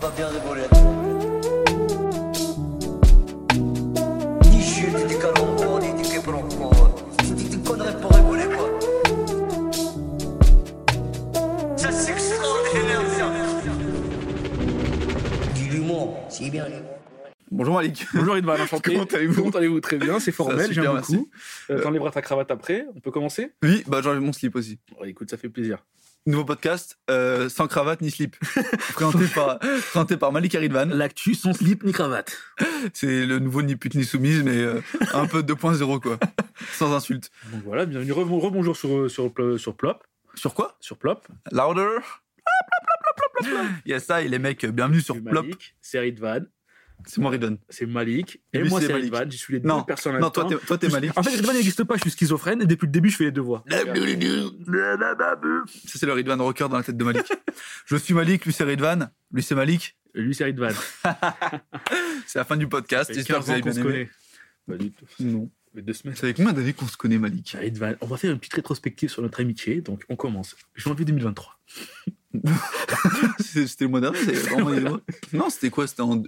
On va bien rigoler. Ni chute, ni calembour, ni ni quiproquo. C'est des des conneries pour rigoler, quoi. Ça, c'est extraordinaire, ça. Dis l'humour, c'est bien l'humour. Bonjour Malik. Bonjour Idvan, enchanté. Comment allez-vous Comment allez-vous Très bien, c'est formel, j'aime beaucoup. Euh, T'enlèveras ta cravate après, on peut commencer? Oui, bah j'enlève mon slip aussi. Oh, Écoute, ça fait plaisir. Nouveau podcast, euh, sans cravate ni slip. présenté, par, présenté par Malik Aridvan. L'actu sans slip ni cravate. C'est le nouveau ni pute ni soumise, mais euh, un peu 2.0 quoi. Sans insulte. Donc voilà, bienvenue, re- rebonjour sur, sur, sur Plop. Sur quoi? Sur Plop. Louder Yes, ça, et les mecs, bienvenue sur Plop. C'est Ridvan, C'est moi Ridvan. c'est Malik, et Lui, moi c'est c'est Malik. Ridvan, je suis les Non, deux personnes en Non, toi t'es, toi, t'es Malik. En fait, Ridvan n'existe pas, je suis schizophrène, et depuis le début, je fais les deux voix. Ça, c'est le Ridvan rocker dans la tête de Malik. Je suis Malik, lui c'est Ridvan, lui c'est Malik. Lui, c'est Ridvan. C'est la fin du podcast. Ça fait J'espère que 15 vous avez qu'on bien se aimé. connaît. Pas du tout. Non. Deux semaines. Ça fait combien d'années qu'on se connaît, Malik Ridvan, on va faire une petite rétrospective sur notre amitié, donc on commence. Janvier 2023. C'est- C'était le mois dernier c'est vraiment Non, c'était quoi? C'était en.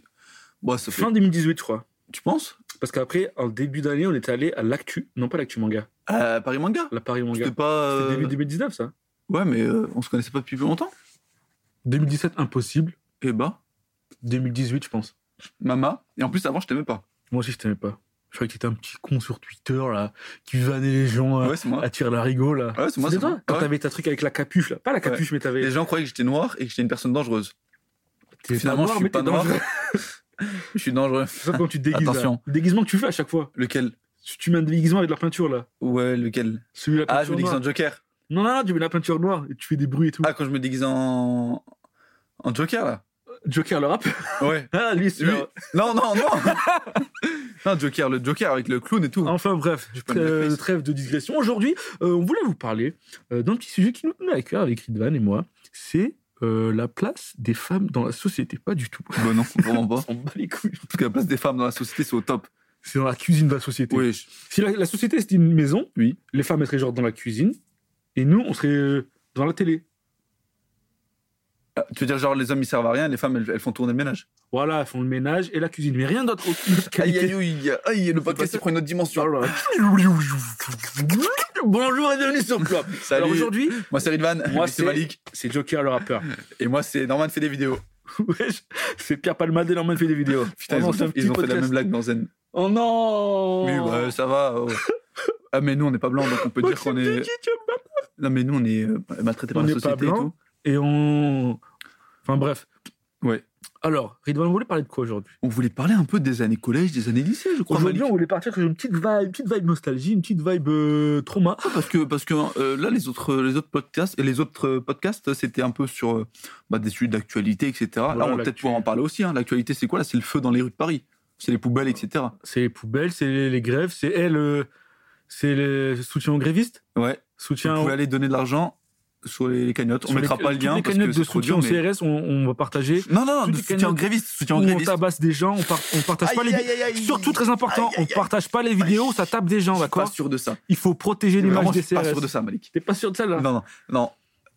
Bon, ça fait- Fin 2018, je crois. Tu penses? Parce qu'après, en début d'année, on était allé à l'actu. Non, pas l'actu manga. Euh, Paris Manga? La Paris Manga. C'était pas. C'était euh, début 2019, ça. Ouais, mais euh, on se connaissait pas depuis plus longtemps. 2017, impossible. Et bah, 2018, je pense. Mama. Et en plus, avant, je t'aimais pas. Moi aussi, je t'aimais pas. Je croyais que t'étais un petit con sur Twitter, là, qui vannait les gens, Ouais, c'est moi. à tirer la rigole, là. Ouais, c'est moi, c'est toi. Quand Ouais. t'avais ta truc avec la capuche, là. Pas la capuche, mais t'avais. Les gens croyaient que j'étais noir et que j'étais une personne dangereuse. finalement, noir, je suis mais pas noir. Je suis dangereux. Quand tu te déguises. là. Attention. Le déguisement que tu fais à chaque fois. Lequel? Tu mets un déguisement avec de la peinture, là. Ouais, lequel? Celui de la Ah, peinture je me déguise en Joker. Non, non, non, tu mets la peinture noire et tu fais des bruits et tout. Ah, quand je me déguise en. En Joker, là Joker, le rap? Ouais. Ah, lui, c'est. Lui. Non, non, non Non, Joker, le Joker avec le clown et tout. Enfin bref, trêve, trêve de digression. Aujourd'hui, euh, on voulait vous parler euh, d'un petit sujet qui nous tenait à cœur avec Ridvan et moi. C'est euh, la place des femmes dans la société. Pas du tout. Bah non, vraiment pas. On bat les couilles. Parce que la place des femmes dans la société, c'est au top. C'est dans la cuisine de la société. Oui, Si la, la société c'était une maison, Oui. les femmes elles seraient genre dans la cuisine et nous on serait euh, dans la télé. Ah, Tu veux dire, genre, les hommes, ils servent à rien, les femmes, elles, elles font tourner le ménage. Voilà, elles font le ménage et la cuisine, mais rien d'autre. Aïe, aïe, aïe, aïe, le podcast, il prend une autre dimension. Voilà. Bonjour et bienvenue sur Plop. Salut. Alors aujourd'hui, Moi, c'est Ridvan, Moi, c'est Malik, c'est Joker le rappeur. et moi, c'est Norman fait des vidéos. Wesh, c'est Pierre Palmade et Norman fait des vidéos. Putain, Oh ils non, ont, ils fait la même blague dans Zen. Oh non Oui, bah, ça va. oh. Ah, mais nous, on n'est pas blancs, donc on peut dire qu'on est. Non, mais nous, on est euh, maltraités par On la pas société et tout. Et on. Enfin bref. Ouais. Alors, Ridwan, on voulait parler de quoi aujourd'hui? On voulait parler un peu des années collège, des années lycée, je crois. Aujourd'hui, on voulait partir sur une petite vibe, une petite vibe nostalgie, une petite vibe euh, trauma. Ah, parce que, parce que euh, là, les autres, les autres podcasts, et les autres podcasts, c'était un peu sur euh, bah, des sujets d'actualité, etc. là, on va peut-être pouvoir en parler aussi. hein. L'actualité, c'est quoi Là, c'est le feu dans les rues de Paris. C'est les poubelles, etc. C'est les poubelles, c'est les, les grèves, c'est elle, euh, c'est le soutien aux grévistes, Ouais. soutien Vous aux. pouvez aller donner de l'argent sur les, cagnottes. On sur mettra les- pas le lien les parce cagnottes que de soutien au mais- CRS, on, on va partager. Non, non, Toutes de soutien aux Où on tabasse des gens, on, par- on partage pas les vidéos. Surtout très important, Aïe, aïe, on partage pas les vidéos, ça tape des gens, Je suis pas d'accord sûr de ça. Il faut protéger l'image Vraiment, je des suis pas CRS. sûr de ça, Malik. T'es pas sûr de ça là Non, non, non.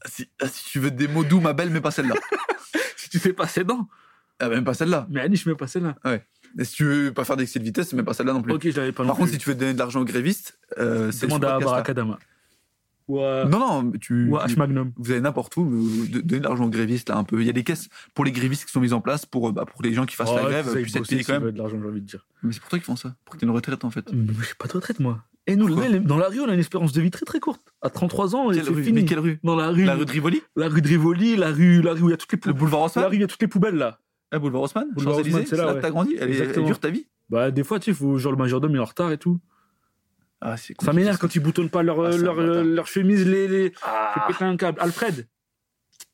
Si, si tu veux des mots doux, ma belle, mais pas celle-là. Si tu fais pas ses dents. Ah, même pas celle-là. Mais Annie, je mets pas celle-là. Et si tu veux pas faire d'excès de vitesse, mais pas celle-là non plus. Ok, je l'avais pas non Par contre, plus. si tu veux donner de l'argent aux grévistes, euh, c'est demande à. Barakadama. Ou à, Non, non, tu, ou à H Magnum. vous allez n'importe où, mais de- l'argent aux grévistes là un peu. Il y a des caisses pour les grévistes qui sont mises en place pour, euh, bah, pour les gens qui fassent Oh, la grève, ça, ils puissent être payés s'ils quand même. veulent de l'argent, j'ai envie de dire. Mais c'est pour toi qu'ils font ça, pour que tu aies une retraite en fait. Mais j'ai pas de retraite, moi. Et nous, Pourquoi les- dans la rue, on a une espérance de vie très très courte. À 33 ans, c'est fini. Mais quelle rue? Dans la rue, La rue de Rivoli? La rue de Rivoli, la rue, la rue où il y a toutes les Le poubelles. boulevard La Haussmann? rue, il y a toutes les poubelles là. Ah, boulevard Haussmann? Boulevard Haussmann, c'est là, que t'as grandi? Elle est- dure ta vie? Bah, des fois, tu sais, genre le majordome est en retard et tout. Ah, c'est Ça m'énerve quand ils boutonnent pas leur, Ah, leur, chemise, les. les... Ah. Un câble. Alfred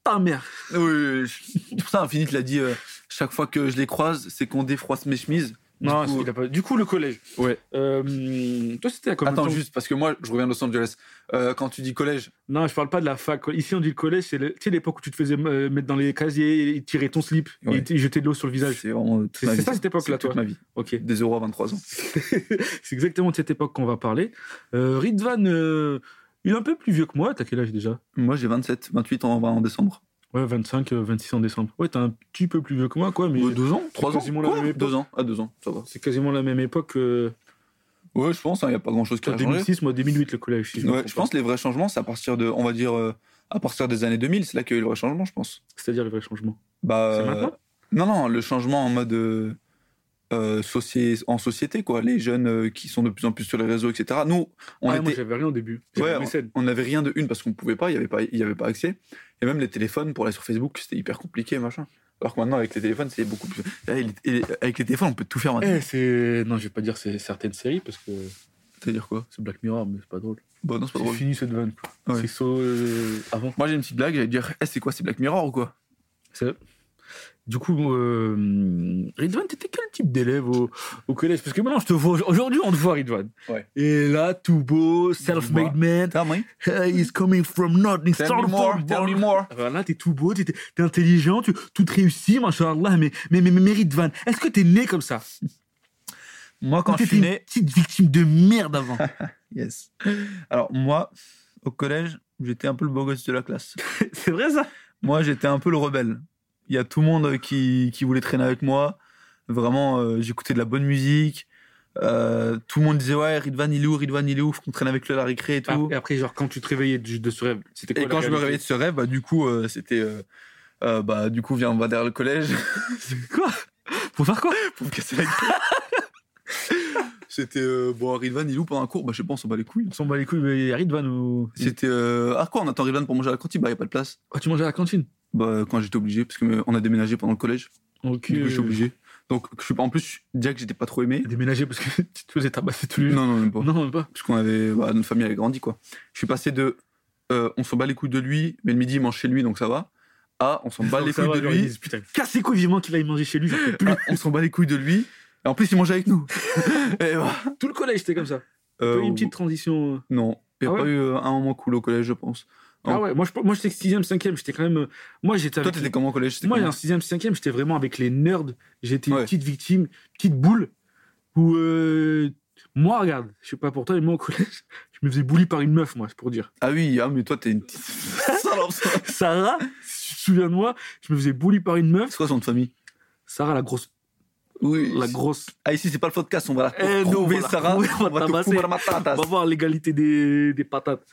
Ta mère Oui, oui, pour ça, Infinite l'a dit, euh, chaque fois que je les croise, c'est qu'on défroisse mes chemises. Du Non, coup- il a pas- du coup, le collège. Ouais. Euh, toi, c'était à combien de Attends, temps juste, parce que moi, je reviens de Los Angeles. Euh, quand tu dis collège, Non, je parle pas de la fac. Ici, on dit le collège, c'est le- l'époque où tu te faisais euh, mettre dans les casiers et tirer ton slip Ouais. et jeter de l'eau sur le visage. c'est vraiment C'est- ça, cette époque-là, C'est toute toi ma vie. Ok. Des euros à 23 ans. c'est exactement de cette époque qu'on va parler. Euh, Ridvan, il est un peu plus vieux que moi. T'as quel âge déjà? Moi, j'ai 27, 28 en, en décembre. Ouais, 25, euh, 26 en décembre. Ouais, t'es un petit peu plus vieux que moi, quoi, mais Euh, deux ans Trois ans quasiment la Quoi même époque. Deux ans. Ah, deux ans, ça va. c'est quasiment la même époque. euh, Ouais, je pense, il n'y a pas grand chose qui a changé. 2006, moi 2008, le collège. si je Ouais, je pense que les vrais changements, c'est à partir de, on va dire, euh, à partir des années 2000, c'est là qu'il y a eu le vrai changement, je pense. C'est-à-dire les vrais changements. Bah, C'est euh, maintenant Non, non, le changement en mode euh, en société, quoi. Les jeunes euh, qui sont de plus en plus sur les réseaux, etc. Nous, on Ah, moi, j'avais rien au début. Ouais, on- n'avait rien de une parce qu'on pouvait pas, il y avait pas, il y avait pas accès. Et même les téléphones pour aller sur Facebook, c'était hyper compliqué, machin. Alors que maintenant, avec les téléphones, c'est beaucoup plus. Eh, avec les téléphones, on peut tout faire maintenant. Eh. Non, je vais pas dire c'est certaines séries parce que C'est-à-dire quoi? c'est Black Mirror, mais c'est pas drôle. Bah non, c'est pas drôle. fini cette vanne. Ouais. C'est so euh, avant. Moi, j'ai une petite blague, j'allais dire, eh, c'est quoi, c'est Black Mirror ou quoi? C'est- Du coup, euh, Ridvan, t'étais quel type d'élève au, au collège? Parce que maintenant, je te vois. Aujourd'hui, on te voit, Ridvan. Ouais. Et là, tout beau, self-made man. Tell me. He's coming from nothing. Tell start me more. Tell me more. Voilà, t'es tout beau, t'es t'es intelligent, tu tout réussi, machallah. Mais, mais, mais, mais Ridvan, est-ce que t'es né comme ça? Moi, quand je suis une né, petite victime de merde avant? Yes. Alors moi, au collège, j'étais un peu le beau gosse de la classe. C'est vrai ça? Moi, j'étais un peu le rebelle. Il y a tout le monde qui, qui voulait traîner avec moi. Vraiment, euh, j'écoutais de la bonne musique. Euh, tout le monde disait ouais, Ridvan il est où, Ridvan il est où, faut qu'on traîne avec lui à la récré et tout. Et après, genre, quand tu te réveillais de, de ce rêve, c'était quoi et quand je me réveillais de ce rêve, bah du coup, euh, c'était euh, euh, bah du coup viens on va derrière le collège Quoi? Pour faire quoi? Pour me casser la gueule. C'était euh, bon Ridvan il est où pendant un cours, bah je sais pas, on s'en bat les couilles. On s'en bat les couilles, mais Ridvan ou. C'était euh, ah quoi, on attend Ridvan pour manger à la cantine, bah y a pas de place. Ah, tu mangeais à la cantine? Bah quand j'étais obligé parce que euh, on a déménagé pendant le collège. Ok. Du coup, je suis obligé. Donc, je suis pas, en plus, déjà que j'étais pas trop aimé. Déménager parce que tu te faisais tabasser tous les jours. Non, non, même pas. Non, même pas. Parce qu'on avait, bah, notre famille avait grandi, quoi. Je suis passé de, euh, on s'en bat les couilles de lui, mais le midi, il mange chez lui, donc ça va, à, on s'en bat les couilles va, de lui, casse les couilles vivement qu'il aille manger chez lui, j'en peux plus. à, on s'en bat les couilles de lui, en plus, il mange avec nous. et bah, Tout le collège, c'était comme ça. euh, Pas eu une petite transition. euh. Non, il n'y a Ah pas ouais eu euh, un moment cool au collège, je pense. Ah Oh. ouais, moi, je, moi j'étais 6ème, 5ème, j'étais quand même. euh, Moi, j'étais Toi, t'étais comment au collège? Moi, en 6ème, 5ème, j'étais vraiment avec les nerds. J'étais une petite victime, petite boule. Où. euh, Moi, regarde, je sais pas pour toi, mais moi au collège, je me faisais bully par une meuf, moi, c'est pour dire. Ah oui, ah, mais toi, t'es une petite. Sarah, si tu te souviens de moi, je me faisais bully par une meuf. C'est quoi son de famille? Sarah, la grosse. Oui. La grosse. Ah, ici, c'est pas le podcast, on va la Eh, trouver, Sarah. on va on va voir l'égalité des, des patates.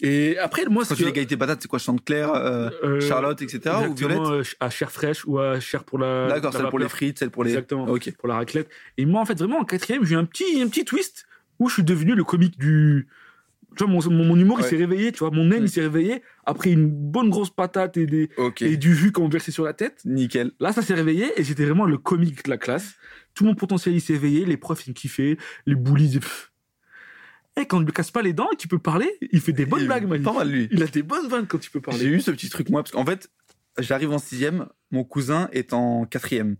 Et après, moi, Quand c'est tu dis égalité patate, c'est quoi Chante Claire, euh, Euh, Charlotte, etc. ou Violette euh, à chair fraîche ou à chair pour la. D'accord, celle pour les frites, celle pour les. Exactement. Ok. pour la raclette. Et moi, en fait, vraiment, en quatrième, j'ai eu un petit, un petit twist où je suis devenu le comique du. Tu vois, mon, mon, mon humour, il s'est réveillé, tu vois. Mon Mm. il s'est réveillé après une bonne grosse patate et, des, Ok. et du jus qu'on versait sur la tête. Nickel. Là, ça s'est réveillé et j'étais vraiment le comique de la classe. Tout mon potentiel, il s'est éveillé. Les profs, ils me kiffaient. Les bullies. Et quand on lui casse pas les dents et tu peux parler, il fait des bonnes Il- blagues, Manu. Pas mal, lui. Il a des bonnes vannes quand tu peux J'ai parler. eu ce petit truc, moi, parce qu'en fait, j'arrive en sixième, mon cousin est en quatrième.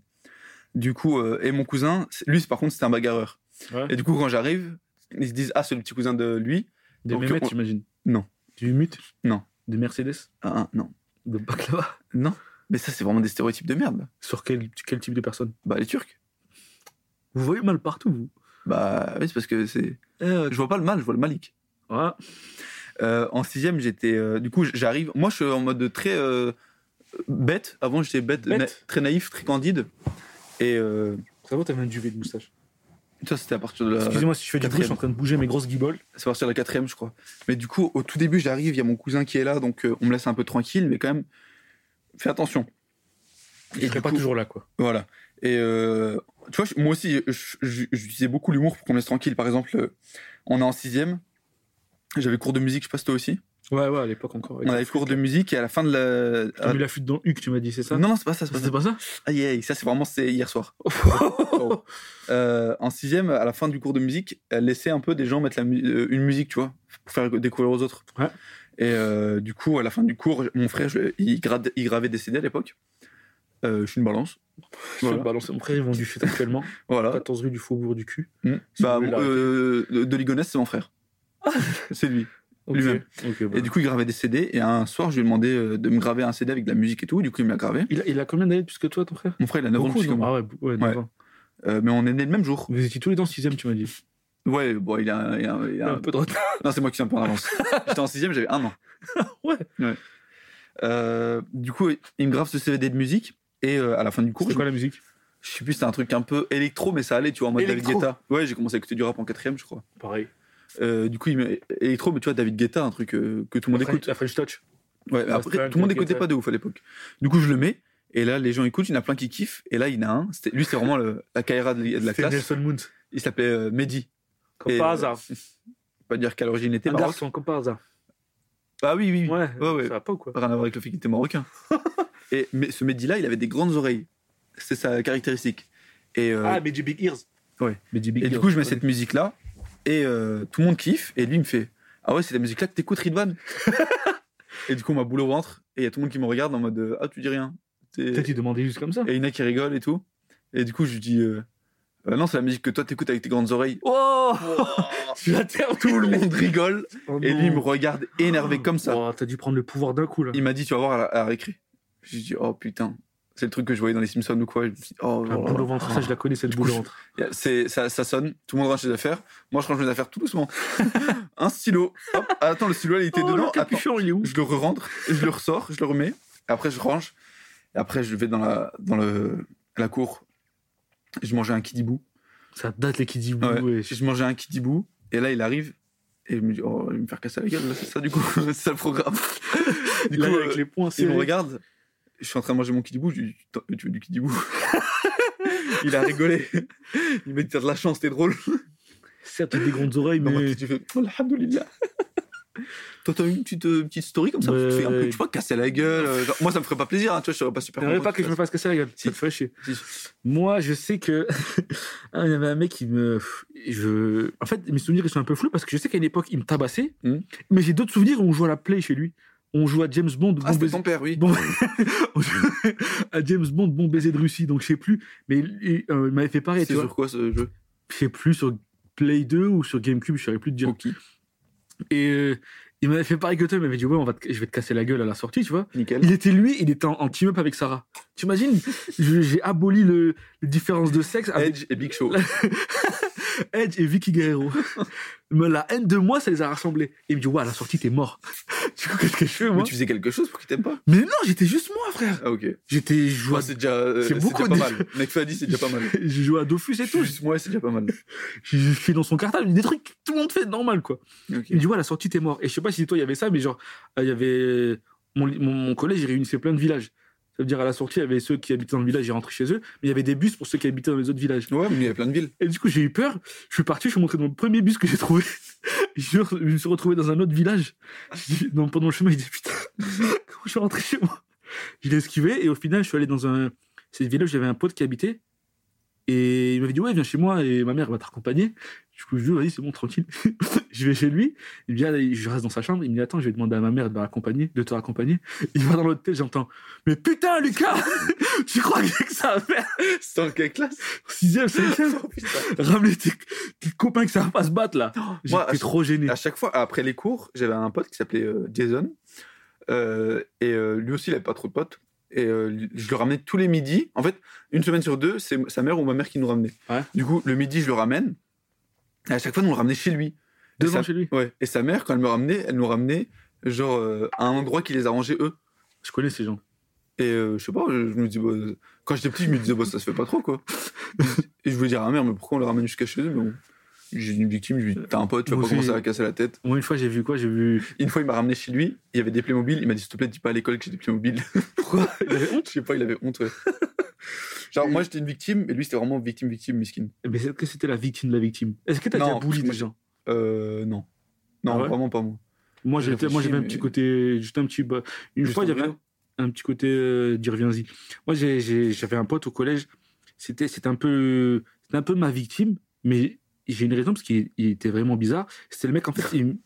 Du coup, euh, et mon cousin, lui, par contre, c'était un bagarreur. Ouais. Et du coup, quand j'arrive, ils se disent, ah, c'est le petit cousin de lui. Des Donc, on- j'imagine. Non. Du mute Non. Des Mercedes? Ah, ah, non. De baklava? Non. Mais ça, c'est vraiment des stéréotypes de merde. Sur quel, quel type de personne? Bah, les Turcs. Vous voyez mal partout, vous. Bah, oui, c'est parce que c'est. Je vois pas le mal, je vois le malik. Voilà. Euh, en sixième, j'étais. euh, du coup, j'arrive. Moi, je suis en mode très euh, bête. Avant, j'étais bête, Bête. na- très naïf, très candide. Et euh, Ça va, t'avais un duvet de moustache. Ça, c'était à partir de la. Excusez-moi si je fais du bruit, je suis en train de bouger mes grosses guibolles. C'est à partir de la quatrième, je crois. Mais du coup, au tout début, j'arrive, il y a mon cousin qui est là, donc euh, on me laisse un peu tranquille, mais quand même, fais attention. Je serais du pas coup- toujours là, quoi. Voilà. Et euh, tu vois, je- moi aussi, je- je- j'utilisais beaucoup l'humour pour qu'on me laisse tranquille. Par exemple, euh, on est en sixième, j'avais cours de musique, je sais pas si toi aussi. Ouais, ouais, à l'époque encore. On avait cours de musique et à la fin de la. T'as la- mis la flûte dans le huc, tu m'as dit, c'est ça? Non, non, c'est pas ça, c'est pas ça. C'était pas ça? Aïe, aïe, ça c'est vraiment c'est hier soir. Euh, en sixième, à la fin du cours de musique, elle laissait un peu des gens mettre la mu- euh, une musique, tu vois, pour faire découvrir aux autres. Ouais. Et euh, du coup, à la fin du cours, mon frère, je- il, grade- il gravait des CD à l'époque. Euh, je suis une balance. Voilà. te balancer. Mon frère, ils vendent du shit actuellement. Voilà. 14 rue du Faubourg du cul. Mm. Si Bah, euh, de Ligonès, c'est mon frère. c'est lui. Ok. lui-même. Et du coup, il gravait des CD. Et un soir, je lui ai demandé euh, de me graver un CD avec de la musique et tout. Du coup, il m'a gravé. il, a, il a combien d'années de plus que toi, ton frère? Mon frère, il a 9 ans de plus que moi. Ah ouais, ouais, ans. Euh, mais on est nés le même jour. Vous étiez tous les deux en 6ème, tu m'as dit. Ouais, bon, il a, il a- il Il a- a un peu de retard. Non, c'est moi qui suis un peu en avance. J'étais en sixième, j'avais un an. Ouais. Euh, du coup, il me grave ce CVD de musique. Et euh, à la fin du cours, C'est quoi la musique? Je sais plus, c'était un truc un peu électro, mais ça allait, tu vois, en mode Électro. David Guetta. Ouais, j'ai commencé à écouter du rap en quatrième, je crois. Pareil. Euh, du coup, il me... électro, mais tu vois, David Guetta, un truc euh, que tout le monde écoute. La French Touch. Ouais, après, tout le monde David écoutait Guetta. pas de ouf à l'époque. Du coup, je le mets. Et là, les gens écoutent, il y en a plein qui kiffent. Et là, il y en a un. Lui, c'était vraiment le- la Kaira de, de la classe. Nelson Moons. Il s'appelait euh, Mehdi. Comme par euh, hasard. Pas dire quelle origine il était. Un Maroc. garçon, comme par hasard. Ah oui, oui. oui. Ouais, Ouais, ouais. ça va pas ou quoi? Rien à voir avec le fait qu'il était marocain. et mais ce Mehdi-là, il avait des grandes oreilles. C'est sa caractéristique. Et, euh, Ah, Magic Big Ears. Ouais. Magic Big et du Ears, coup, je mets cette musique-là. Et euh, tout le monde kiffe. Et lui, il me fait Ah ouais, c'est la musique-là que t'écoutes, Ridvan Et du coup, on m'a boule au ventre. Et il y a tout le monde qui me regarde en mode euh, Ah, tu dis rien. T'es- Peut-être il demandait juste comme ça. Et il y en a qui rigolent et tout. Et du coup, je lui dis euh, Euh, Non, c'est la musique que toi t'écoutes avec tes grandes oreilles. Oh Tu la terre tout le monde rigole. Oh Et lui, il me regarde énervé comme ça. Oh, T'as dû prendre le pouvoir d'un coup là. Il m'a dit Tu vas voir à la, à la récré. J'ai dit Oh putain. C'est le truc que je voyais dans les Simpsons ou quoi. Je me suis dit, oh, oh, boule au ventre, ça je la connais cette boule au ventre. C'est, ça, ça sonne, tout le monde range ses affaires. Moi, je range mes affaires tout doucement. un stylo. Hop, ah, attends, le stylo, il était Oh, dedans. le Attends, capuchon, il est où? Je le re-rentre, je le ressors, je le remets. Après, je range. Et après, je vais dans la, dans le, la cour. Je mangeais un kidibou. Ça date les Kidibou. Ouais. ouais. Je mangeais un kidibou. Et là, il arrive. Et je me dis, oh, il va me faire casser la gueule. là, C'est ça, du coup. c'est ça le programme. du Là, coup, avec euh, les poings il me regarde. Je suis en train de manger mon kidibou. Je lui dis, T'as- tu veux du kidibou Il a rigolé. Il m'a dit, t'as de la chance, t'es drôle. Certes, t'as des grandes oreilles, mais. tête, tu fais Alhamdoulilah. Toi, t'as une petite, euh, petite story comme ça, tu te fais un peu, Ouais. tu vois, casser la gueule. euh, genre, moi, ça me ferait pas plaisir, hein, tu vois, je serais pas super T'aimerais content pas que je me fasse casser la gueule? Si. Ça te ferait chier. Si. Moi, je sais que. Ah, il y avait un mec qui me. Je... En fait, mes souvenirs ils sont un peu flous parce que je sais qu'à une époque, il me tabassait. Hmm. Mais j'ai d'autres souvenirs où on jouait à la play chez lui. On jouait à James Bond. Ah, bon c'était baiser- ton père, oui. Bon, à James Bond, bon baiser de Russie, donc je sais plus. Mais il, euh, il m'avait fait pareil, C'est sur quoi ce jeu? Je sais plus sur Play 2 ou sur GameCube, je saurais plus te dire. Et euh, il m'avait fait pareil que toi, il m'avait dit Ouais, on va te- je vais te casser la gueule à la sortie, tu vois. nickel. Il était lui, il était en, en team-up avec Sarah. Tu imagines J'ai aboli le, les différences de sexe avec Edge et Big Show. Edge et Vicky Guerrero. Mais la haine de moi, ça les a rassemblés. Et il me dit Ouais, à la sortie, t'es mort. Du coup, qu'est-ce que je fais, moi Mais tu faisais quelque chose pour qu'il t'aime pas? Mais non, j'étais juste moi, frère. Ah, ok. J'étais. Je Ouais, c'est déjà, euh, C'est beaucoup déjà pas mal. Dit, c'est déjà pas mal. je jouais à Dofus et tout. Juste moi, c'est déjà pas mal. J'ai fait dans son cartable des trucs que tout le monde fait normal, quoi. Il me dit, ouais, la sortie, t'es mort. Et je sais pas si toi, il y avait ça, mais genre, euh, il y avait. Mon, mon, mon collège, il réunissait plein de villages. Ça veut dire, à la sortie, il y avait ceux qui habitaient dans le village, ils rentraient chez eux, mais il y avait des bus pour ceux qui habitaient dans les autres villages. Ouais, mais il y a plein de villes. Et du coup, j'ai eu peur. Je suis parti, je suis montré dans le premier bus que j'ai trouvé. je, me suis retrouvé dans un autre village. Non, pendant le chemin, il dit, putain, comment je suis rentré chez moi? Je l'ai esquivé, et au final, je suis allé dans un. C'est le village où j'avais un pote qui habitait. Et il m'avait dit, ouais, viens chez moi, et ma mère va t'accompagner. Du coup, je lui dis, vas-y, c'est bon, tranquille. je vais chez lui. Il me dit, je reste dans sa chambre. Il me dit, attends, je vais demander à ma mère de, m'accompagner, de te raccompagner. Il va dans l'hôtel, j'entends, mais putain, Lucas Tu crois que j'ai que ça à faire C'était en quelle classe Sixième, cinquième Oh. Ramener tes, tes copains que ça va pas se battre là. moi, J'étais trop gêné. À chaque fois, après les cours, j'avais un pote qui s'appelait euh, Jason. Euh, et euh, lui aussi, il avait pas trop de potes. Et euh, je le ramenais tous les midis. En fait, une semaine sur deux, c'est sa mère ou ma mère qui nous ramenait. Ouais. Du coup, le midi, je le ramène. Et à chaque fois, nous le ramenait chez lui. Sa- chez lui. Ouais. Et sa mère, quand elle me ramenait, elle nous ramenait genre euh, à un endroit qui les arrangeait eux. Je connais ces gens. Et euh, je sais pas, je, je me dis, bah, quand j'étais petit, je me disais, bah, ça se fait pas trop, quoi. et je voulais dire à ma mère, mais pourquoi on le ramène jusqu'à chez eux Mais bon, j'ai une victime, je lui dis, t'as un pote, tu vas Moi pas commencer à casser la tête. Moi, une fois, j'ai vu quoi? J'ai vu. Une fois, il m'a ramené chez lui, il y avait des Playmobil, il m'a dit, s'il te plaît, dis pas à l'école que j'ai des Playmobil. Pourquoi? Il avait honte? Je sais pas, il avait honte, ouais. Genre, moi, j'étais une victime, et lui, c'était vraiment victime, victime, miskin. Mais est-ce que c'était la victime de la victime? Est-ce que t'as déjà que des gens? Euh, non. Non, Ah ouais? vraiment pas moi. Moi, j'ai j'étais, moi, j'avais un petit côté. Juste un petit. bah, une Juste fois, y avait un, un petit côté. Euh, d'y reviens-y. Moi, j'avais un pote au collège. C'était, c'était un peu. C'était un peu ma victime, mais j'ai une raison parce qu'il il était vraiment bizarre. C'était le mec, en fait, il,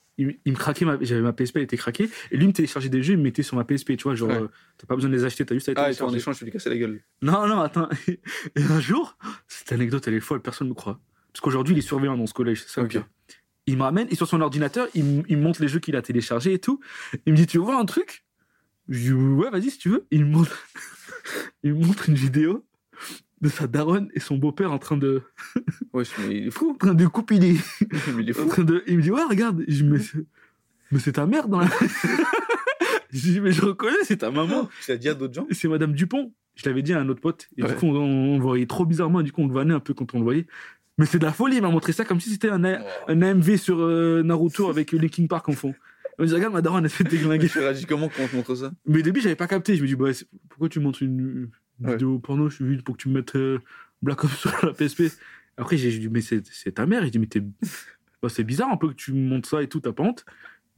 me craquait. Ma, j'avais ma PSP, elle était craquée. Et lui, il me téléchargeait des jeux, il me mettait sur ma PSP. Tu vois, genre. Ouais. euh, t'as pas besoin de les acheter, t'as juste à les Ah, et toi, en échange, je lui ai cassé la gueule. Non, non, attends. Et un jour, cette anecdote, elle est folle, personne ne me croit. Parce qu'aujourd'hui, il est surveillant dans ce collège, c'est ça. Il me ramène, et sur son ordinateur, il me montre les jeux qu'il a téléchargés et tout. Il me dit, tu veux voir un truc? Je dis, ouais, vas-y, si tu veux. Il me montre, il me montre une vidéo de sa daronne et son beau-père en train de, Ouais, mais il est fou. en train de couper. Mais il est En fou. train de, il me dit, ouais, regarde. Je me mais c'est ta mère dans la... J'ai dit, mais je reconnais, c'est ta maman. Tu l'as dit à d'autres gens C'est Madame Dupont. Je l'avais dit à un autre pote. Et Ouais. du coup, on, on le voyait trop bizarrement. Et du coup, on le vannait un peu quand on le voyait. Mais c'est de la folie. Il m'a montré ça comme si c'était un, A- un AMV sur euh, Naruto avec euh, Linkin Park en fond. Il m'a dit, regarde, ma daronne, elle se fait déglinguer. Tu réagis comment quand on te montre ça? Mais au début, j'avais pas capté. Je me dis, bah, pourquoi tu montres une Ouais. vidéo porno Je suis venu pour que tu me mettes euh, Black Ops sur la PSP. Après, j'ai dit, mais c'est ta mère. Il dit, mais t'es. bah, c'est bizarre un peu que tu me montres ça et tout,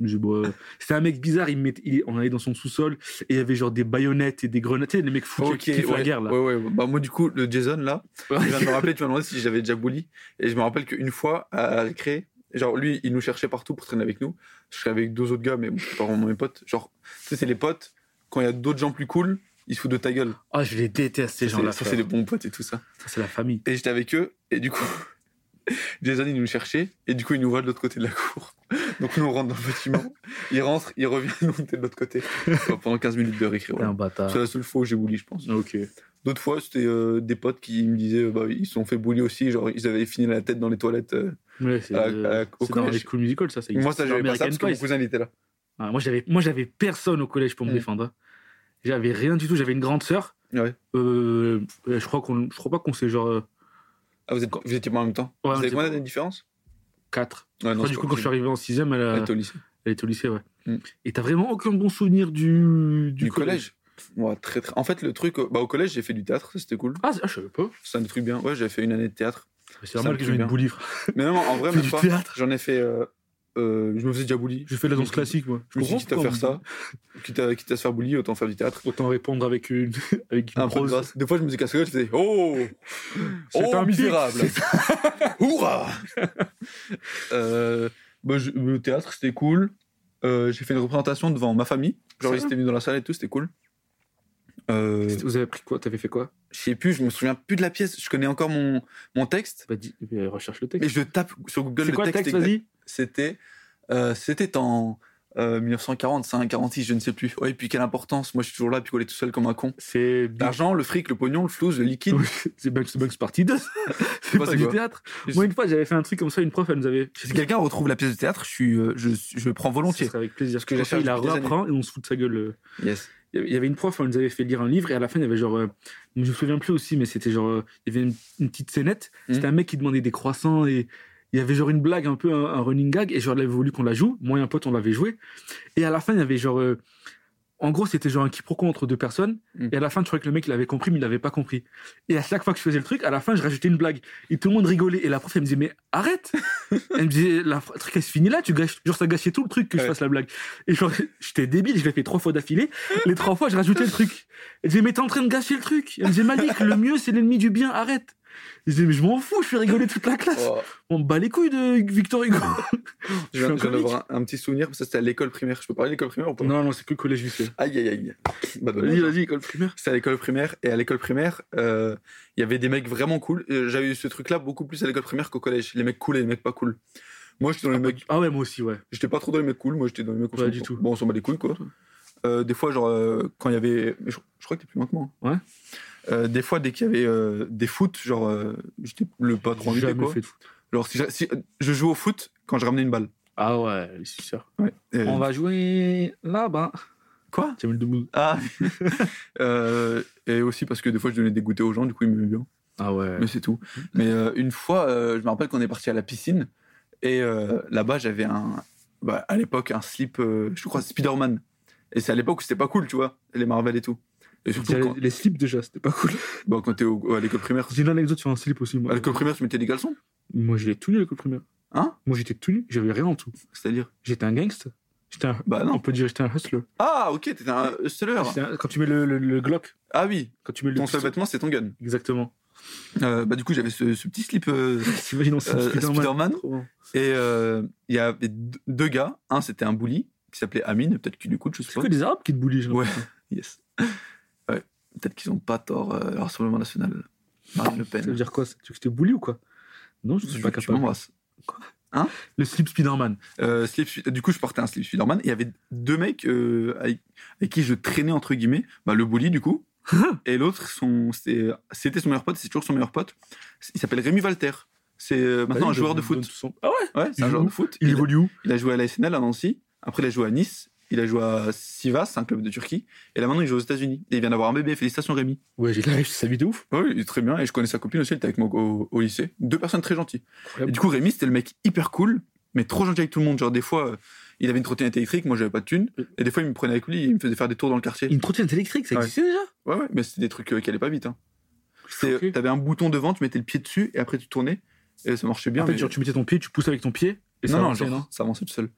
Je dis, bah, C'était un mec bizarre. Il me met- il- on allait dans son sous-sol et il y avait genre des baïonnettes et des grenades. Les mecs fous qui kiffent la ouais, guerre là. Ouais, ouais. Bah, moi, du coup, le Jason, là, Ouais. il vient de me rappeler, tu m'as demandé si j'avais déjà bully. Et je me rappelle qu'une fois, à récré, genre, lui, il nous cherchait partout pour traîner avec nous. Je serais avec deux autres gars, mais bon, pas vraiment mes potes. Genre, tu sais, c'est les potes, quand il y a d'autres gens plus cool, ils se foutent de ta gueule. Ah, je les déteste ces gens-là. Ça, c'est les bons potes et tout ça. Ça, c'est la famille. Et j'étais avec eux, et du coup, Jason, il nous cherchait, et du coup, il nous voit de l'autre côté de la cour. Donc, nous, on rentre dans le bâtiment, il rentre, il revient, nous, on était de l'autre côté. Pendant 15 minutes de récré, voilà. un bâtard. C'est la seule fois où j'ai bully, je pense. Ok. D'autres fois, c'était euh, des potes qui me disaient, euh, bah, ils se sont fait bully aussi, genre, ils avaient fini la tête dans les toilettes. euh. Ouais, c'est euh, dans les cool musical, ça. Moi, ça, j'avais Dans pas ça American parce que mon Pie. cousin, il était là. Ah, moi, j'avais, personne au collège pour me Mm. défendre. J'avais rien du tout. J'avais une grande sœur. Ouais. Euh, je crois qu'on, je crois pas qu'on s'est genre euh, Ah, vous, êtes, vous étiez pas en même temps Ouais, Vous avez combien d'années de différence 4. Ouais, du coup, quand je suis arrivé en 6ème, elle, Elle était au lycée. elle était au lycée, ouais. Mm. Et t'as vraiment aucun bon souvenir du, du, Du collège Ouais, très, très. En fait, le truc, euh, bah, au collège, j'ai fait du théâtre, c'était cool. Ah, ah, je savais pas. C'est un des trucs bien. Ouais, j'avais fait une année de théâtre. C'est normal que j'ai une frère. Mais non, en vrai, même pas. J'en ai fait. euh, euh, je me faisais déjà bully. Je fais la danse classique, moi. Je me suis dit, quitte à faire ça, quitte à, quitte à se faire bully, autant faire du théâtre. Autant répondre avec une, avec une Un de prose. grâce. Des fois, je me faisais casser la gueule, je faisais Oh C'est Oh, un misérable Hourra euh, bah, je- Le théâtre, c'était cool. Euh, j'ai fait une représentation devant ma famille. Genre, ils étaient venus dans la salle et tout, c'était cool. Euh, Vous avez pris quoi? T'avais fait quoi? je sais plus, je me souviens plus de la pièce. Je connais encore mon, mon texte. Bah, dis, recherche le texte. Mais je tape sur Google C'est le quoi le texte. texte, vas-y? C'était euh, c'était en euh, 1945, 46, je ne sais plus. Ouais, et puis quelle importance. Moi, je suis toujours là, picolé tout seul comme un con. C'est L'argent, le fric, le pognon, le flouze, le liquide. c'est Bugs, Bugs Party 2. c'est pas du théâtre. Je Moi, une fois, j'avais fait un truc comme ça, une prof, elle nous avait. Si quelqu'un retrouve la pièce de théâtre, je, suis, euh, je, je prends Ce volontiers. serait avec plaisir. Parce que que j'ai fait il la reprend et on se fout de sa gueule. euh. Yes. Il y avait- une prof, elle nous avait fait lire un livre et à la fin, il y avait genre. euh, je me souviens plus aussi, mais c'était genre. euh, Il y avait une, une petite scénette. C'était Mhm. un mec qui demandait des croissants et. Il y avait genre une blague, un peu un, un running gag, et genre, elle avait voulu qu'on la joue. Moi et un pote, on l'avait joué. Et à la fin, il y avait genre. euh, en gros, c'était genre un quiproquo entre deux personnes. Mhm. Et à la fin, tu crois que le mec, il avait compris, mais il l'avait pas compris. Et à chaque fois que je faisais le truc, à la fin, je rajoutais une blague. Et tout le monde rigolait. Et la prof, elle me disait, mais arrête Elle me disait, la le truc, elle se finit là, tu gâches. Genre, ça gâchait tout le truc que je fasse la blague. Et genre, j'étais débile, je l'ai fait trois fois d'affilée. Les trois fois, je rajoutais le truc. Elle disait, mais t'es en train de gâcher le truc. Elle me disait, Malik, le mieux, c'est l'ennemi du bien, arrête. Je disais, mais je m'en fous, je fais rigoler toute la classe. Oh, On me bat les couilles de Victor Hugo. je viens, d'avoir un, un petit souvenir, ça c'était à l'école primaire. Je peux parler de l'école primaire ou pas? Non, non, c'est que le collège lycée. Aïe, aïe, aïe. Bah, dommage. Vas-y, vas-y, école primaire. C'était à l'école primaire, et à l'école primaire, euh, il y avait des mecs vraiment cool. Euh, J'avais eu ce truc-là beaucoup plus à l'école primaire qu'au collège. Les mecs cool et les mecs pas cool. Moi, j'étais dans les mecs Ah ouais, moi aussi, ouais. J'étais pas trop dans les mecs cool, moi j'étais dans les mecs on Pas du tout. Bon, on s'en bat les couilles quoi. Euh, des fois, genre, euh, quand il y avait. Je, je crois que t'es plus loin que moi. Ouais. Euh, des fois, dès qu'il y avait euh, des foot, genre, euh, j'étais le pas trop J'ai invité jamais quoi. fait de foot. Genre, si, je- si- je jouais au foot quand je ramenais une balle. Ah ouais, les suceurs. Ouais. Euh, On va jouer là-bas. Quoi? Jamel Debbouze. Ah Euh, Et aussi parce que des fois, je donnais des goûters aux gens, du coup, ils m'aimaient bien. Ah ouais. Mais c'est tout. Mais euh, une fois, euh, je me rappelle qu'on est parti à la piscine et euh, là-bas, j'avais un. Bah, à l'époque, un slip, euh, je crois, Spider-Man. Et c'est à l'époque où c'était pas cool, tu vois, les Marvel et tout. Et surtout Déjà, quand, les, slips déjà, c'était pas cool. bah, quand t'es au- à l'école primaire. J'ai une anecdote sur un slip aussi. Moi, À l'école primaire, tu mettais des caleçons moi j'étais tout nu à l'école primaire. Hein? Moi j'étais tout nu, j'avais rien en tout. C'est-à-dire? J'étais un gangster. J'étais un... Bah On non. peut dire j'étais un hustler. Ah, ok, t'étais un hustler. Un- Quand tu mets le, le, le Glock, Ah oui, quand tu mets le ton seul vêtement, c'est ton gun. Exactement. Euh, bah, du coup, j'avais ce, ce petit slip. euh, T'imagines on Euh, Spider-Man. Bon. et euh, il y avait deux- gars. Un, c'était un bully qui s'appelait Amine, peut-être qu'il écoute, je sais pas. que des arabes qui te j'ai Ouais. Yes. Peut-être qu'ils ont pas tort, euh, le Rassemblement National. Marine Le Pen. Ça veut dire quoi? Tu veux que je te boulie ou quoi? Non, je Tu- suis pas tu capable. m'embrasses. Le slip Spider-Man. Euh, slip- du coup, je portais un slip Spider-Man. et Il y avait deux mecs euh, avec, avec qui je traînais, entre guillemets. Bah, le bully, du coup. et l'autre, son- c'était c'était son meilleur pote, c'est toujours son meilleur pote. Il s'appelle Rémi Walter. C'est euh, maintenant Vas-y, un joueur de foot. son- Ah ouais? Ouais, c'est un joueur joue de foot. Il Il, évolue où? il a joué à la SNL à Nancy. Après, il a joué à Nice. Il a joué à Sivas, un club de Turquie. Et là, maintenant, il joue aux États-Unis. Et il vient d'avoir un bébé. Félicitations, Rémi. Ouais, j'ai la sa vie de ouf. Oui, il est très bien. Et je connais sa copine aussi. Elle était avec moi au, au lycée. Deux personnes très gentilles. Et du coup, Rémi, c'était le mec hyper cool, mais trop gentil avec tout le monde. Genre, des fois, euh, il avait une trottinette électrique. Moi, j'avais pas de thune. Et des fois, il me prenait avec lui. Il me faisait faire des tours dans le quartier. Une trottinette électrique, ça Ouais. existait déjà? Ouais, ouais. Mais c'était des trucs euh, qui allaient pas vite. Hein. T'avais un bouton devant, tu mettais le pied dessus. Et après, tu tournais. Et ça marchait bien. En fait, mais- genre, tu mettais ton pied, tu pousses avec ton pied. Et ça non, non, avançait, genre, ça avançait tout seul.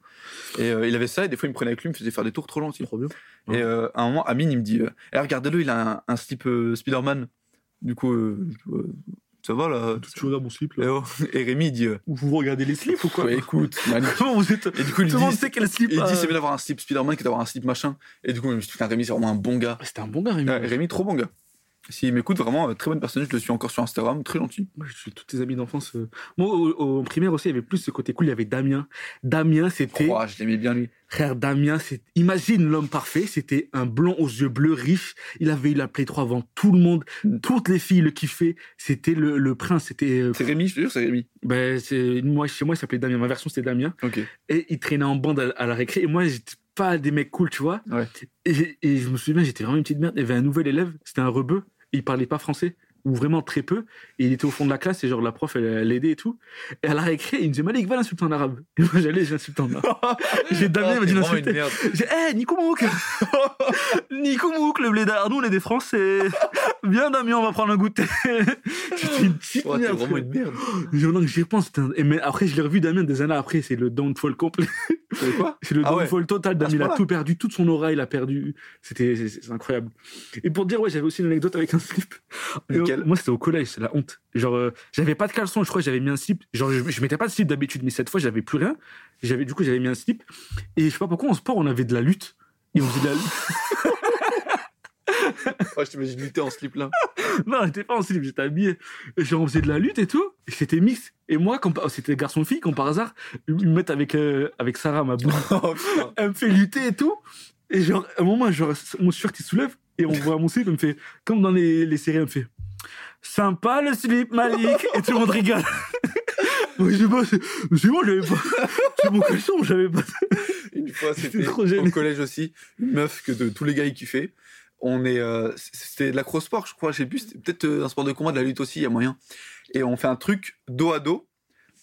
Et euh, il avait ça, et des fois, il me prenait avec lui, il me faisait faire des tours trop longs aussi. Trop bien. Et euh, à un moment, Amine, il me dit euh, Eh, Regardez-le, il a un, un slip euh, Spider-Man. Du coup, ça va là Tu regardes mon slip et, là. oh. Et Rémi, il dit Vous regardez les slips ou quoi Ouais, écoute. Comment vous êtes. Et du coup, il Tout le monde sait quel slip. il dit c'est mieux d'avoir un slip Spider-Man que d'avoir un slip machin. Et du coup, je me suis dit, putain, Rémi, c'est vraiment un bon gars. C'était un bon gars, Rémi. Rémi, trop bon gars. S'il m'écoute, vraiment, euh, très bonne personne. Je le suis encore sur Instagram, très gentil. Moi, je suis tous tes amis d'enfance. euh. Moi, au, au- en primaire aussi, il y avait plus ce côté cool. Il y avait Damien. Damien, c'était. Ouah, je l'aimais bien, lui. Frère Damien, c'est. Imagine l'homme parfait. C'était un blond aux yeux bleus, riche. Il avait eu la Play 3 avant tout le monde. Mm. Toutes les filles le kiffaient. C'était le, le prince. C'était. euh, C'est Rémi, je te jure, c'est Rémi. ben, c'est- moi, chez moi, il s'appelait Damien. Ma version, c'était Damien. Ok. Et il traînait en bande à, à la récré. Et moi, j'étais pas des mecs cool, tu vois. Ouais. Et, et je me souviens, j'étais vraiment une petite merde. Il y avait un nouvel élève, c'était un rebeu. Il parlait pas français, ou vraiment très peu. Et il était au fond de la classe, et genre la prof, elle, l'aidait et tout. Et à la récré, il me disait, Malik, va l'insulter en arabe. Et moi, j'allais, j'insulte en arabe. J'ai Damien, il m'a dit l'insulter. J'ai, hé, Nico Mouk Nico Mouk, le blédard, nous, on est des Français. Viens, Damien, on va prendre un goûter. J'étais une petite Oh, merde, vraiment une merde. Non, j'y c'était un- Et mais après, je l'ai revu Damien des années après. C'est le downfall complet. C'est quoi? C'est le Ah ouais. downfall total. À Damien, il a tout perdu. Toute son aura, il a perdu. C'était incroyable. Et pour dire, ouais, j'avais aussi une anecdote avec un slip. Lequel euh, moi, c'était au collège. C'est la honte. Genre, euh, j'avais pas de caleçon. Je crois que j'avais mis un slip. Genre, je, je mettais pas de slip d'habitude. Mais cette fois, j'avais plus rien. J'avais, du coup, j'avais mis un slip. Et je sais pas pourquoi, en sport, on avait de la lutte. Et on faisait de la lutte. Oh, je t'imagine lutter en slip là. non, j'étais pas en slip, j'étais habillé. Genre, on faisait de la lutte et tout. Et c'était mix. Et moi, comme c'était garçon-fille, comme par hasard, ils me mettent avec, euh, avec Sarah, ma boule. Oh elle me fait lutter et tout. Et genre, à un moment, genre, mon shirt il soulève et on voit mon slip, elle me fait, comme dans les, les séries, elle me fait Sympa le slip, Malik Et tout le monde rigole. Moi, je sais pas, c'est moi, j'avais pas. C'est mon caleçon, j'avais pas. Une fois, c'était au collège aussi, une meuf que de tous les gars ils kiffaient. On est, euh, c'était de l'acro-sport, je crois, je sais plus, peut-être euh, un sport de combat, de la lutte aussi, il y a moyen. Et on fait un truc dos à dos.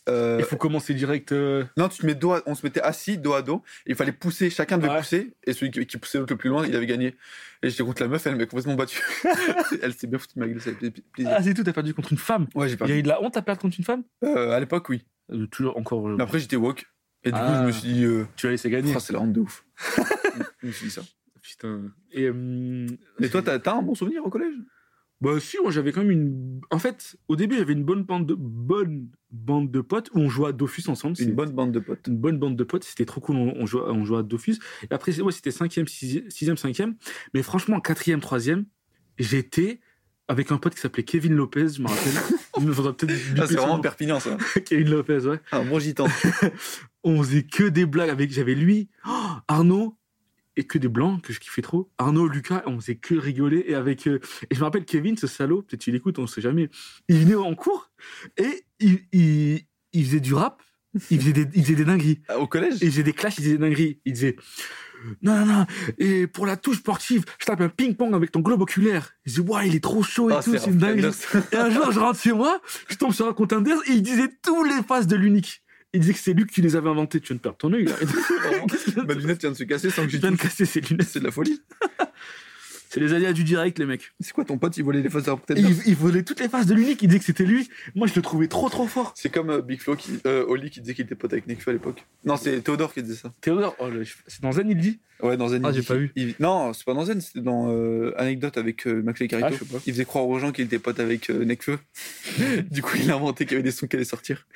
Euh, Il faut commencer direct. euh, non, tu te mets dos à- on se mettait assis, dos à dos. Il fallait pousser, chacun devait Ouais. pousser. Et celui qui, qui poussait l'autre le plus loin, il avait gagné. Et j'étais contre la meuf, elle m'avait complètement battu. elle s'est bien foutue de ma gueule, ça fait plaisir. Ah, c'est tout, t'as perdu contre une femme. Ouais, j'ai Il y a perdu. eu de la honte à perdre contre une femme? À l'époque, oui. Toujours encore. Mais après, j'étais woke. Et du coup, Ah. je me suis dit, Tu vas laisser gagner. Ah, c'est la honte de ouf. je me suis dit ça. Putain. Et, euh, Et toi, t'as t'as un bon souvenir au collège? Bah si, moi j'avais quand même une. En fait, au début j'avais une bonne bande de bonne bande de potes où on jouait à Dofus ensemble. Une C'est- bonne bande de potes. une bonne bande de potes, c'était trop cool, on, on jouait, on jouait à Dofus. Et après, c'est- ouais, c'était 5e, 6e, 5e. Mais franchement, 4e, 3e, j'étais avec un pote qui s'appelait Kevin Lopez, je me rappelle. Il me faudra peut-être biper Ah, c'est son vraiment nom. Perpignan, ça. Kevin Lopez, ouais. Un bon gitan. On faisait que des blagues avec. J'avais lui, oh, Arnaud, et que des blancs que je kiffais trop. Arnaud, Lucas, on faisait que rigoler. Et avec. euh, Et je me rappelle Kevin, ce salaud, peut-être il écoute, on sait jamais. Il venait en cours et il, il, il faisait du rap. Il faisait des, il faisait des dingueries. Ah, Au collège? Il faisait des clashs, il disait des dingueries. Il disait Non, non, non, et pour la touche sportive, je tape un ping-pong avec ton globe oculaire. Il disait Ouais, il est trop chaud et Ah, tout, c'est une dinguerie. Et un jour, je rentre chez moi, je tombe sur un compte et il disait tous les phases de l'unique. Il disait que c'est lui qui les avait inventés. Tu viens de perdre ton œil, là. Ma lunette vient de se casser sans que Je j'ai viens de casser ses lunettes. C'est de la folie. C'est les aléas du direct, les mecs. C'est quoi ton pote, il volait les Et reporters il, il volait toutes les phases de l'unique. Il disait que c'était lui. Moi, je le trouvais trop, trop fort. C'est comme euh, Big Flo, qui, euh, Oli qui disait qu'il était pote avec Nekfeu à l'époque. Non, c'est Théodore qui disait ça. Théodore, oh, le- c'est dans Zen, il dit Ouais, dans Zen. Ah, j'ai pas vu. il- Non, c'est pas dans Zen, c'était dans euh, Anecdote avec euh, Maclay et Carito. Ah, je sais pas. il faisait croire aux gens qu'il était pote avec euh, Nekfeu. du coup, il a inventé qu'il y avait des sons qui allaient sortir.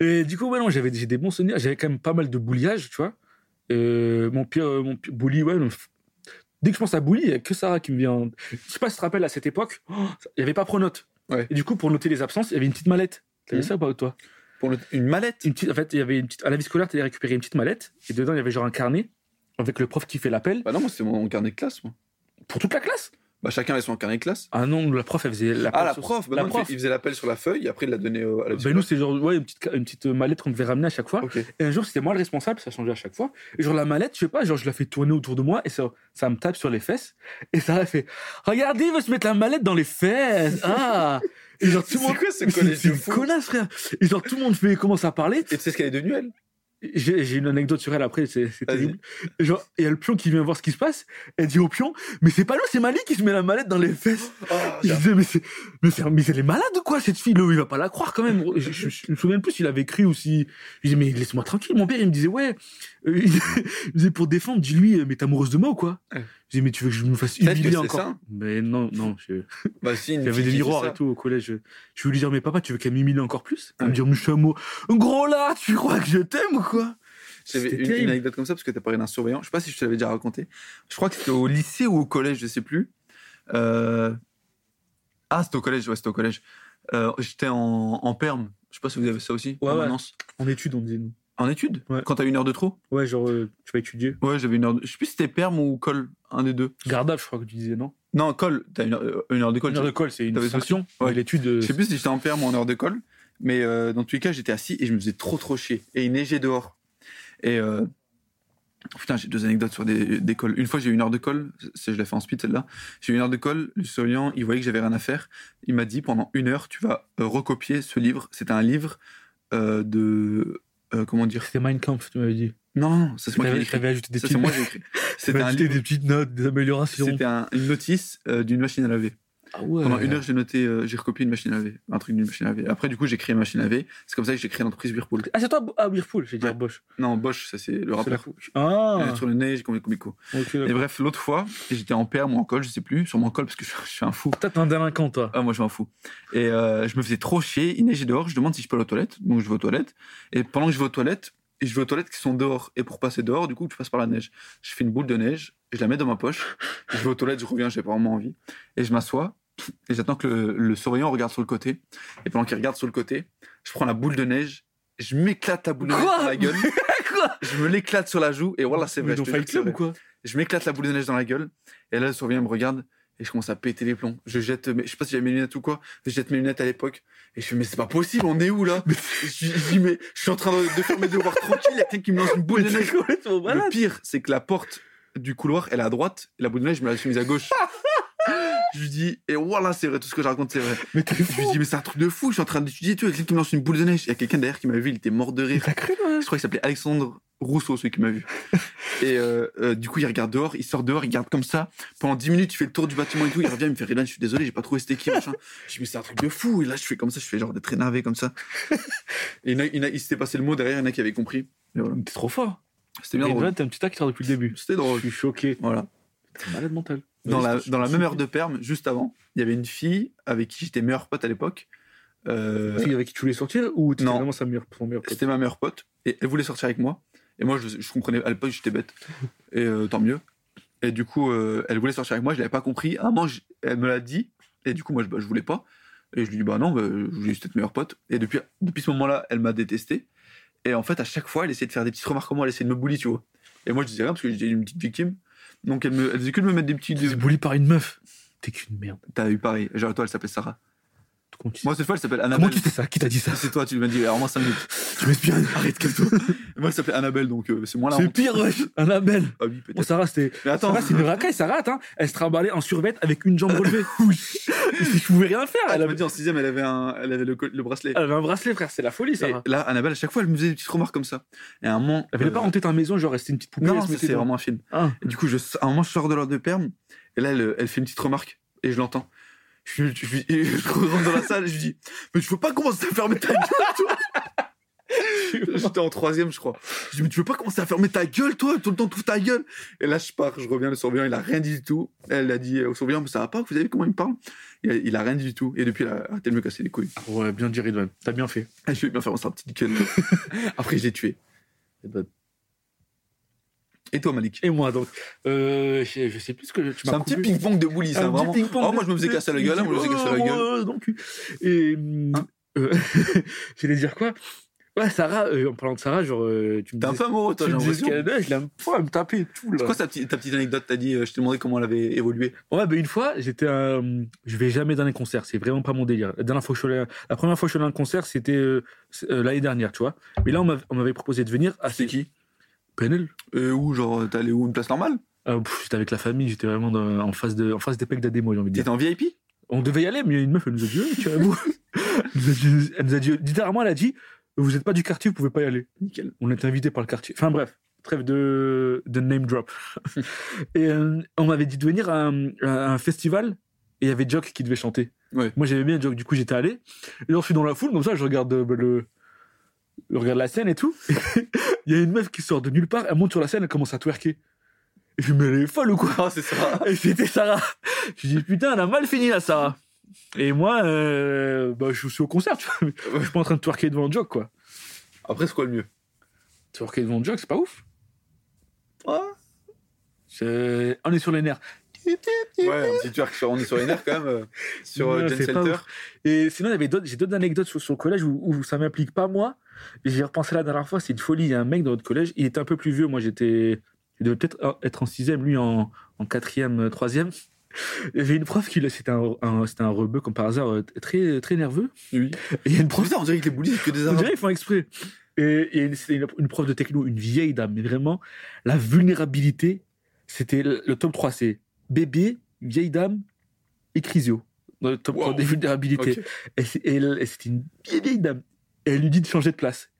Et du coup, ouais, non, j'avais j'ai des bons souvenirs. J'avais quand même pas mal de bouliage, tu vois. Euh, mon pire, mon pire bully, ouais. Dès que je pense à bully, il y a que Sarah qui me vient. Je sais pas si tu te rappelles, à cette époque, oh, il y avait pas Pronote. Ouais. Et du coup, pour noter les absences, il y avait une petite mallette. T'avais Mhm. ça ou pas, toi? Pour le- une mallette? Une petite, En fait, il y avait une petite. À la vie scolaire, tu allais récupérer une petite mallette. Et dedans, il y avait genre un carnet avec le prof qui fait l'appel Bah non, moi, c'était mon carnet de classe, moi. pour toute la classe? Bah, chacun avait son carnet de classe. Ah non, la prof, elle faisait la Ah, la sur- prof, bah la non, prof. il faisait l'appel sur la feuille, et après il l'a donné au- à la Ben psychologue. nous, c'est genre ouais, une, petite, une petite mallette qu'on devait ramener à chaque fois. Et un jour, c'était moi le responsable, ça changeait à chaque fois. Et genre, la mallette, je sais pas, genre, je la fais tourner autour de moi et ça, ça me tape sur les fesses. Et Sarah fait Regardez, il veut se mettre la mallette dans les fesses. Ah Et genre, tout le C'est monde. quoi ce Mais c'est- collège C'est de une fou? connasse, frère. Et genre, tout le monde fait, commence à parler. Et tu sais ce qu'elle est devenue, elle? J'ai une anecdote sur elle après, c'est terrible. Genre, il y a le pion qui vient voir ce qui se passe. Elle dit au pion Mais c'est pas nous, c'est Mali qui se met la mallette dans les fesses. Ah, Je disais, mais c'est, mais c'est, mais elle est malade ou quoi, cette fille, là, il va pas la croire quand même. Je, je- je me souviens plus s'il avait cru ou si, je disais, mais laisse-moi tranquille. Mon père, il me disait, ouais, il me disait, pour défendre, dis-lui, euh, mais t'es amoureuse de moi ou quoi? Ouais. Je disais, mais tu veux que je me fasse humilier encore? ça. Mais non, non, je, Bah, si, une il y avait fille des miroirs et tout au collège. Je, je voulais lui dire, mais papa, tu veux qu'elle m'humilie encore plus? Elle me Ouais. dire, mais je suis amoureux. Gros là, tu crois que je t'aime ou quoi? J'avais une, anecdote comme ça parce que t'as parlé d'un surveillant. Je sais pas si je te l'avais déjà raconté. Je crois que c'était au lycée ou au collège, je sais plus. Euh... Ah, c'était au collège, ouais, c'était au collège. Euh, J'étais en, en perme. Je sais pas si vous avez ça aussi. Ouais, en ouais. En études, on disait nous. En études Ouais. Quand t'as une heure de trop Ouais, genre, euh, tu vas étudier. Ouais, j'avais une heure de... Je sais plus si c'était perme ou colle, un des deux. Gardable, je crois que tu disais, non? Non, colle, t'as une, heure- euh, une heure de colle. Une heure de colle, c'est une fonction. Ouais. L'étude, euh, Je sais plus si j'étais en perme ou en heure de colle, mais euh, dans tous les cas, j'étais assis et je me faisais trop trop chier. Et il neigeait dehors. Et euh, putain, j'ai deux anecdotes sur des, des colles. Une fois, j'ai eu une heure de colle, c'est- je l'ai fait en speed celle-là. J'ai eu une heure de colle, le surveillant, il voyait que j'avais rien à faire. Il m'a dit pendant une heure, tu vas recopier ce livre. C'était un livre euh, de. Euh, comment dire? C'était Mein Kampf, tu m'avais dit. Non, ça c'est moi qui l'ai écrit. t'avais ajouté des Ça, petites moi qui l'ai écrit. C'était un livre. des petites notes, des améliorations. C'était un- une notice euh, d'une machine à laver. Ah ouais. Pendant une heure, j'ai noté, euh, j'ai recopié une machine à laver, un truc d'une machine à laver. Après, du coup, j'ai créé une machine à laver. C'est comme ça que j'ai créé l'entreprise Whirlpool. Ah, c'est toi, ah, Whirlpool, j'ai dit Ouais. Bosch. Non, Bosch, ça c'est le rappeur. Ah, Sur le nez, j'ai combien comico. ok. Et bref, l'autre fois, j'étais en perme ou en colle, je sais plus, sur mon col parce que je, je suis un fou. T'es un délinquant, toi. Ah, moi, je suis un fou. Et euh, je me faisais trop chier, il neigeait dehors, je demande si je peux aller aux toilettes. Donc, je vais aux toilettes. Et pendant que je vais aux toilettes, et je vais aux toilettes qui sont dehors. Et pour passer dehors, du coup, tu passes par la neige. Je fais une boule de neige, je la mets dans ma poche. Je vais aux toilettes, je reviens, j'ai pas vraiment envie. Et je m'assois, et j'attends que le, le surveillant regarde sur le côté. Et pendant qu'il regarde sur le côté, je prends la boule de neige, je m'éclate la boule de neige dans la gueule. Quoi Je me l'éclate sur la joue, et voilà, c'est vrai. Mais dans je te Club ou quoi Je m'éclate la boule de neige dans la gueule. Et là, le surveillant me regarde. Et je commence à péter les plombs. Je jette, mes- je sais pas si j'avais mes lunettes ou quoi. Je jette mes lunettes à l'époque. Et je fais, mais c'est pas possible, on est où là? Je, je dis, mais je suis en train de, de faire mes devoirs tranquille. Il y a quelqu'un qui me lance une boule de neige. Le pire, c'est que la porte du couloir, elle est à droite. Et la boule de neige, je me la suis mise à gauche. je lui dis, et voilà, c'est vrai, tout ce que je raconte, c'est vrai. Mais t'es Je lui dis, mais c'est un truc de fou. Je suis en train d'étudier tout. Y a quelqu'un qui me lance une boule de neige. Il y a quelqu'un derrière qui m'a vu. Il était mort de rire. T'as cru, toi Je crois qu'il s'appelait Alexandre Rousseau, celui qui m'a vu. Et euh, euh, du coup, il regarde dehors, il sort dehors, il regarde comme ça. Pendant 10 minutes, il fait le tour du bâtiment et tout. Il revient, il me fait Redan, je suis désolé, j'ai pas trouvé c'était qui, machin. Je dis, mais c'est un truc de fou. Et là, je fais comme ça, je fais genre d'être énervé comme ça. Et il, y en a- il, y en a- il s'était passé le mot derrière, il y en a qui avaient compris. Et voilà. T'es trop fort. C'était bien Et drôle. là, t'es un petit acteur depuis le début. C'était Je drôle. suis choqué. Voilà. Malade mental. Dans la, dans la même heure de perme, juste avant, il y avait une fille avec qui j'étais meilleur pote à l'époque. Euh, Fille avec qui tu voulais sortir ou t'étais Non. vraiment sa meilleure, son meilleur pote? C'était ma meilleure pote et elle voulait sortir avec moi. Et moi, je, je comprenais à l'époque, j'étais bête. Et euh, tant mieux. Et du coup, euh, elle voulait sortir avec moi, je l'avais pas compris. À un moment, je- elle me l'a dit. Et du coup, moi, je, bah, je voulais pas. Et je lui dis, bah non, bah, je voulais juste être meilleure pote. Et depuis, depuis ce moment-là, elle m'a détesté. Et en fait, à chaque fois, elle essayait de faire des petites remarques comme moi, elle essayait de me bully, tu vois. Et moi, je disais rien parce que j'étais une petite victime. Donc, elle, me, elle faisait que de me mettre des petits. Tu es bully par une meuf. T'es qu'une merde. T'as eu pareil. Genre, toi, elle s'appelle Sarah. Comment Moi, cette fois, elle s'appelle Comment Annabelle. tu sais ça Qui t'a dit ça C'est toi, tu m'as dit, alors moi, 5 minutes. Tu m'espionnes Arrête, calme-toi. moi, elle s'appelait Annabelle, donc euh, c'est moi la C'est pire, wesh Annabelle Ah oui, Bon, peut-être. Sarah, c'était. Mais attends, Sarah, c'est une racaille, Sarah, attends. Elle se trimballait en survêt avec une jambe relevée. Je pouvais rien faire. elle Elle avait, dit en 6 elle avait, un, elle avait le, co- le bracelet. elle avait un bracelet, frère. C'est la folie, Et Sarah. là, Annabelle, à chaque fois, elle me faisait des petites remarques comme ça. Et à un moment. Elle pas euh, rentrer dans ta maison, genre rester une petite poupée. Non, c'est vraiment un film. Ah. Et du coup, je, à un moment, je sors de l'ordre de perme. Et là, elle, elle fait une petite remarque. Et je l'entends. Je, je, je, rentre dans la salle et je lui dis Mais tu veux pas commencer à fermer ta gueule, toi J'étais en troisième, je crois. Je dis Mais tu veux pas commencer à fermer ta gueule, toi Tout le temps, trouve ta gueule. Et là, je pars, je reviens, le surveillant, il a rien dit du tout. Elle a dit au surveillant Mais ça va pas, vous avez vu comment il me parle il a, il a rien dit du tout. Et depuis, il a arrêté de me casser les couilles. Ouais, bien dit, Ridwan. T'as bien fait. Ah, je vais bien faire sa petite gueule. Après, je l'ai tué. Et toi, Malik Et moi, donc. Euh, je, je sais plus ce que tu C'est m'as un petit ping-pong de bully, ça, vraiment. Oh, moi, je me faisais casser la gueule, hein, moi, je me faisais casser la gueule. Donc, et. Hein euh, J'allais dire quoi? Ouais, Sarah, euh, en parlant de Sarah, genre, euh, tu me T'es un peu amoureux, toi, j'ai l'impression. je l'aime pas, elle me tapait et tout. C'est Là. quoi ta petite, ta petite anecdote? T'as dit, euh, je t'ai demandé comment elle avait évolué. Ouais, bah une fois, j'étais. euh, je vais jamais dans les concerts, c'est vraiment pas mon délire. La, dernière fois que je suis allé- la première fois que je suis allé dans un concert, c'était euh, c'est, euh, l'année dernière, tu vois. Mais là, on m'avait- on m'avait proposé de venir. Ah, C'est qui? PNL. euh, Où, genre, t'es allé où Une place normale? Pff, j'étais avec la famille, j'étais vraiment dans- en face de, en face des pecs d'Ademo, j'ai envie de dire. T'étais en VIP On devait y aller, mais il y a une meuf, elle nous a dit, tu vas où elle, nous a dit elle nous a dit, littéralement, elle a dit, vous n'êtes pas du quartier, vous pouvez pas y aller. Nickel. On était invité par le quartier. Enfin bref, trêve de, de name drop. et euh, on m'avait dit de venir à un, à un festival et il y avait Jock qui devait chanter. Ouais. Moi j'aimais bien Jock, du coup j'étais allé. Et là je suis dans la foule, comme ça je regarde euh, bah, le, je regarde la scène et tout. Il y a une meuf qui sort de nulle part, elle monte sur la scène, elle commence à twerker. Et je me mais elle est folle ou quoi Ah, c'est. Et c'était Sarah. Je dis putain, elle a mal fini la Sarah. Et moi, euh, bah, je suis au concert, tu vois. Je suis pas en train de twerker devant Jock, quoi. Après, c'est quoi le mieux? Twerker devant Jock, c'est pas ouf. Ouais. On est sur les nerfs. Ouais, un petit twerk on est sur les nerfs quand même, euh, sur euh, Jen Selter. ouf. Et sinon, j'ai d'autres anecdotes sur, sur le collège où, où ça m'implique pas moi. Et J'y ai repensé la dernière fois, c'est une folie. Il y a un mec dans notre collège, il était un peu plus vieux. Moi, j'étais, il devait peut-être être en sixième, lui en, en quatrième, euh, troisième. Il y avait une prof qui, c'était un, un- c'était un rebeu comme par hasard, euh, très, très nerveux. Oui. Et il y a une prof Putain, on dirait que les c'est que des On dirait qu'ils font exprès. Et, c'était une, une prof de techno, une vieille dame, mais vraiment, la vulnérabilité, c'était le, le top 3. C'est bébé, vieille dame et Crisio. Dans le top 3 Wow. des vulnérabilités. Et, c'était une vieille, vieille dame. Et elle lui dit de changer de place.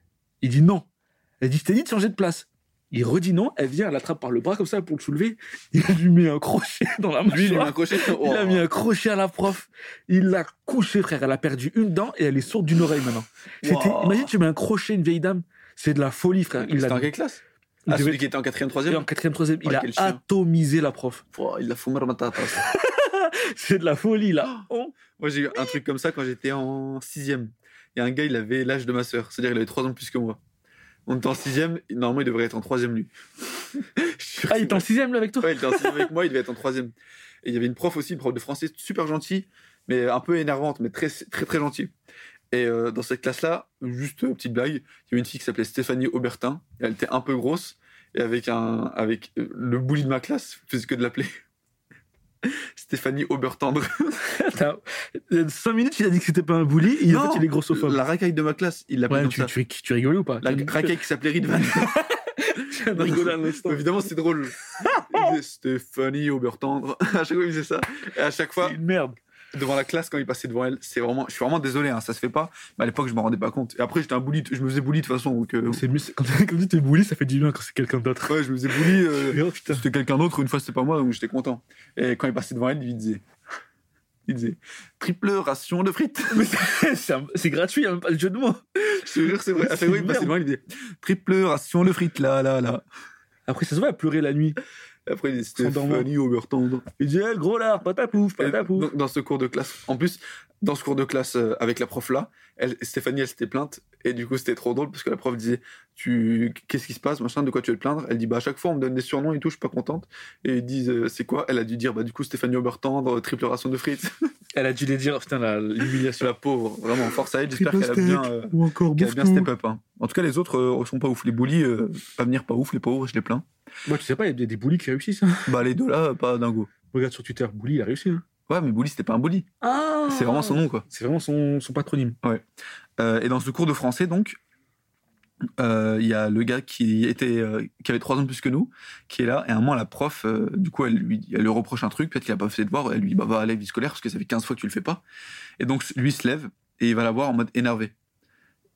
Il dit non. Elle dit, je t'ai dit de changer de place. Il redit non, elle vient, elle l'attrape par le bras comme ça pour le soulever. Il lui met un crochet dans la mâchoire. Lui, il lui a un crochet. Oh. Il a mis un crochet à la prof. Il l'a couché, frère. Elle a perdu une dent et elle est sourde d'une oreille maintenant. Wow. imagine, tu mets un crochet, une vieille dame. C'est de la folie, frère. Il C'était l'a en quelle classe? Il Ah, devait- celui qui était en 4ème, 3ème et en quatrième, troisième, il Oh, a atomisé la prof. Oh, Il a fumé tata. C'est de la folie, là. Oh. Moi, j'ai eu un truc comme ça quand j'étais en 6ème. Il y a un gars, il avait l'âge de ma sœur. C'est-à-dire, il avait 3 ans de plus que moi. On était en 6ème, et normalement, il devrait être en 3ème, lui. Ah, il était en sixième, là, avec toi Ouais, il était en sixième avec moi, il devait être en troisième. Et il y avait une prof aussi, une prof de français super gentille, mais un peu énervante, mais très très très gentille. Et euh, dans cette classe-là, juste euh, petite blague, il y avait une fille qui s'appelait Stéphanie Aubertin. Et elle était un peu grosse et avec un avec euh, le bully de ma classe, je faisais que de l'appeler Stéphanie Aubertendre. Attends, euh, cinq minutes, il a dit que c'était pas un bully, et en Non, fait, il est grossophobe. La racaille de ma classe, il l'appelait Ouais, tu, ça. tu, tu rigolais ou pas? La racaille qui s'appelait Ridvan. Évidemment, c'est drôle. Il Stéphanie Aubertendre. À chaque fois, il faisait ça. Et à chaque fois, C'est une merde. Devant la classe quand il passait devant elle. C'est vraiment, je suis vraiment désolé, hein, ça se fait pas. Mais à l'époque, je me rendais pas compte. Et après, j'étais un bully, je me faisais bully de toute façon. Donc, euh, C'est mieux, c'est- quand, quand tu t'es bully, ça fait du bien quand c'est quelqu'un d'autre. ouais, je me faisais bully. euh, Oh, c'était quelqu'un d'autre. Une fois, c'était pas moi, donc j'étais content. Et quand il passait devant elle, il disait, il disait, triple ration de frites. Mais c'est- gratuit, il n'y a même pas de jeu de mots. je te jure, c'est vrai. Chaque fois, il passait devant elle, il disait, triple ration de frites, là, là, là. Après, ça se voit, elle pleurait la nuit. Et après, il disait, Sans dormir. Stéphanie Aubertendre. Il dit, eh, le gros lard, patapouf, patapouf. donc, dans ce cours de classe, en plus, dans ce cours de classe euh, avec la prof là, elle, Stéphanie, elle s'était plainte. Et du coup, c'était trop drôle parce que la prof disait tu, Qu'est-ce qui se passe machin, De quoi tu veux te plaindre? Elle dit Bah, à chaque fois, on me donne des surnoms et tout, je suis pas contente. Et ils disent euh, C'est quoi? Elle a dû dire Bah, du coup, Stéphanie Aubertendre, triple ration de frites. Elle a dû les dire, putain, la- l'humiliation. la pauvre, vraiment, force à elle. J'espère qu'elle a bien, euh, Ou encore qu'elle a bien step up. hein. En tout cas, les autres euh, sont pas ouf. Les bullies, euh, pas venir pas ouf. Les pauvres, je les plains. Moi, tu sais pas, il y a des, des bullies qui réussissent. hein. Bah, les deux là, pas dingo. Regarde sur Twitter, bully, il a réussi. hein. Ouais, mais bully, c'était pas un bully. Ah C'est vraiment son nom, quoi. C'est vraiment son, son patronyme. Euh, et dans ce cours de français, donc, euh, il y a le gars qui était euh, qui avait trois ans de plus que nous, qui est là. Et à un moment, la prof, euh, du coup, elle lui, elle lui reproche un truc. Peut-être qu'il a pas fait ses devoirs. Elle lui dit bah va à la vie scolaire parce que ça fait 15 fois que tu le fais pas. Et donc lui se lève et il va la voir en mode énervé.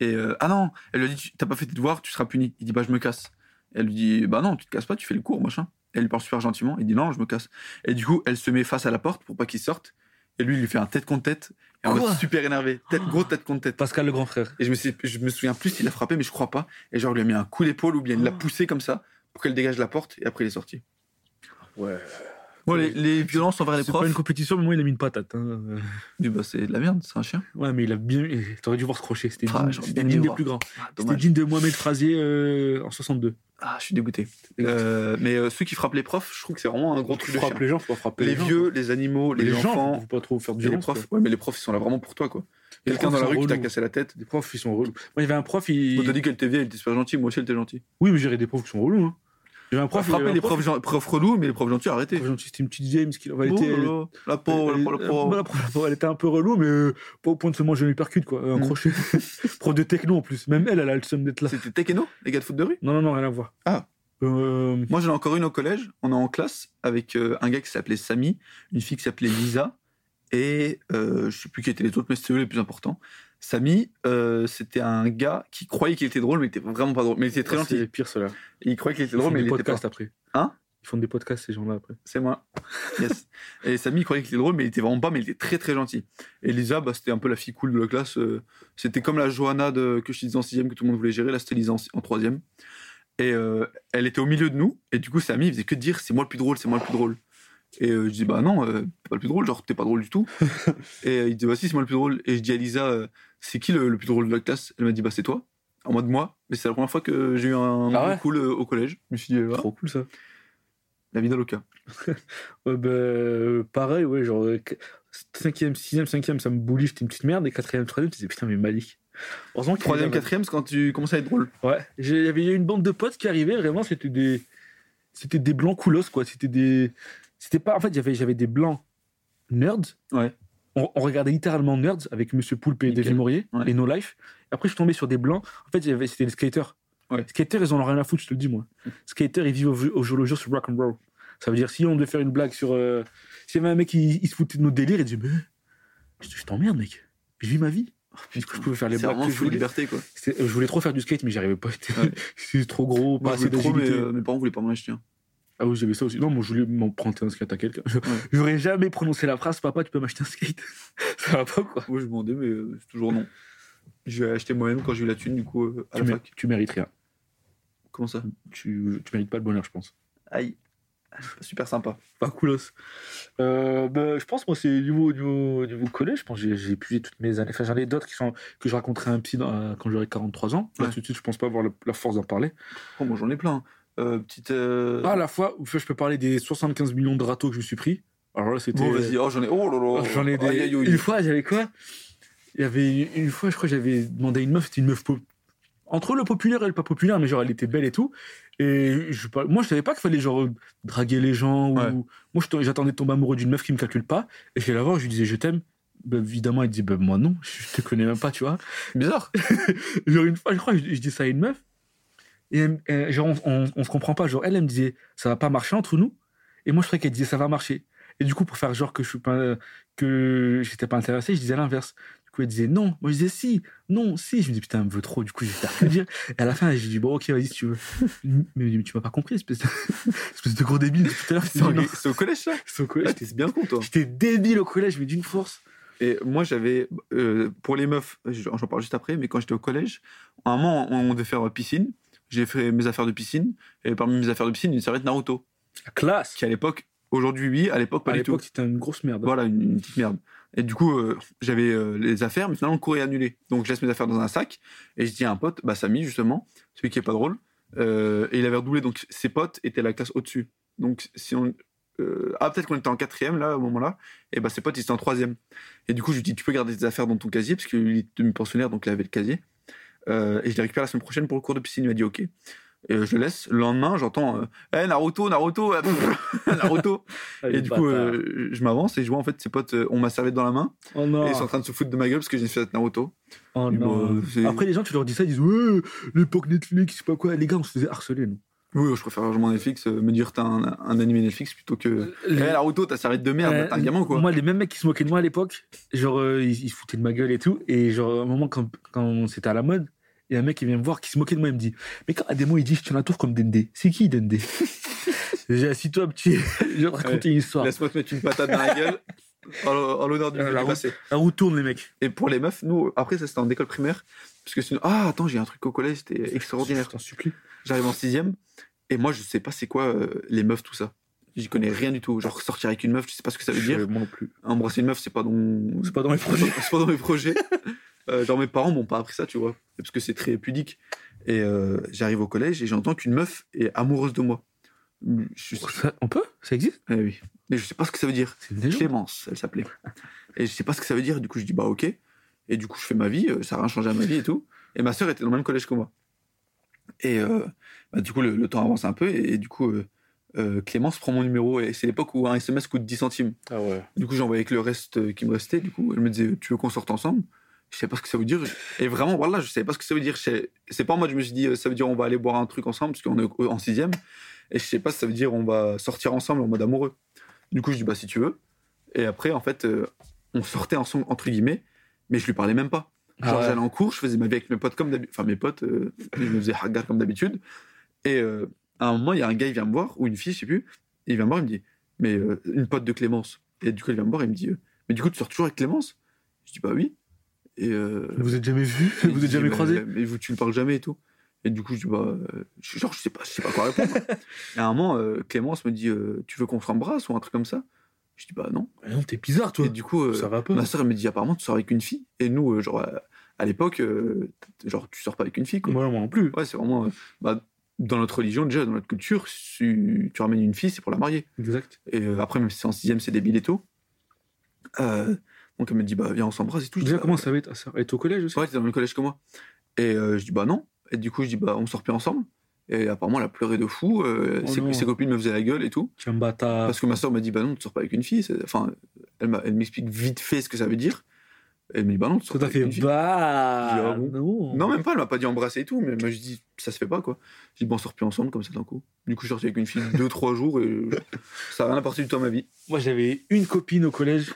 Et euh, ah non, elle lui dit Tu- t'as pas fait tes devoirs, tu seras puni. Il dit bah je me casse. Et elle lui dit bah non, tu te casses pas, tu fais le cours machin. Elle lui parle super gentiment. Il dit non, je me casse. Et du coup, elle se met face à la porte pour pas qu'il sorte. Et lui, il lui fait un tête contre tête. Et en mode super énervé. Tête, gros tête contre tête. Pascal le grand frère. Et je me, suis- je me souviens plus s'il l'a frappé, mais je crois pas. Et genre, il lui a mis un coup d'épaule ou bien il l'a poussé comme ça pour qu'elle dégage la porte et après il est sorti. Ouais. Les, les violences envers les C'est profs, pas une compétition, mais moi, il a mis une patate. hein. Oui, bah, c'est de la merde, c'est un chien. Ouais, mais il a bien. T'aurais dû voir ce crochet. C'était Ah, digne- digne des plus grands. Ah, C'était digne de Mohamed Frazier euh, en 62. Ah, je suis dégoûté. Euh, mais euh, ceux qui frappent les profs, je trouve que c'est vraiment un gros truc de chien. Frappe les gens, faut pas frapper Les les, gens, vieux, les animaux, les, gens, enfants, faut pas trop faire de et les violence. profs. Ouais, mais les profs, ils sont là vraiment pour toi, quoi. Les Quelqu'un dans la rue qui t'a cassé la tête. Les profs, ils sont relous. Moi, il y avait un prof, il. On t'a dit qu'elle était vieille, elle était super gentille. Moi aussi, elle était gentille. Oui, mais j'irais des profs qui sont relous. Hein. Avait un prof, il les prof- profs, gen- profs relous, mais les profs gentils, arrêtez. prof gentil, C'était une petite James qui La pauvre, la pauvre, la Euh, pauvre. la pauvre, elle était un peu relou, mais euh, pas au point de se manger une percute, quoi. Un Mm. crochet. prof de techno en plus. Même elle, elle a le seum d'être là. C'était Tekeno, les gars de foot de rue? Non, non, non, rien à voir. Ah. Euh, Moi, j'en ai encore une au collège. On est en classe avec euh, un gars qui s'appelait Samy, une fille qui s'appelait Lisa, et euh, je sais plus qui étaient les autres, mais c'était eux les plus importants. Samy, euh, c'était un gars qui croyait qu'il était drôle, mais il était vraiment pas drôle. Mais il était très c'est gentil. pire, cela. Il croyait qu'il était drôle, mais des il était pas. podcasts après. Hein? Ils font des podcasts, ces gens-là, après. C'est moi. Yes. et Samy, il croyait qu'il était drôle, mais il était vraiment pas, mais il était très très gentil. Et Lisa, bah, c'était un peu la fille cool de la classe. euh, c'était comme la Johanna de, que je disais en sixième que tout le monde voulait gérer. Là, c'était Lisa en, en troisième. Et euh, elle était au milieu de nous. Et du coup, Samy, il faisait que dire c'est moi le plus drôle, c'est moi le plus drôle. Et euh, je dis bah non, euh, pas le plus drôle, genre t'es pas drôle du tout. et euh, il dit bah si, c'est moi le plus drôle. Et je dis à Lisa, c'est qui le, le plus drôle de la classe Elle m'a dit bah c'est toi. En mode moi. Mais c'est la première fois que j'ai eu un Ah ouais? cool au collège. Je me suis dit, ah, Trop cool, ça. la vie d'Aloca. Ouais, bah, euh, pareil, ouais, genre, 5ème, 6ème, 5ème, ça me boulie, j'étais une petite merde, et 4ème, 3ème, tu disais putain, mais Malik. Heureusement qu'il Troisième, est là, quatrième, c'est quand tu commences à être drôle. Ouais, il y avait une bande de potes qui arrivaient, vraiment, c'était des. C'était des blancs coolos, quoi. C'était des. C'était pas. En fait, j'avais des blancs nerds. Ouais. On, on regardait littéralement Nerds avec Monsieur Poulpe et. Davy Maurier Ouais. et No Life. Et après, je suis tombé sur des blancs. En fait, c'était des skaters. Ouais. Skaters, ils en ont rien à foutre, je te le dis, moi. Skaters, ils vivent au, au jour le jour sur rock and roll. Ça veut dire, si on devait faire une blague sur. euh, S'il y avait un mec qui il se foutait de nos délires, il disait, mais. Je, je t'emmerde, mec. Je vis ma vie. Du coup, je pouvais faire les blagues que je voulais. liberté, quoi. Euh, Je voulais trop faire du skate, mais j'y arrivais pas. Ouais. C'était trop gros, pas Moi, assez trop, mais euh, mes parents voulaient pas m'en acheter un. Ah oui, j'avais ça aussi. Non, moi, je voulais m'emprunter un skate à quelqu'un. Je- J'aurais jamais prononcé la phrase Papa, tu peux m'acheter un skate? ça va pas, quoi. Moi, je demandais, mais euh, c'est toujours non. Je vais acheter moi-même quand j'ai eu la thune, du coup, euh, à Tu, la fac. tu mérites rien. Comment ça? Tu, tu mérites pas le bonheur, je pense. Aïe. Super sympa. Pas coolos. Euh, bah, je pense, moi, c'est niveau, niveau, niveau collège. Je pense que j'ai- j'ai épuisé toutes mes années. Enfin, j'en ai d'autres qui sont, que je raconterai un psy dans- quand j'aurai 43 ans. Là, Ouais. tout de suite, je pense pas avoir la, la force d'en parler. Oh, moi, j'en ai plein. Euh, petite. euh, Ah, à la fois, je peux parler des 75 millions de râteaux que je me suis pris. Alors là, c'était. Bon, vas-y. Oh, j'en ai. Oh là là. J'en ai des. Aïe, aïe, aïe. Une fois, j'avais quoi? Il y avait une fois, je crois, j'avais demandé à une meuf, c'était une meuf entre le populaire et le pas populaire, mais genre elle était belle et tout. Et je, moi, je savais pas qu'il fallait genre draguer les gens. Ou... Ouais. Moi, je- j'attendais de tomber amoureux d'une meuf qui me calcule pas. Et je vais la voir, je lui disais je t'aime. Bah, évidemment, elle dit bah, moi non, je te connais même pas, tu vois. Bizarre. Genre une fois, je crois, je, je dis ça à une meuf. Et elle- genre, on, on se comprend pas. Genre, elle, elle me disait ça va pas marcher entre nous? Et moi, je croyais qu'elle disait ça va marcher. Et du coup, pour faire genre que je suis pas, que j'étais pas intéressé, je disais l'inverse. Du coup, elle disait non. Moi, je disais si, non, si. Je me dis putain, elle me veut trop. Du coup, je vais que dire. Et à la fin, j'ai dit bon, ok, vas-y, si tu veux. Mais, mais tu m'as pas compris, espèce de, espèce de gros débile. Tout à l'heure, C'est au- collège, ça? C'est au collège. T'es bien con, toi. J'étais débile au collège, mais d'une force. Et moi, j'avais. euh, pour les meufs, j'en parle juste après, mais quand j'étais au collège, à un moment, on devait faire piscine. J'ai fait mes affaires de piscine. Et parmi mes affaires de piscine, une serviette Naruto. La classe. Qui à l'époque, aujourd'hui, oui, à l'époque, pas À du tout. l'époque, c'était une grosse merde. Voilà, une, une petite merde. Et du coup, euh, j'avais euh, les affaires, mais finalement, le cours est annulé. Donc, je laisse mes affaires dans un sac. Et je dis à un pote, bah, Samy, justement, celui qui est pas drôle. euh, et il avait redoublé, donc ses potes étaient la classe au-dessus. Donc, si on. ah, peut-être qu'on était en quatrième, là, au moment-là. Et bah, ses potes, ils étaient en troisième. Et du coup, je lui dis, tu peux garder tes affaires dans ton casier, parce qu'il est demi-pensionnaire, donc il avait le casier. Euh, et je les récupère la semaine prochaine pour le cours de piscine. Il m'a dit, OK. Et euh, je le laisse. Le lendemain, j'entends, euh, Eh, Naruto, Naruto, Naruto. Ah, Et les du coup, euh, je m'avance et je vois en fait ses potes ont ma serviette dans la main oh non. et ils sont en train de se foutre de ma gueule parce que j'ai fait Naruto. Oh non. Après, les gens, tu leur dis ça, ils disent Ouais, l'époque Netflix, je sais pas quoi. Les gars, on se faisait harceler, nous. Oui, je préfère largement Netflix, euh, me dire t'as un, un animé Netflix plutôt que. Eh, Naruto, t'as serviette de merde, Euh, t'es un gamin quoi. Moi, les mêmes mecs qui se moquaient de moi à l'époque, genre, ils, ils se foutaient de ma gueule et tout. Et genre, à un moment, quand, quand c'était à la mode, il a un mec qui vient me voir qui se moquait de moi. Il me dit Mais quand Ademo, il dit Je tiens la tour comme Dende. C'est qui Dende? J'ai assis-toi, petit. Je vais te raconter une histoire. Laisse-moi te mettre une patate dans la gueule. En en l'honneur du Euh, la route. passé. La roue tourne, les mecs. Et pour les meufs, nous, après ça c'était en école primaire. Parce que sinon. Ah, attends, j'ai un truc au collège, c'était extraordinaire. J'arrive en sixième et moi je sais pas c'est quoi euh, les meufs, tout ça. J'y connais rien du tout. Genre sortir avec une meuf, je sais pas ce que ça veut dire. Moi non plus. Embrasser une meuf, c'est pas dans. C'est pas dans mes projets. c'est pas dans mes projets. Euh, genre mes parents m'ont pas appris ça, tu vois, parce que c'est très pudique. Et euh, j'arrive au collège et j'entends qu'une meuf est amoureuse de moi. Je Ça- on peut? Ça existe? Eh oui. Mais je sais pas ce que ça veut dire. Clémence, elle s'appelait. Et je sais pas ce que ça veut dire. Du coup, je dis bah ok. Et du coup, je fais ma vie. euh, Ça n'a rien changé à ma vie et tout. Et ma sœur était dans le même collège que moi. Et euh, bah, du coup, le, le temps avance un peu. Et, du coup, euh, euh, Clémence prend mon numéro. Et c'est l'époque où un SMS coûte 10 centimes. Ah ouais. Du coup, envoyé avec le reste qui me restait. Du coup, elle me disait Tu veux qu'on sorte ensemble? Je sais pas ce que ça veut dire. Et vraiment, voilà, je savais pas ce que ça veut dire. Sais- C'est pas mode, je me suis dit euh, Ça veut dire on va aller boire un truc ensemble, parce qu'on est en sixième. Et je sais pas si ça veut dire on va sortir ensemble en mode amoureux. Du coup, je dis Bah, si tu veux. Et après, en fait, euh, on sortait ensemble, entre guillemets, mais je lui parlais même pas. Ah Genre, ouais. j'allais en cours, je faisais ma vie avec mes potes comme d'habitude. Enfin, mes potes, euh, je me faisais hagar comme d'habitude. Et euh, à un moment, il y a un gars, il vient me voir, ou une fille, je sais plus. Et il vient me voir, il me dit, mais une pote de Clémence. Et du coup, il vient me voir, il me dit, mais du coup, tu sors toujours avec Clémence? Je dis, bah oui. Et euh, Vous êtes jamais vu Vous êtes jamais mais- croisés Mais vous, tu ne parles jamais et tout. Et du coup, je dis, bah, je- genre, je sais pas, je sais pas quoi répondre. et à un moment, euh, Clémence me dit, euh, tu veux qu'on s'embrasse ou un truc comme ça? Je dis, bah non. Ah Non, t'es bizarre, toi. Et du coup, euh, Ça va pas. Ma soeur, elle me dit apparemment, tu sors avec une fille. Et nous, genre, à, à l'époque, genre, tu sors pas avec une fille, quoi. Moi, moi non plus. Ouais, c'est vraiment. bah, dans notre religion, déjà, dans notre culture, si tu ramènes une fille, c'est pour la marier. Exact. Et après, même si c'est en sixième, c'est débile et tout. Euh, donc, elle me dit, bah, viens, on s'embrasse et tout. Je dis, Déjà, bah, comment ça va être Elle est au collège aussi? Ouais, t'es dans le même collège que moi. Et euh, je dis, bah non. Et du coup, je dis, bah, on sort plus ensemble. Et apparemment, elle a pleuré de fou. euh, Oh ses, copines me faisaient la gueule et tout. Tu un bâtard. Parce que ma soeur m'a dit, bah non, tu sors pas avec une fille. Enfin, elle elle m'explique vite fait ce que ça veut dire. Elle me dit, bah non, tu sors pas avec fait. une fille. Bah. Dis, ah bon? non. Même pas, elle m'a pas dit embrasser et tout, mais moi je dis, ça se fait pas quoi. Je dis, bon, on sort plus ensemble comme ça d'un coup. Du coup, je suis sorti avec une fille deux, trois jours et ça a rien apporté du tout à ma vie. Moi, j'avais une copine au collège.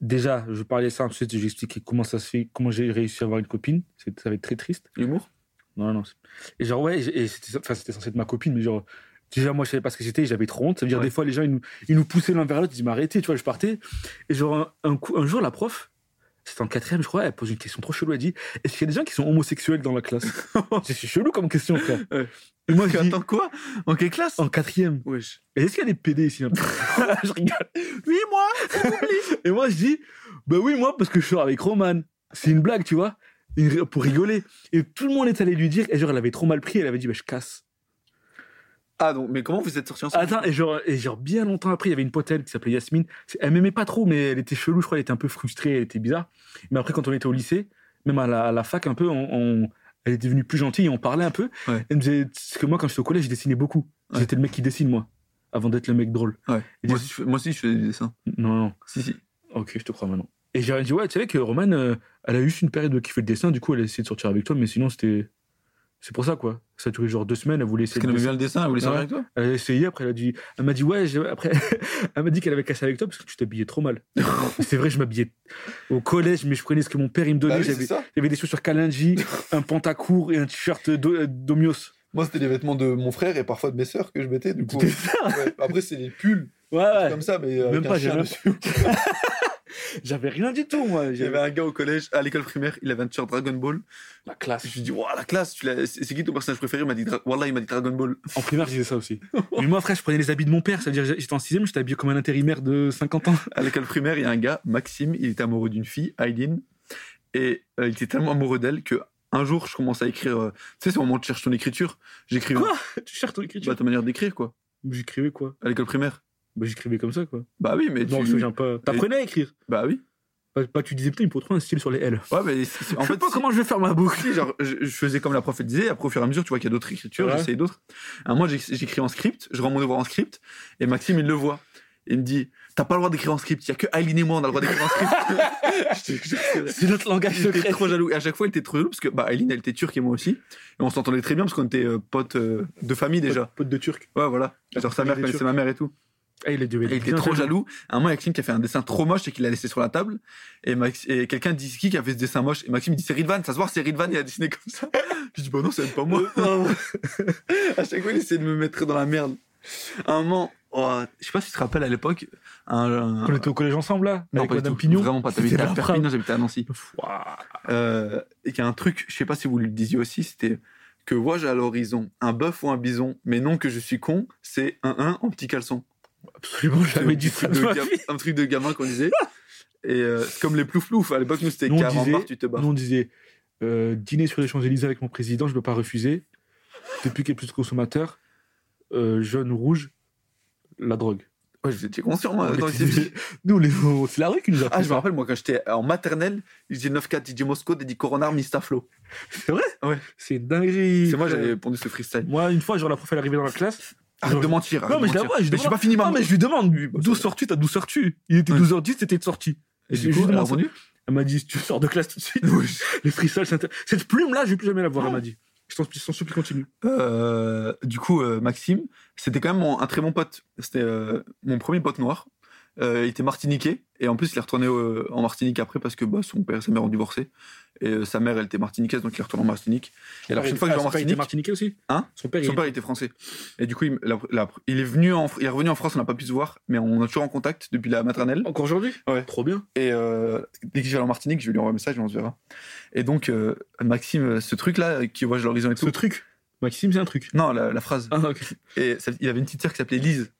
Déjà, je parlais ça, ensuite j'expliquais comment ça se fait, comment j'ai réussi à avoir une copine. Ça va être très triste. L'humour? Non, non, non. Et genre, ouais, et c'était enfin, c'était censé être ma copine, mais genre, déjà, moi, je savais pas ce que c'était, j'avais trop honte. Ça veut dire, Ouais. des fois, les gens, ils nous, ils nous poussaient l'un vers l'autre, ils disaient, mais arrêtez, tu vois, je partais. Et genre, un, un coup, un jour, la prof, c'était en quatrième, je crois, elle pose une question trop chelou. Elle dit, est-ce qu'il y a des gens qui sont homosexuels dans la classe? C'est chelou comme question, frère. Ouais. Moi, Attends, quoi? En quelle classe? En quatrième. Wesh. Et est-ce qu'il y a des PD ici Je rigole. Oui, moi Et moi, je dis, bah oui, moi, parce que je sors avec Roman. C'est une blague, tu vois, une- pour rigoler. Et tout le monde est allé lui dire, et genre, elle avait trop mal pris, elle avait dit, bah je casse. Ah, donc, mais comment vous êtes sortis ensemble? Attends, et genre, et genre, bien longtemps après, il y avait une pote elle qui s'appelait Yasmine. C'est- Elle m'aimait pas trop, mais elle était chelou, je crois, elle était un peu frustrée, elle était bizarre. Mais après, quand on était au lycée, même à la, à la fac, un peu, on, on- elle était devenue plus gentille et on parlait un peu. Ouais. Elle me disait, parce que moi, quand j'étais au collège, je dessinais beaucoup. Ouais. J'étais le mec qui dessine, moi, avant d'être le mec drôle. Ouais. Moi aussi, je fais, moi aussi, je fais des dessins. Non, non. Si, si. Ok, je te crois maintenant. Et j'ai dit, ouais, tu savais que Roman, euh, elle a eu juste une période de kiffer le dessin, du coup, elle a essayé de sortir avec toi, mais sinon, c'était. C'est pour ça, quoi. Ça a duré genre deux semaines, elle voulait essayer Parce qu'elle aimait bien le dessin, elle voulait sortir avec toi Elle a essayé, après, elle a dit. Elle m'a dit, ouais, après, elle m'a dit qu'elle avait cassé avec toi parce que tu t'habillais trop mal. C'est vrai, je m'habillais au collège, mais je prenais ce que mon père il me donnait. Bah oui, c'est J'avais ça. j'avais des chaussures Kalinji, un pantacourt et un t-shirt euh, d'Omios. Moi, c'était les vêtements de mon frère et parfois de mes sœurs que je mettais. Du coup, C'était ça ouais. Après, c'est les pulls, Ouais, ouais. comme ça, mais. euh, Même pas, j'ai dessus. J'avais rien du tout, moi. Il y avait un gars au collège, à l'école primaire, il avait un t-shirt Dragon Ball. la classe. Je lui dis, waouh, la classe, c'est qui ton personnage préféré? Il m'a dit, Wallah, il m'a dit Dragon Ball. En primaire, je disais ça aussi. Mais moi, frère, je prenais les habits de mon père. C'est-à-dire, j'étais en sixième, j'étais habillé comme un intérimaire de 50 ans. À l'école primaire, il y a un gars, Maxime, il était amoureux d'une fille, Aileen, et euh, il était tellement amoureux d'elle que un jour, je commence à écrire. euh, tu sais, c'est au moment où tu cherches ton écriture. J'écrivais. Quoi? Tu cherches ton écriture? Bah, ta manière d'écrire, quoi. J'écrivais quoi? À l'école primaire. Bah, j'écrivais comme ça, quoi. Bah oui, mais Non, je me tu. souviens pas. T'apprenais à écrire Bah oui. Pas, pas tu disais, putain, il me faut trop un style sur les L. Ouais, mais c'est- en En fait, fait, pas comment je vais faire ma boucle. si, genre, je, je faisais comme la prof elle disait, après au fur et à mesure, tu vois qu'il y a d'autres écritures, Ouais. j'essayais d'autres. Un mois, j'écris en script, je rends mon devoir en script, et Maxime, il le voit. Il me dit, t'as pas le droit d'écrire en script, il y a que Aileen et moi, on a le droit d'écrire en script. Je te jure, c'est vrai. C'est notre langage secret. trop jaloux. Et à chaque fois, il était trop jaloux parce que bah, Aileen, elle était turque et moi aussi. Et on s'entendait très bien parce qu'on était euh, potes euh, de famille déjà. Pote, de turc. Ouais, voilà. Genre sa mère connaissait ma mère et tout. Ah, il est était trop jaloux. À un moment, il y a Maxime qui a fait un dessin trop moche et qu'il l'a laissé sur la table. Et, Max... et quelqu'un dit qui qui a fait ce dessin moche? Et Maxime il dit c'est Ridvan, ça se voit, c'est Ridvan, il a dessiné comme ça. Je dis bah non, c'est pas moi. à chaque fois, il essayait de me mettre dans la merde. À un moment, oh, je sais pas si tu te rappelles à l'époque, un, On était au collège ensemble, là non, Avec pas Madame. Pignon Vraiment pas. T'habitais à Perpignan, j'habitais à Nancy. Euh, et qu'il y a un truc, je sais pas si vous le disiez aussi, c'était que vois-je à l'horizon? Un bœuf ou un bison? Mais non que je suis con, c'est un 1 en petit caleçon. Absolument jamais dit un, ça truc de de un truc de gamin qu'on disait. Et euh, c'est comme les plouf-plouf. À l'époque, nous, c'était barre, tu te barres. Nous, on disait euh, dîner sur les Champs-Élysées avec mon président, je ne peux pas refuser. Depuis qu'il est plus consommateur, euh, jaune ou rouge, la drogue. Ouais, j'étais conscient, moi. Les. Nous, c'est la rue qui nous a Ah, je me rappelle, moi, quand j'étais en maternelle, je disais 9-4, DJ Mosco, Dedi Coronar, Mistaflo. C'est vrai? Ouais. C'est dinguerie. C'est moi, j'avais répondu ce freestyle. Moi, une fois, genre, la prof, elle est arrivée dans la classe. Arrête de mentir. arrête Non, de mais je la mentir. vois, je Mais j'ai demande- pas fini ma Non, mais je lui demande, bah, d'où ça- sors-tu T'as d'où sors-tu? Il était Ouais. 12h10, c'était de sortie. Et du coup, elle a répondu Elle m'a dit, tu sors de classe tout de suite. Les freestyles, c'est intér- cette plume-là, je vais plus jamais la voir, elle m'a dit. Je t'en je t'en supplie, continue. Euh, du coup, euh, Maxime, c'était quand même mon- un très bon pote. C'était euh, mon premier pote noir. Euh, il était martiniquais et en plus il est retourné euh, en Martinique après parce que bah, son père et sa mère ont divorcé et euh, sa mère elle était martiniquaise donc il est retourné en Martinique. Et la prochaine fois que je vais en Ah, son père, il Martinique, était martiniquais aussi Hein? Son père, son il père il était français et du coup il, la- la- il est venu en, il est revenu en France, on n'a pas pu se voir mais on est toujours en contact depuis la maternelle. Encore aujourd'hui? Ouais. Trop bien. Et dès que je vais en Martinique, je vais lui envoyer un message et on se verra. Et donc Maxime, ce truc là qui voit l'horizon et tout. Ce truc? Maxime, c'est un truc. Non, la, la phrase. Ah, ok. Et ça- il avait une petite sœur qui s'appelait Lise.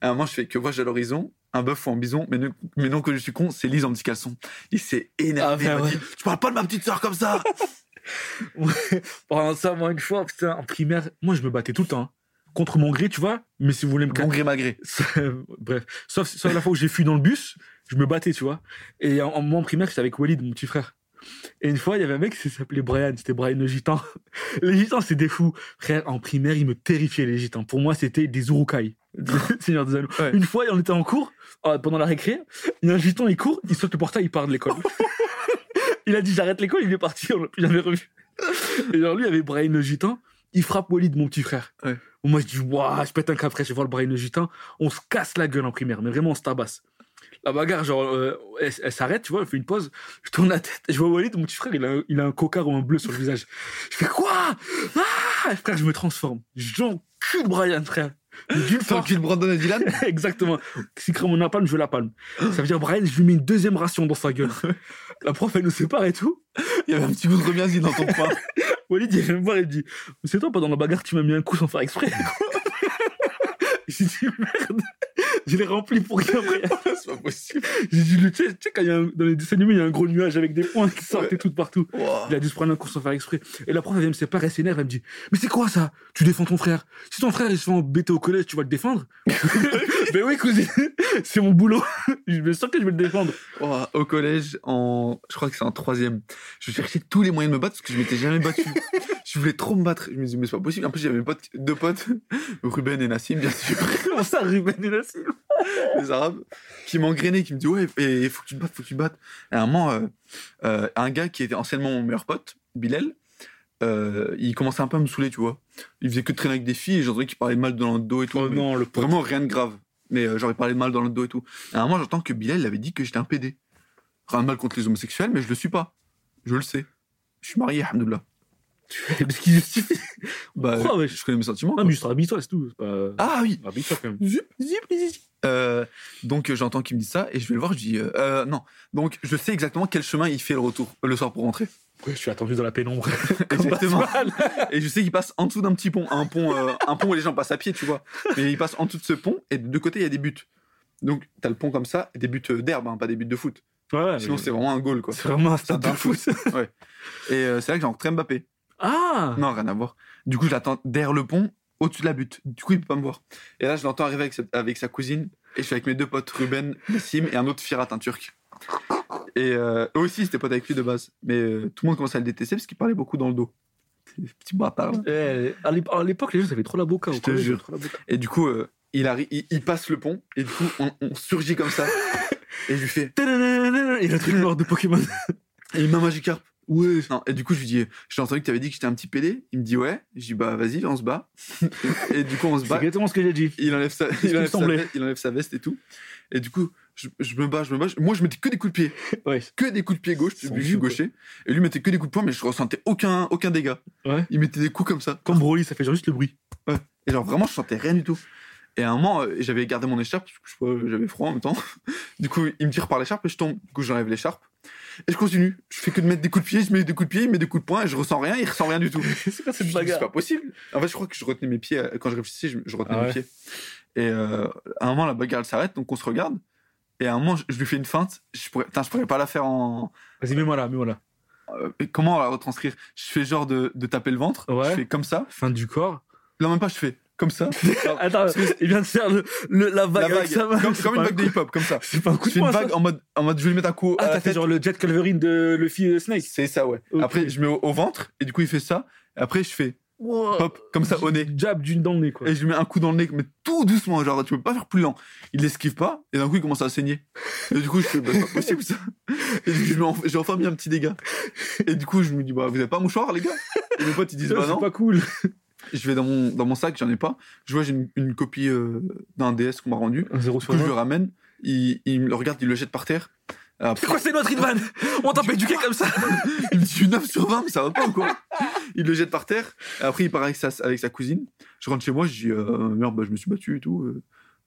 À un moment, je fais que vois-je à l'horizon? Un bœuf ou un bison, mais, ne- mais non que je suis con, c'est Lise en petit caleçon. Il s'est énervé. Ah, il bah m'a ouais. dit, Je parle pas de ma petite sœur comme ça. Pendant ça, moi, une fois, putain, en primaire, moi, je me battais tout le temps. hein. Contre mon gré, tu vois. Mais si vous voulez me Bon gré malgré. Bref, sauf, sauf la fois où j'ai fui dans le bus, je me battais, tu vois. Et en, en, moi, en primaire, j'étais avec Walid, mon petit frère. Et une fois, il y avait un mec qui s'appelait Brian, c'était Brian le gitan. Les gitans, c'est des fous. Frère, en primaire, ils me terrifiaient, les gitans. Pour moi, c'était des Urukai. Seigneur des Anneaux. Ouais. Une fois, on était en cours, euh, pendant la récré, il y a un gitan, il court, il saute le portail, il part de l'école. il a dit j'arrête l'école, il est parti, on l'a plus jamais revu. Et genre, lui, il y avait Brian le gitan, il frappe Walid, mon petit frère. Ouais. Moi, je dis, waouh, je pète un cap, je vais voir le Brian le gitan. On se casse la gueule en primaire, mais vraiment, on se tabasse. La bagarre, genre, euh, elle, elle s'arrête, tu vois, elle fait une pause. Je tourne la tête, je vois Walid, mon petit frère, il a, un- il a un cocard ou un bleu sur le visage. Je fais quoi? Ah Frère, je me transforme. J'encule Brian, frère. D'une force. qu'il Brandon et Dylan. Exactement. S'il crame mon napalm, je la palme. Ça veut dire, Brian, je lui mets une deuxième ration dans sa gueule. La prof, elle nous sépare et tout. Il y avait un petit bout de remiasine dans ton pain. Walid, il vient me voir et me dit C'est toi, pendant la bagarre, tu m'as mis un coup sans faire exprès. J'ai dit Merde, je l'ai rempli pour rien, frère. c'est pas possible. J'ai dit Tu sais, tu sais, quand il y a un- dans les dessins animés, il y a un gros nuage avec des points qui sortent Ouais. et tout de partout. Wow. Il a dû se prendre un coup sans faire exprès. Et la prof, elle vient me séparer, elle s'énerve, elle me dit Mais c'est quoi ça? Tu défends ton frère. Si ton frère il se fait embêter au collège, tu vas le défendre Ben oui, cousine, c'est mon boulot. Je suis sûr que je vais le défendre. Wow. Au collège, en, je crois que c'est en troisième, je cherchais tous les moyens de me battre parce que je m'étais jamais battu. je voulais trop me battre. Je me disais, mais c'est pas possible. En plus, j'avais mes potes, deux potes, Ruben et Nassim, bien sûr. Comment ça, Ruben et Nassim? Les Arabes, qui m'engrainaient, qui me disaient ouais, il faut que tu te battes, faut que tu te battes. Et à un moment, euh, euh, un gars qui était anciennement mon meilleur pote, Bilal, euh, il commençait un peu à me saouler, tu vois. Il faisait que de traîner avec des filles et j'entendais qu'il parlait mal dans le dos et tout. Oh mais non, le pote. Vraiment rien de grave. Mais euh, genre, il parlait mal dans le dos et tout. À un moment, j'entends que Bilal il avait dit que j'étais un PD. Rien de mal contre les homosexuels, mais je le suis pas. Je le sais. Je suis marié, alhamdoulilah. Justifie. Bah, Pourquoi, je- connais mes sentiments. Quoi. mais juste habille-toi, c'est tout. Pas... Ah oui, quand même. Zip, zip, zip. Euh, donc euh, j'entends qu'il me dit ça et je vais le voir, je dis euh, euh, non. Donc je sais exactement quel chemin il fait le retour le soir pour rentrer. Ouais, je suis attendu dans la pénombre. Exactement. Et je sais qu'il passe en dessous d'un petit pont, un pont, un pont où les gens passent à pied, tu vois. Mais il passe en dessous de ce pont et de deux côtés il y a des buts. Donc t'as le pont comme ça et des buts d'herbe, hein, pas des buts de foot. Ouais, Sinon mais- c'est vraiment un goal quoi. c'est vraiment un stade de foot. Et euh, c'est là que j'ai rencontré Mbappé. Ah Non, rien à voir. Du coup, je l'attends derrière le pont, au-dessus de la butte. Du coup, il peut pas me voir. Et là, je l'entends arriver avec sa, avec sa cousine. Et je suis avec mes deux potes, Ruben, Nassim et un autre Firat, un turc. Et euh, eux aussi, c'était pote avec lui de base. Mais euh, tout le monde commençait à le détester parce qu'il parlait beaucoup dans le dos. Petit bâtard. là. Eh, à l'ép- à l'époque, les gens, ça avait trop la boca. Je te jure. trop la boca. Et du coup, euh, il, arri- il, il passe le pont. Et du coup, on, on surgit comme ça. et je lui fais Et le truc noir de Pokémon. Et il m'a Magikarp. Ouais. Non, et du coup, je lui dis J'ai entendu que tu avais dit que j'étais un petit PD. Il me dit Ouais. Je dis Bah, vas-y, on se bat. et du coup, on se C'est bat. exactement ce que j'ai dit. il enlève sa, il enlève sa, veste, il enlève sa veste et tout. Et du coup, je, je me bats, je me bats. Moi, je mettais que des coups de pied. Ouais. Que des coups de pied gauche, parce que je suis gaucher. Et lui mettait que des coups de poing, mais je ressentais aucun, aucun dégât. Ouais. Il mettait des coups comme ça. Comme Broly, ça fait genre juste le bruit. Et genre, vraiment, je sentais rien du tout. Et à un moment, euh, j'avais gardé mon écharpe, parce que j'avais froid en même temps. Du coup, il me tire par l'écharpe et je tombe. Du coup, j'enlève l'écharpe. Et je continue. Je fais que de mettre des coups de pied, je mets des coups de pied, il met des coups de poing, et je ressens rien, il ressent rien du tout. C'est quoi cette Je dis, C'est pas possible. En fait, je crois que je retenais mes pieds. euh, Quand je réfléchissais, je, je retenais Ah mes pieds. Et euh, à un moment, la bagarre, elle s'arrête, donc on se regarde. Et à un moment, je, je lui fais une feinte. Je pourrais, je pourrais pas la faire en. Vas-y, mets-moi là, mets-moi là. euh, comment la retranscrire? Je fais genre de, de taper le ventre. Ouais. Je fais comme ça. Fin du corps. Non, même pas, je fais comme ça. Attends, il vient de faire le, le- la vague la avec vague. sa main. Comme, C'est une un vague de hip-hop, comme ça. C'est pas un coup Je de fais une ça vague en mode, en mode, je vais lui mettre un coup Ah, t'as fait genre le Jet Calverine de Luffy euh, Snake. C'est ça, ouais. Après, je mets au, au ventre, et du coup, il fait ça. Après, je fais hop, comme ça, au nez. Jab d'une dans le nez, quoi. Et je lui mets un coup dans le nez, mais tout doucement, genre, tu peux pas faire plus lent. Il l'esquive pas, et d'un coup, il commence à saigner. Et du coup, je fais, bah, c'est pas possible, ça. Et je j'ai enfin mis un petit dégât. Et du coup, je me dis, bah, vous avez pas un mouchoir, les gars? Et mes potes, ils disent, bah, c'est non. pas cool. Je vais dans mon, dans mon sac, j'en ai pas. Je vois, j'ai une, une copie euh, d'un DS qu'on m'a rendu. Un 0 Du coup, je le 20. ramène. Il, il me le regarde, il le jette par terre. Après, C'est quoi, notre Ridvan On t'a pas éduqué comme ça il me dit 9 sur 20, mais ça va pas ou quoi? Il le jette par terre. Après, il part avec sa, avec sa cousine. Je rentre chez moi, je dis euh, Merde, bah, je me suis battu et tout. euh,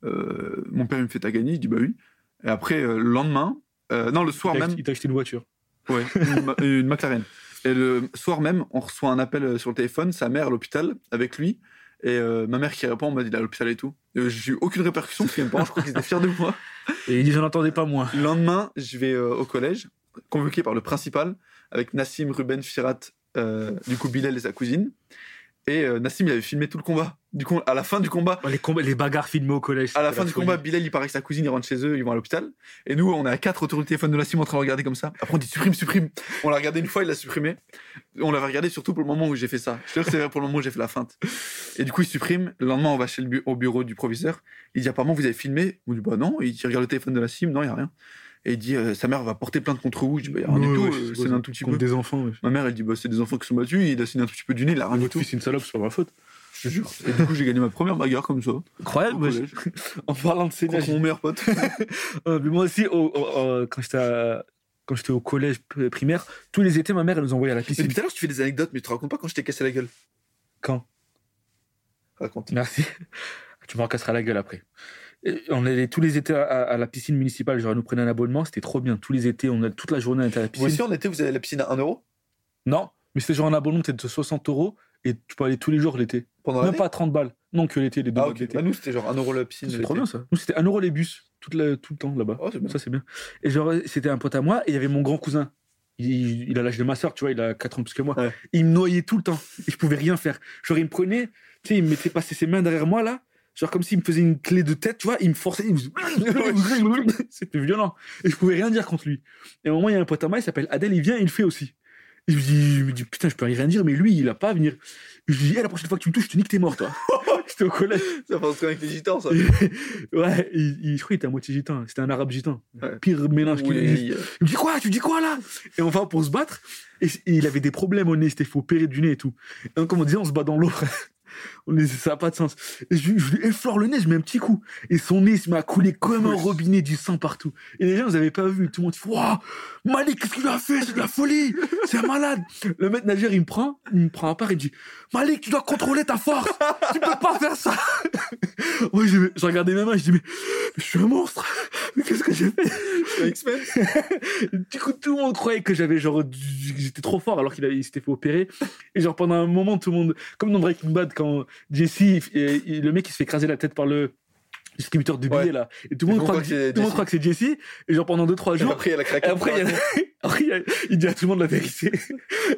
euh, mon père, il me fait ta gagner. Je dis Bah oui. Et après, le lendemain, euh, non, le soir Il même, il t'a acheté une voiture. ouais, une, une McLaren. Et le soir même, on reçoit un appel euh, sur le téléphone, sa mère à l'hôpital avec lui. Et euh, ma mère qui répond en mode il est à l'hôpital et tout. Euh, J'ai eu aucune répercussion parce que mes parents, je crois qu'ils étaient fiers de moi. Et il dit J'en entendais pas moins. Le lendemain, je vais euh, au collège, convoqué par le principal, avec Nassim, Ruben, Firat, euh, du coup Bilal et sa cousine. Et euh, Nassim, il avait filmé tout le combat. Du coup, à la fin du combat, Les, combats, les bagarres filmées au collège. à la fin du folie. combat, Bilal, il part avec sa cousine, il rentre chez eux, ils vont à l'hôpital. Et nous, on est à quatre autour du téléphone de Nassim en train de regarder comme ça. Après, on dit supprime, supprime. On l'a regardé une fois, il l'a supprimé. On l'avait regardé surtout pour le moment où j'ai fait ça. Je te jure c'est vrai pour le moment où j'ai fait la feinte. Et du coup, il supprime. Le lendemain, on va chez le bu- au bureau du proviseur. Il dit apparemment, vous avez filmé. On dit bah non. Il regarde le téléphone de Nassim, non, il y a rien. Et il dit euh, sa mère va porter plainte contre vous. Je dis bah, y a rien Ouais, du tout, ouais, euh, c'est un tout petit Contre peu. des enfants, ouais. Ma mère, elle dit bah c'est des enfants qui sont battus. Il a signé un tout petit peu du nez, il a rien du tout. c'est une salope, c'est pas ma faute. Je te jure. Et du coup, j'ai gagné ma première bagarre comme ça. Incroyable. moi, collège. je- En parlant de saignage, Contre mon meilleur pote. Euh, mais moi aussi, au- au- au- quand j'étais à- quand j'étais au collège primaire, tous les étés, ma mère, elle nous envoyait à la Mais piscine. tout à l'heure, tu fais des anecdotes, mais tu te racontes pas quand je t'ai cassé la gueule. Quand? Raconte. Merci. Tu m'en casseras la gueule après. On allait tous les étés à, à la piscine municipale. Genre, nous prenait un abonnement, c'était trop bien. Tous les étés, on allait toute la journée à la Vous piscine. aussi, en été, vous avez la piscine à 1 euro? Non, mais c'était genre un abonnement peut-être de 60 euros et tu peux aller tous les jours l'été. pendant Même pas à 30 balles. Non, que l'été, les deux Ah, mois ok. de l'été. Bah, nous, c'était genre 1 euro la piscine. C'est trop bien ça. Nous, c'était 1 euro les bus, toute la- tout le temps là-bas. Oh. Ça, c'est bien. Et genre, c'était un pote à moi, et il y avait mon grand cousin. Il, il a l'âge de ma soeur, tu vois, il a 4 ans plus que moi. Ouais. Il me noyait tout le temps. Et je pouvais rien faire. Genre, il me prenait, tu sais, il me mettait passer ses mains derrière moi, là. Genre, comme s'il me faisait une clé de tête, tu vois, il me forçait. il me faisait- C'était violent. Et je pouvais rien dire contre lui. Et à un moment, il y a un pote à moi, il s'appelle Adèle, il vient, il le fait aussi. Et je me dis, je me dis, putain, je peux rien dire, mais lui, il a pas à venir. Je lui dis, Eh, la prochaine fois que tu me touches, je te nique, t'es mort, toi. J'étais au collège. Ça truc avec les gitans, ça. ouais, il, il- je crois qu'il était à moitié gitan. C'était un arabe gitan. Ouais. Pire mélange qu'il. Oui. Il me dit quoi Tu dis quoi là? Et on va pour se battre. Et, et il avait des problèmes au nez, c'était faut opérer du nez et tout. Et donc, comme on disait, on se bat dans l'eau, frère. On est, ça n'a pas de sens. Et je, je lui effleure le nez, je mets un petit coup. Et son nez à couler comme un robinet, du sang partout. Et les gens, vous n'avaient pas vu. Tout le monde dit Waouh, Malik, qu'est-ce qu'il a fait? C'est de la folie C'est un malade Le maître nageur, il me prend, il me prend à part, il dit Malik, tu dois contrôler ta force Tu peux pas faire ça Moi, je, je regardais mes mains, je dis Mais, mais je suis un monstre Mais qu'est-ce que j'ai fait? Du coup, tout le monde croyait que j'avais genre, j'étais trop fort alors qu'il s'était fait opérer. Et genre, pendant un moment, tout le monde, comme dans Breaking Bad, quand Jesse, il- il- le mec, il se fait écraser la tête par le distributeur de billets Ouais. là. Et tout le monde, croit, que, que c'est tout le monde Jesse. croit que c'est Jesse. Et genre, pendant 2-3 Et jours, après, il y a et craquette. après, il, y a- après, il, y a- il dit à tout le monde la vérité.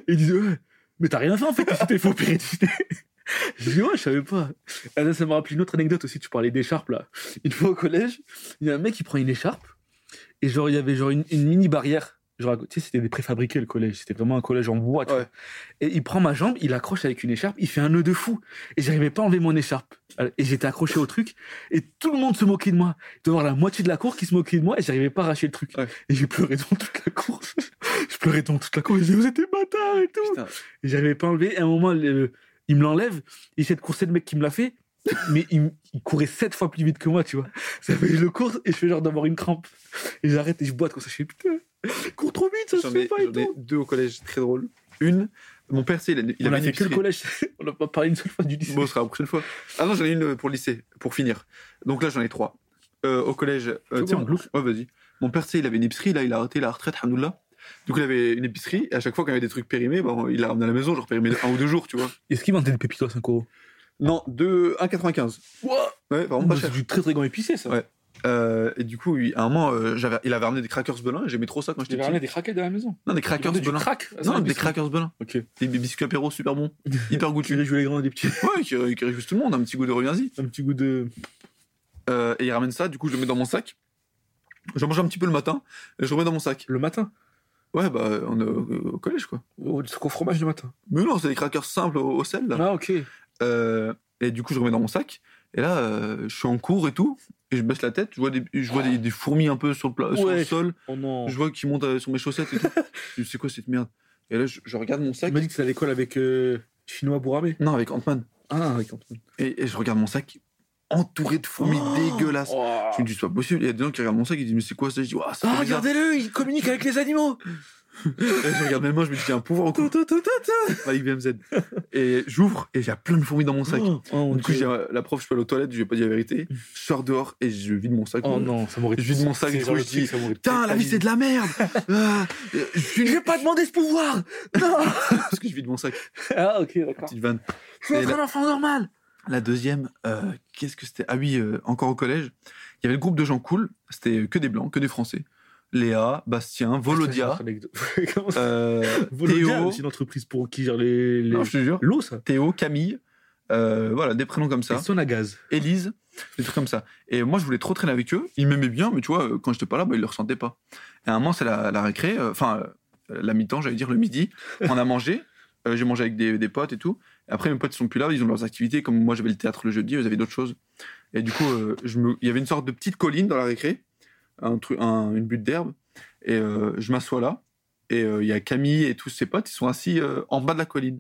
Et il dit, ouais, mais t'as rien fait en fait, opérer du nez. Je dis, ouais, je savais pas. Là, ça m'a rappelé une autre anecdote aussi, tu parlais d'écharpe là. Une fois au collège, il y a un mec qui prend une écharpe, et genre, il y avait genre une, une mini barrière. Genre, tu sais, c'était des préfabriqués le collège, c'était vraiment un collège en bois. tu Ouais. vois. Et il prend ma jambe, il accroche avec une écharpe, il fait un nœud de fou. Et j'arrivais pas à enlever mon écharpe. Et j'étais accroché au truc, et tout le monde se moquait de moi. Il devait y avoir la moitié de la cour qui se moquait de moi, et j'arrivais pas à arracher le truc. Ouais. Et j'ai pleuré dans toute la cour. je pleurais dans toute la cour, je disais, vous êtes des bâtards et tout. Putain. Et j'arrivais pas à enlever. Et à un moment, le- il me l'enlève. Il essaie de courser le mec qui me l'a fait. Mais il, courait sept fois plus vite que moi, tu vois. Ça fait, je le cours et je fais genre d'avoir une crampe. Et j'arrête et je boite comme ça. Je fais putain, il court trop vite, ça se fait ai, pas et j'en ai tout. deux au collège, très drôle. Une, mon père, c'est, il, a- il On avait a une fait que le épicerie. collège. On n'a pas parlé une seule fois du lycée. Bon, ce sera la prochaine fois. Ah non, j'en ai une pour le lycée, pour finir. Donc là, j'en ai trois. Euh, au collège. euh, C'est tu sais, bon, mon- Glouf. Ouais, vas-y. Mon père, sais, il avait une épicerie, là, il a arrêté la retraite, Hanoula. Du coup, il avait une épicerie, et à chaque fois qu'il y avait des trucs périmés, bah, il l'a ramené à la maison, genre périmé un ou deux jours, tu vois. Est-ce qu'il vendait des pépitos à 5 euros? Non, de 1,95. Ouais, vraiment pas C'est cher. du très très grand épicé, ça. Ouais. Euh, et du coup, il- à un moment, euh, j'avais, il avait ramené des crackers Belin, et j'aimais trop ça quand j'étais petit. ramené des craquettes de la maison. Non, des Il crackers vendait du Belin. crack Non, des crackers Belin. Ok. Des biscuits apéro super bons, hyper Tu goûtus. réjouis les grands et les petits. Ouais, qui, qui réjouissent tout le monde, un petit goût de reviens-y. Un petit goût de. Euh, et il ramène ça, du coup, je le mets dans mon sac. J'en mange un petit peu le matin, et je le remets dans mon sac. Le matin? Ouais, bah, on est au, au collège, quoi. Au, au fromage du matin. Mais non, c'est des crackers simples au, au sel, là. Ah, ok. Euh, et du coup, je remets dans mon sac. Et là, euh, je suis en cours et tout. Et je baisse la tête. Je vois des, je vois des, des fourmis un peu sur le, pla- sur le Ouais. sol. Oh non. Je vois qu'ils montent euh, sur mes chaussettes et tout. je c'est quoi cette merde? Et là, je, je regarde mon Tu sac. m'as dit que c'était à l'école avec euh, Chinois Bouramé. Non, avec Ant-Man. Ah, avec Antoine. Et, et je regarde mon sac entouré de fourmis dégueulasses. Je me dis, c'est pas possible. Il y a des gens qui regardent mon sac et disent, mais c'est quoi ça? Je dis, Ah, regardez-le, il communique avec les animaux. Je regarde mes mains, je me dis, j'ai un pouvoir en. Avec BMZ. Et j'ouvre et j'ai plein de fourmis dans mon sac. Oh, oh, Du coup, j'ai la prof, je peux aller aux toilettes, je vais pas dire la vérité. Je sors dehors et je vide mon sac. Oh non, ça m'aurait Je vide mon sac et tout, je dis, Putain, la vie c'est de la merde Ah, Je vais pas demander ce pouvoir Non Parce que je vide mon sac. Ah, ok, d'accord. Petite vanne. Je suis un enfant normal La deuxième, euh, qu'est-ce que c'était? Ah oui, euh, encore au collège. Il y avait le groupe de gens cool. C'était que des blancs, que des français. Léa, Bastien, Volodia, euh, Volodia, c'est une entreprise pour qui gère les. les... Non, je te jure. L'eau, ça Théo, Camille. euh, voilà, des prénoms comme ça. Et son à gaz. Élise, des trucs comme ça. Et moi, je voulais trop traîner avec eux. Ils m'aimaient bien, mais tu vois, quand j'étais pas là, bah, ils le ressentaient pas. Et à un moment, c'est la, la récré, euh, enfin, euh, la mi-temps, j'allais dire le midi. On a mangé. euh, J'ai mangé avec des, des potes et tout. Et après, mes potes ils sont plus là, ils ont leurs activités. Comme moi, j'avais le théâtre le jeudi, eux avaient d'autres choses. Et du coup, me... il y avait une sorte de petite colline dans la récré, un truc, un- une butte d'herbe. Et euh, je m'assois là. Et euh, il y a Camille et tous ses potes, ils sont assis euh, en bas de la colline.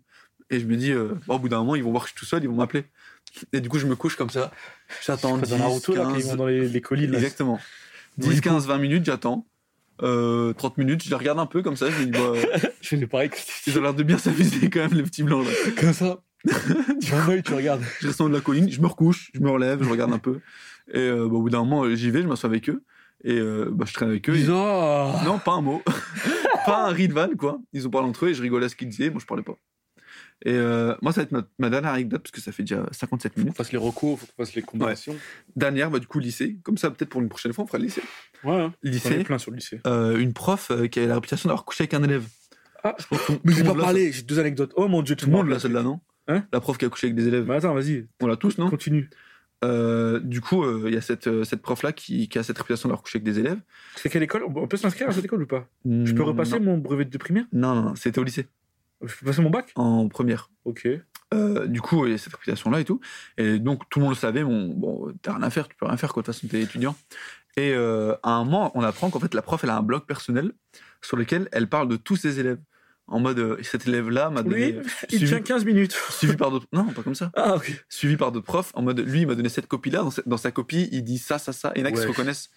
Et je me dis, euh, bon, au bout d'un moment, ils vont voir que je suis tout seul, ils vont m'appeler. Et du coup, je me couche comme ça. J'attends Dans 10, Naruto, là, quand ils 15, vont dans les, les collines. là. Exactement. Bon, 10, du coup- 15, 20 minutes, j'attends. Euh, 30 minutes, je les regarde un peu comme ça. Je me dis, bah, Je fais pareil ils ont l'air de bien s'amuser quand même, les petits blancs là. Comme ça. Tu œil, tu regardes. Je descends de la colline, je me recouche, je me relève, je regarde un peu. Et euh, bah, au bout d'un moment, j'y vais, je m'assois avec eux. Et euh, bah, je traîne avec eux. et- Bizarre. Non, pas un mot. pas un vanne, quoi. Ils ont parlé entre eux et je rigolais à ce qu'ils disaient. Moi, je parlais pas. Et euh, moi, ça va être ma, ma dernière anecdote parce que ça fait déjà 57 Faut qu'on minutes. fasse les recos, faut qu'on fasse les combinaisons. Dernière, bah, du coup, lycée. Comme ça, peut-être pour une prochaine fois, on fera le lycée. Ouais, hein. J'en ai Lycée, plein sur le lycée. euh, une prof euh, qui avait la réputation d'avoir couché avec un élève. Ah, Je pense que tout- Mais tout j'ai pas parlé, j'ai deux anecdotes. Oh mon dieu, Tout le monde l'a, celle-là, non Hein La prof qui a couché avec des élèves. Mais attends, vas-y, On l'a tous, non continue. Euh, Du coup, euh, il y a cette, euh, cette prof-là qui, qui a cette réputation d'avoir couché avec des élèves. C'est quelle école? On peut s'inscrire à cette école ou pas? Je peux repasser non. mon brevet de primaire? Non, non, non, c'était au lycée, Je peux passer mon bac? En première. Ok. Euh, du coup, il y a cette réputation-là et tout. Et donc, tout le monde le savait. Bon, bon t'as rien à faire, tu peux rien faire, quoi. De toute façon, t'es étudiant. Et à un moment, on apprend qu'en fait, la prof, elle a un blog personnel sur lequel elle parle de tous ses élèves. En mode, euh, cet élève-là m'a donné. Oui, euh, il suivi, tient 15 minutes. suivi par d'autres. Non, pas comme ça. Ah, ok. Suivi par d'autres profs. En mode, lui, il m'a donné cette copie-là. Dans, sa- dans sa copie, il dit ça, ça, ça. Et il y en a qui se reconnaissent.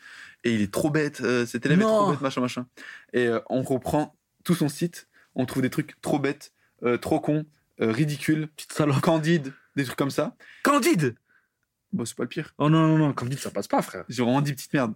Et il est trop bête. euh, cet élève est trop bête, machin, machin. Et euh, on reprend tout son site. On trouve des trucs trop bêtes, euh, trop cons, euh, ridicules, Petite salope. candides, des trucs comme ça. Candide Bon, c'est pas le pire. Oh non, non, non, Candide, ça passe pas, frère. J'ai vraiment dit petite merde.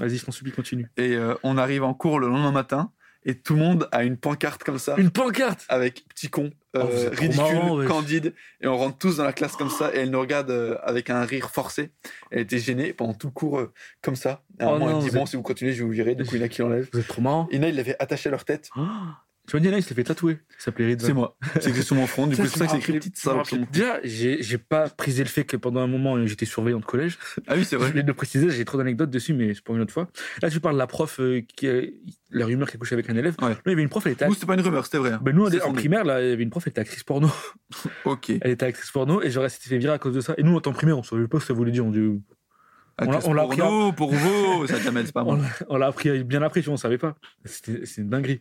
Vas-y, je t'en supplie, continue. Et euh, on arrive en cours le lendemain matin et tout le monde a une pancarte comme ça Une pancarte avec petit con, euh, Oh, trop ridicule, marrant, candide. Et on rentre tous dans la classe comme ça et elle nous regarde euh, avec un rire forcé. Elle était gênée pendant tout le cours euh, comme ça. Et à un Oh moment, non, elle dit Bon, êtes- si vous continuez, je vais vous virer. Du coup, il y en a qui l'enlève. Vous êtes trop marrant. En a, il l'avait attaché à leur tête. Tu m'as dit, là, il s'est fait tatouer. Il s'appelait Ridvan. C'est moi. C'est écrit sur mon front. Du coup, c'est pour ça que c'est écrit ça Déjà, j'ai j'ai pas prisé le fait que pendant un moment, j'étais surveillant de collège. Ah oui, c'est Je vrai. voulais le préciser, j'ai trop d'anecdotes dessus, mais c'est pour une autre fois. Là, tu parles de la prof euh, qui a la rumeur qui a couché avec un élève. Ouais. Là, il y avait une prof, elle était. à- Nous, c'était pas une rumeur, c'était vrai. hein. Ben, nous, en primaire, là, il y avait une prof, elle était actrice porno. Ok. Elle était actrice porno et j'aurais s'était fait virer à cause de ça. Et nous, en temps primaire, on savait pas ce que ça voulait dire. On, dit, On l'a- on l'a pour appris à- nous, pour vous. Ça jamais, c'est pas moi. on l'a appris bien après, tu vois, on savait pas. C'était c'est une dinguerie.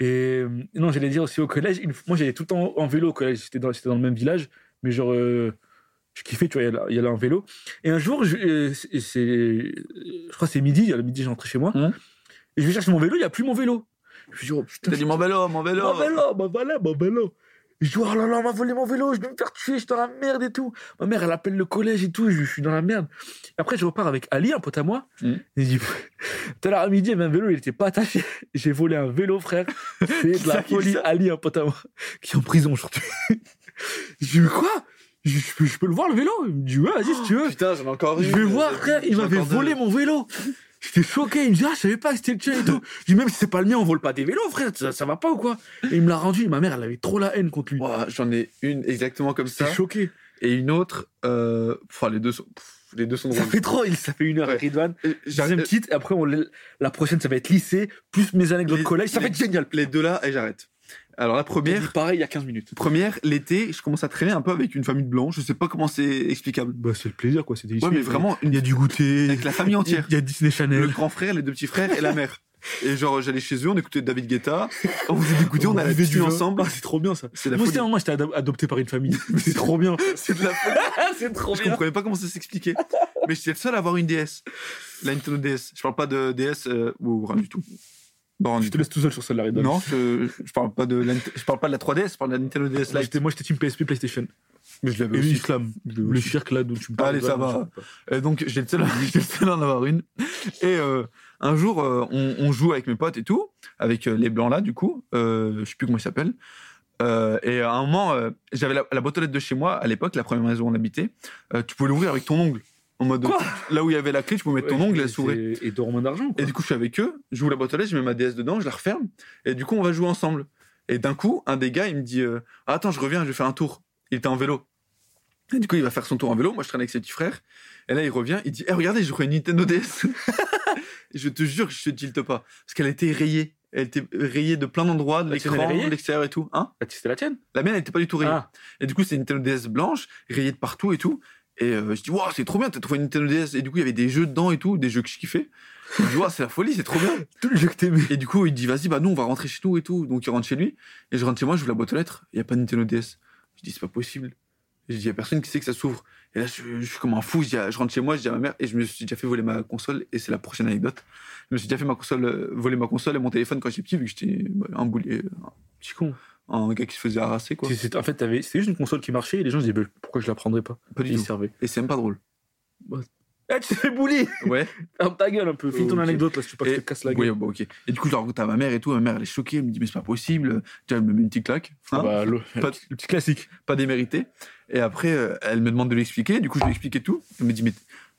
Et euh, non, j'allais dire aussi au collège, une- moi j'allais tout le temps en vélo au collège, c'était dans, dans le même village, mais genre, euh, je kiffais, tu vois, y aller- y aller en vélo. Et un jour, je, euh, je crois que c'est midi, à le midi, rentré chez moi, et je vais chercher mon vélo, il n'y a plus mon vélo. Je me dit, oh putain, T'as dit mon vélo, mon vélo. mon vélo, mon vélo, mon vélo. Je dis, oh là là, on m'a volé mon vélo, je vais me faire tuer, je suis dans la merde et tout. Ma mère, elle appelle le collège et tout, je, je suis dans la merde. Après, je repars avec Ali, un pote à moi. Mhm. Il dit, tout à l'heure à midi, il y avait un vélo, il était pas attaché. J'ai volé un vélo, frère. C'est de la folie. Ali, un pote à moi, qui est en prison aujourd'hui. je dis, mais quoi? Je, je peux, je peux le voir le vélo? Il me dit, ouais, vas-y, si tu veux. Putain, j'en ai encore Je une. vais voir, frère, il m'avait volé mon vélo. J'étais choqué. Il me dit, ah, je savais pas que c'était le tien et tout. Je dis, même si c'est pas le mien, on vole pas des vélos, frère. Ça, ça va pas ou quoi? Et il me l'a rendu. Ma mère, elle avait trop la haine contre lui. Ouah, J'en ai une exactement comme ça. J'étais choqué. Et une autre. euh, Enfin, les deux sont. pff, Les deux sont Ça drôles. fait trop, il- ça fait une heure Ouais. avec Ridwan. Euh, Deuxième euh, petite, et après, on, l'a- la prochaine, ça va être lycée, plus mes anecdotes Les- collège. Ça va les- être génial. Les deux là, et j'arrête. Alors, la première. pareil il y a 15 minutes. Première, l'été, je commence à traîner un peu avec une famille de blancs. Je sais pas comment c'est explicable. Bah, c'est le plaisir, quoi. C'était Ouais, mais vraiment, Il y a du goûter. avec la famille entière. Il y a Disney Le Channel. grand frère, les deux petits frères et la mère. Et genre, j'allais chez eux, on écoutait David Guetta, on faisait des goûters, on allait buvait du ensemble. Ah, c'est trop bien ça. C'est la Moi j'étais ado- adopté par une famille. c'est trop bien. C'est de la folie. c'est trop Je comprenais pas comment ça s'expliquait. Mais j'étais le seul à avoir une DS. La Nintendo DS. Je parle pas de DS euh, ou rien du tout. Bon, rien Je te laisse tout seul sur celle-là. Non, je, je parle pas de la, je parle pas de la 3DS, je parle de la Nintendo DS Moi, Lite. j'étais, moi, j'étais team PSP PlayStation. Mais je l'avais aussi. Le cirque là d'où tu me parles. Allez, ça va. Euh, donc j'étais le seul, j'étais le seul à en avoir une. Et euh, un jour, euh, on, on joue avec mes potes et tout, avec euh, les blancs là, du coup. Euh, je sais plus comment ils s'appellent. Euh, et à un moment, euh, j'avais la, la boîte aux lettres de chez moi, à l'époque, la première maison où on habitait. euh, tu pouvais l'ouvrir avec ton ongle. En mode, Quoi là où il y avait la clé, tu pouvais mettre ton ongle elle s'ouvrait. Et dormant d'argent. Et du coup, je suis avec eux, j'ouvre la boîte aux lettres, je mets ma DS dedans, je la referme. Et du coup, on va jouer ensemble. Et d'un coup, un des gars, il me dit euh, Ah, Attends, je reviens, je vais faire un tour. Il était en vélo. Et du coup, il va faire son tour en vélo. Moi, je traîne avec ses petits frères. Et là, il revient, il dit Eh, regardez, je joue à une Nintendo DS. Et je te jure que je te tilte pas. Parce qu'elle était rayée. Elle était rayée de plein d'endroits, de l'écran, de l'extérieur et tout. Hein Ah, C'était la tienne la mienne, elle était pas du tout rayée. Ah, Et du coup, c'est une Nintendo DS blanche, rayée de partout et tout. Et euh, je dis, waouh, c'est trop bien, t'as trouvé une Nintendo DS. Et du coup, il y avait des jeux dedans et tout, des jeux que je kiffais. Je dis, waouh, c'est la folie, c'est trop bien. tout le jeu que t'aimais. Et du coup, il dit, vas-y, bah nous, on va rentrer chez nous et tout. Donc, il rentre chez lui. Et je rentre chez moi, je ouvre la boîte aux lettres. Il n'y a pas de Nintendo DS. Je dis, c'est pas possible. Je dis, il y a personne qui sait que ça s'ouvre. Et là, je, je suis comme un fou. Je, dis je rentre chez moi, je dis à ma mère, et je me suis déjà fait voler ma console. Et c'est la prochaine anecdote. Je me suis déjà fait ma console, euh, voler ma console et mon téléphone quand j'étais petit, vu que j'étais bah, un boulier, Petit con. Un gars qui se faisait harasser, quoi. C'est- En fait, t'avais- c'était juste une console qui marchait et les gens se disaient bah, pourquoi je la prendrais pas Pas Et du ils servaient. Et c'est même pas drôle. Eh, tu t'es fait bully Ouais. Ferme ta gueule un peu. Finis ton anecdote là, si tu pas que je Et- te casse la Oui, gueule. bon, ok. Et du coup, je raconte à ma mère et tout. Ma mère, elle est choquée. Elle me dit, mais c'est pas possible. Déjà, elle me met une petite claque. Ah Hein, bah, le, Pas- le petit classique. pas démérité. Et après, euh, elle me demande de l'expliquer. Du coup, je lui explique et tout. Elle me dit, mais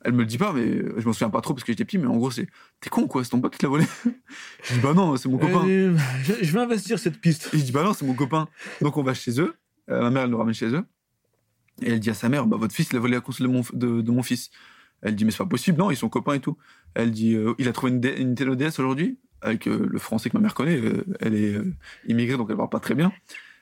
elle me le dit pas, mais je m'en souviens pas trop parce que j'étais petit. Mais en gros, c'est t'es con quoi, c'est ton pote qui te l'a volé. je dis, bah non, c'est mon copain. Euh, je, vais investir cette piste. Et je dis, bah non, c'est mon copain. Donc, on va chez eux. Euh, ma mère, elle nous ramène chez eux. Et elle dit à sa mère, bah votre fils, il a volé la console de mon, de, de mon fils. Elle dit, mais c'est pas possible, non, ils sont copains et tout. Elle dit, euh, il a trouvé une, D- une Nintendo DS aujourd'hui, avec le français que ma mère connaît. elle est immigrée, donc elle parle pas très bien.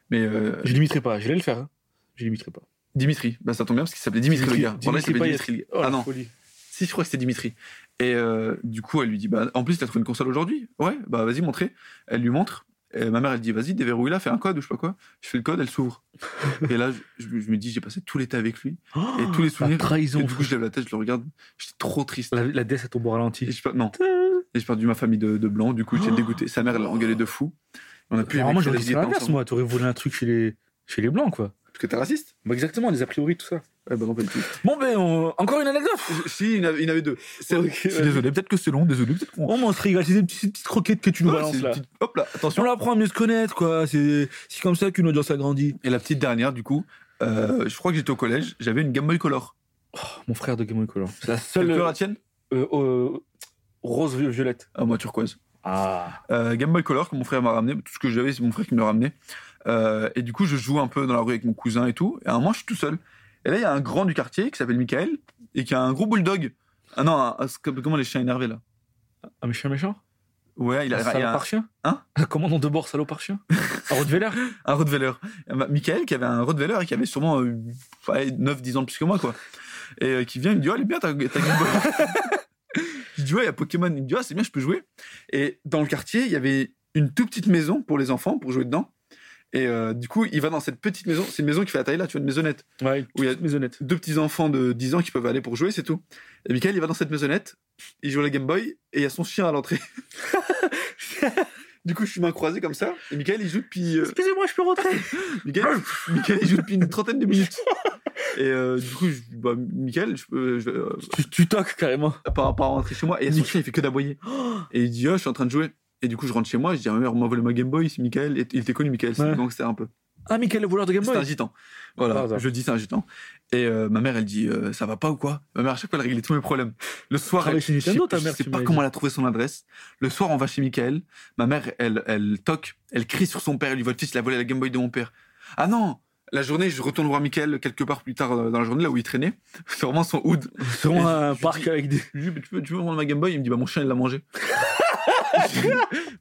Mais Je limiterai pas, je vais le faire. Hein. Je limiterai pas. Dimitri, bah ça tombe bien parce qu'il s'appelait Dimitri, le gars. Il s'appelait. Dimitri. Oh, ah non, folie. si je crois que c'était Dimitri. Et euh, du coup, elle lui dit, bah en plus, t'as trouvé une console aujourd'hui? Ouais, bah vas-y, montrez. Elle lui montre. Et ma mère, elle dit, vas-y, déverrouille-la, fais un code ou je sais pas quoi. Je fais le code, elle s'ouvre. et là, je, je me dis, j'ai passé tout l'été avec lui. Et tous les souvenirs. Trahison. Et du coup, je lève la tête, je le regarde. J'étais trop triste. La, la DS à tombe au ralenti. non. Et j'ai perdu ma famille de, de blanc. Du coup, j'étais dégoûté. Sa mère, elle l'a engueulé de fou. On a pu moi, j'aurais dit dit l'inverse, moi. T'aurais volé un truc chez les, chez les blancs, quoi. Parce que t'es raciste? Bah, exactement, les a priori, tout ça. Ouais, bah non, pas du tout. Bon, ben, on- encore une anecdote. Si, il y en avait, il y en avait deux. C'est Ok, je suis désolé, peut-être que c'est long, désolé, peut-être qu'on. Oh, mais on se régale, c'est des petites, croquettes que tu nous Ouais, balances c'est une là. petite- Hop là, On attention. apprend à mieux se connaître, quoi. C'est c'est comme ça qu'une audience agrandit. Et la petite dernière, du coup, euh, je crois que j'étais au collège, j'avais une Game Boy Color. Mon frère de Game Boy Color. C'est la Quelle seule couleur la tienne? Euh, euh, rose violette. Ah, moi, turquoise. Ah. Euh, Game Boy Color que mon frère m'a ramené. Tout ce que j'avais, c'est mon frère qui me l'a ramené. Euh, et du coup, je joue un peu dans la rue avec mon cousin et tout. Et à un moment, je suis tout seul. Et là, il y a un grand du quartier qui s'appelle Michael et qui a un gros bulldog. Ah non, un- un- comment les chiens énervés là Un méchant méchant Ouais, il a, Un il a un, salopard chien Hein Comment nom de bord salopard chien Un Rottweiler un Rottweiler. Euh, bah, Michael qui avait un Rottweiler et qui avait sûrement euh, ouais, 9-10 ans de plus que moi, quoi. Et euh, qui vient, il me dit, oh, elle est bien ta Game Boy. je dis, ouais, il y a Pokémon. Il me dit, ah, c'est bien, je peux jouer. Et dans le quartier, il y avait une toute petite maison pour les enfants, pour jouer dedans. Et euh, du coup, il va dans cette petite maison. C'est une maison qui fait la taille là, tu vois, une maisonnette. Ouais, Où il y a maisonnette. deux petits enfants de 10 ans qui peuvent aller pour jouer, c'est tout. Et Michael, il va dans cette maisonnette, il joue à la Game Boy, et il y a son chien à l'entrée. Du coup, je suis main croisée comme ça. Et Michael, il joue depuis. euh, Excusez-moi, je peux rentrer Michael, Michael, il joue depuis une trentaine de minutes. Et euh, du coup, je, bah, Michael, je, peux- je, euh, tu, tu toques carrément. par rapport à rentrer chez moi, et son chien, il fait que d'aboyer. Et il dit, oh, je suis en train de jouer. Et du coup, je rentre chez moi, je dis, ah, ma mère m'a volé ma Game Boy, c'est Michael. Et il était connu, Michael, c'est Ouais. donc c'était un peu. Ah, Michael, le voleur de Game C'était un Boy gitan. Voilà, je dis, c'est un gitan. Et euh, ma mère, elle dit, euh, ça va pas ou quoi? Ma mère, à chaque fois, elle réglait tous mes problèmes. Le soir, elle, chez je sais- Nintendo, ta je mère, sais tu pas comment dit. elle a trouvé son adresse. Le soir, on va chez Michael. Ma mère, elle, elle toque, elle crie sur son père, elle lui voit le fils, il a volé la Game Boy de mon père. Ah non La journée, je retourne voir Michael quelque part plus tard dans la journée, là où il traînait. C'est vraiment son hood. C'est vraiment je- un je parc avec des. Je tu peux, tu peux me rendre ma Game Boy? Il me dit, bah mon chien, il l'a mangé.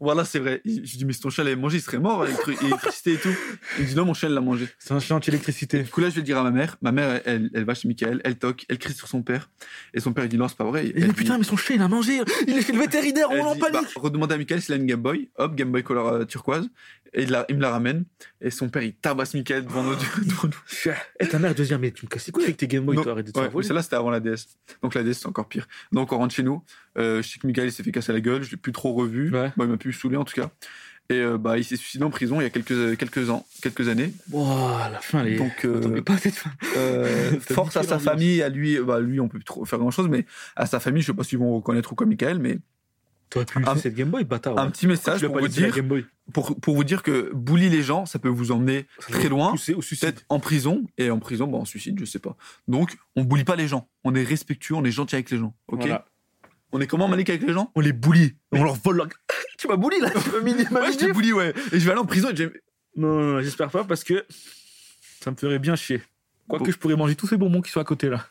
voilà, c'est vrai. Je lui dis, mais si ton chien l'avait mangé, il serait mort avec l'électricité et tout. Il me dit, non, mon chien, il l'a mangé. C'est un chien anti-électricité. Du coup, là, je vais le dire à ma mère. Ma mère, elle, elle va chez Michael, elle toque, elle crie sur son père. Et son père, il dit, non, c'est pas vrai. Il Elle dit putain, mais son chien il a mangé Il est chez le vétérinaire, on en dit, bah, panique redemandez à Michael s'il a une Game Boy. Hop, Game Boy couleur euh, turquoise. Et il, la- il me la ramène. Et son père, il tabasse Michael devant nous. devant nous. Et ta mère deuxième, mais tu me casses les couilles avec tes Game Boy, toi, arrête de te Ouais, celle-là, c'était avant la DS. Donc la DS, c'est encore pire. Donc on rentre chez nous. Euh, je sais que Michael, il s'est fait casser la gueule. Je l'ai plus trop revu. Ouais. Il m'a plus saoulé, en tout cas. Et euh, bah, il s'est suicidé en prison il y a quelques, quelques ans, quelques années. Ouah, la fin, est. Donc, euh, pas. Euh, force à sa famille, à lui, bah lui on peut plus trop faire grand chose, mais à sa famille, je sais pas s'ils vont reconnaître ou quoi Michael, mais T'aurais pu cette Game Boy, bâtard. un ouais. petit message pour vous dire, pour, pour vous dire que bully les gens, ça peut vous emmener très loin, Pousser au suicide. peut-être en prison, et en prison, bon, en suicide, je sais pas. Donc, on bully pas les gens, on est respectueux, on est gentil avec les gens, ok Voilà. On est comment Malik avec les gens? On les bully. On leur vole leur. tu m'as bully là Tu m'as Ouais, je bully, ouais. Et je vais aller en prison et j'ai- Non, non, non, j'espère pas parce que ça me ferait bien chier. Quoique Bon. je pourrais manger tous ces bonbons qui sont à côté là.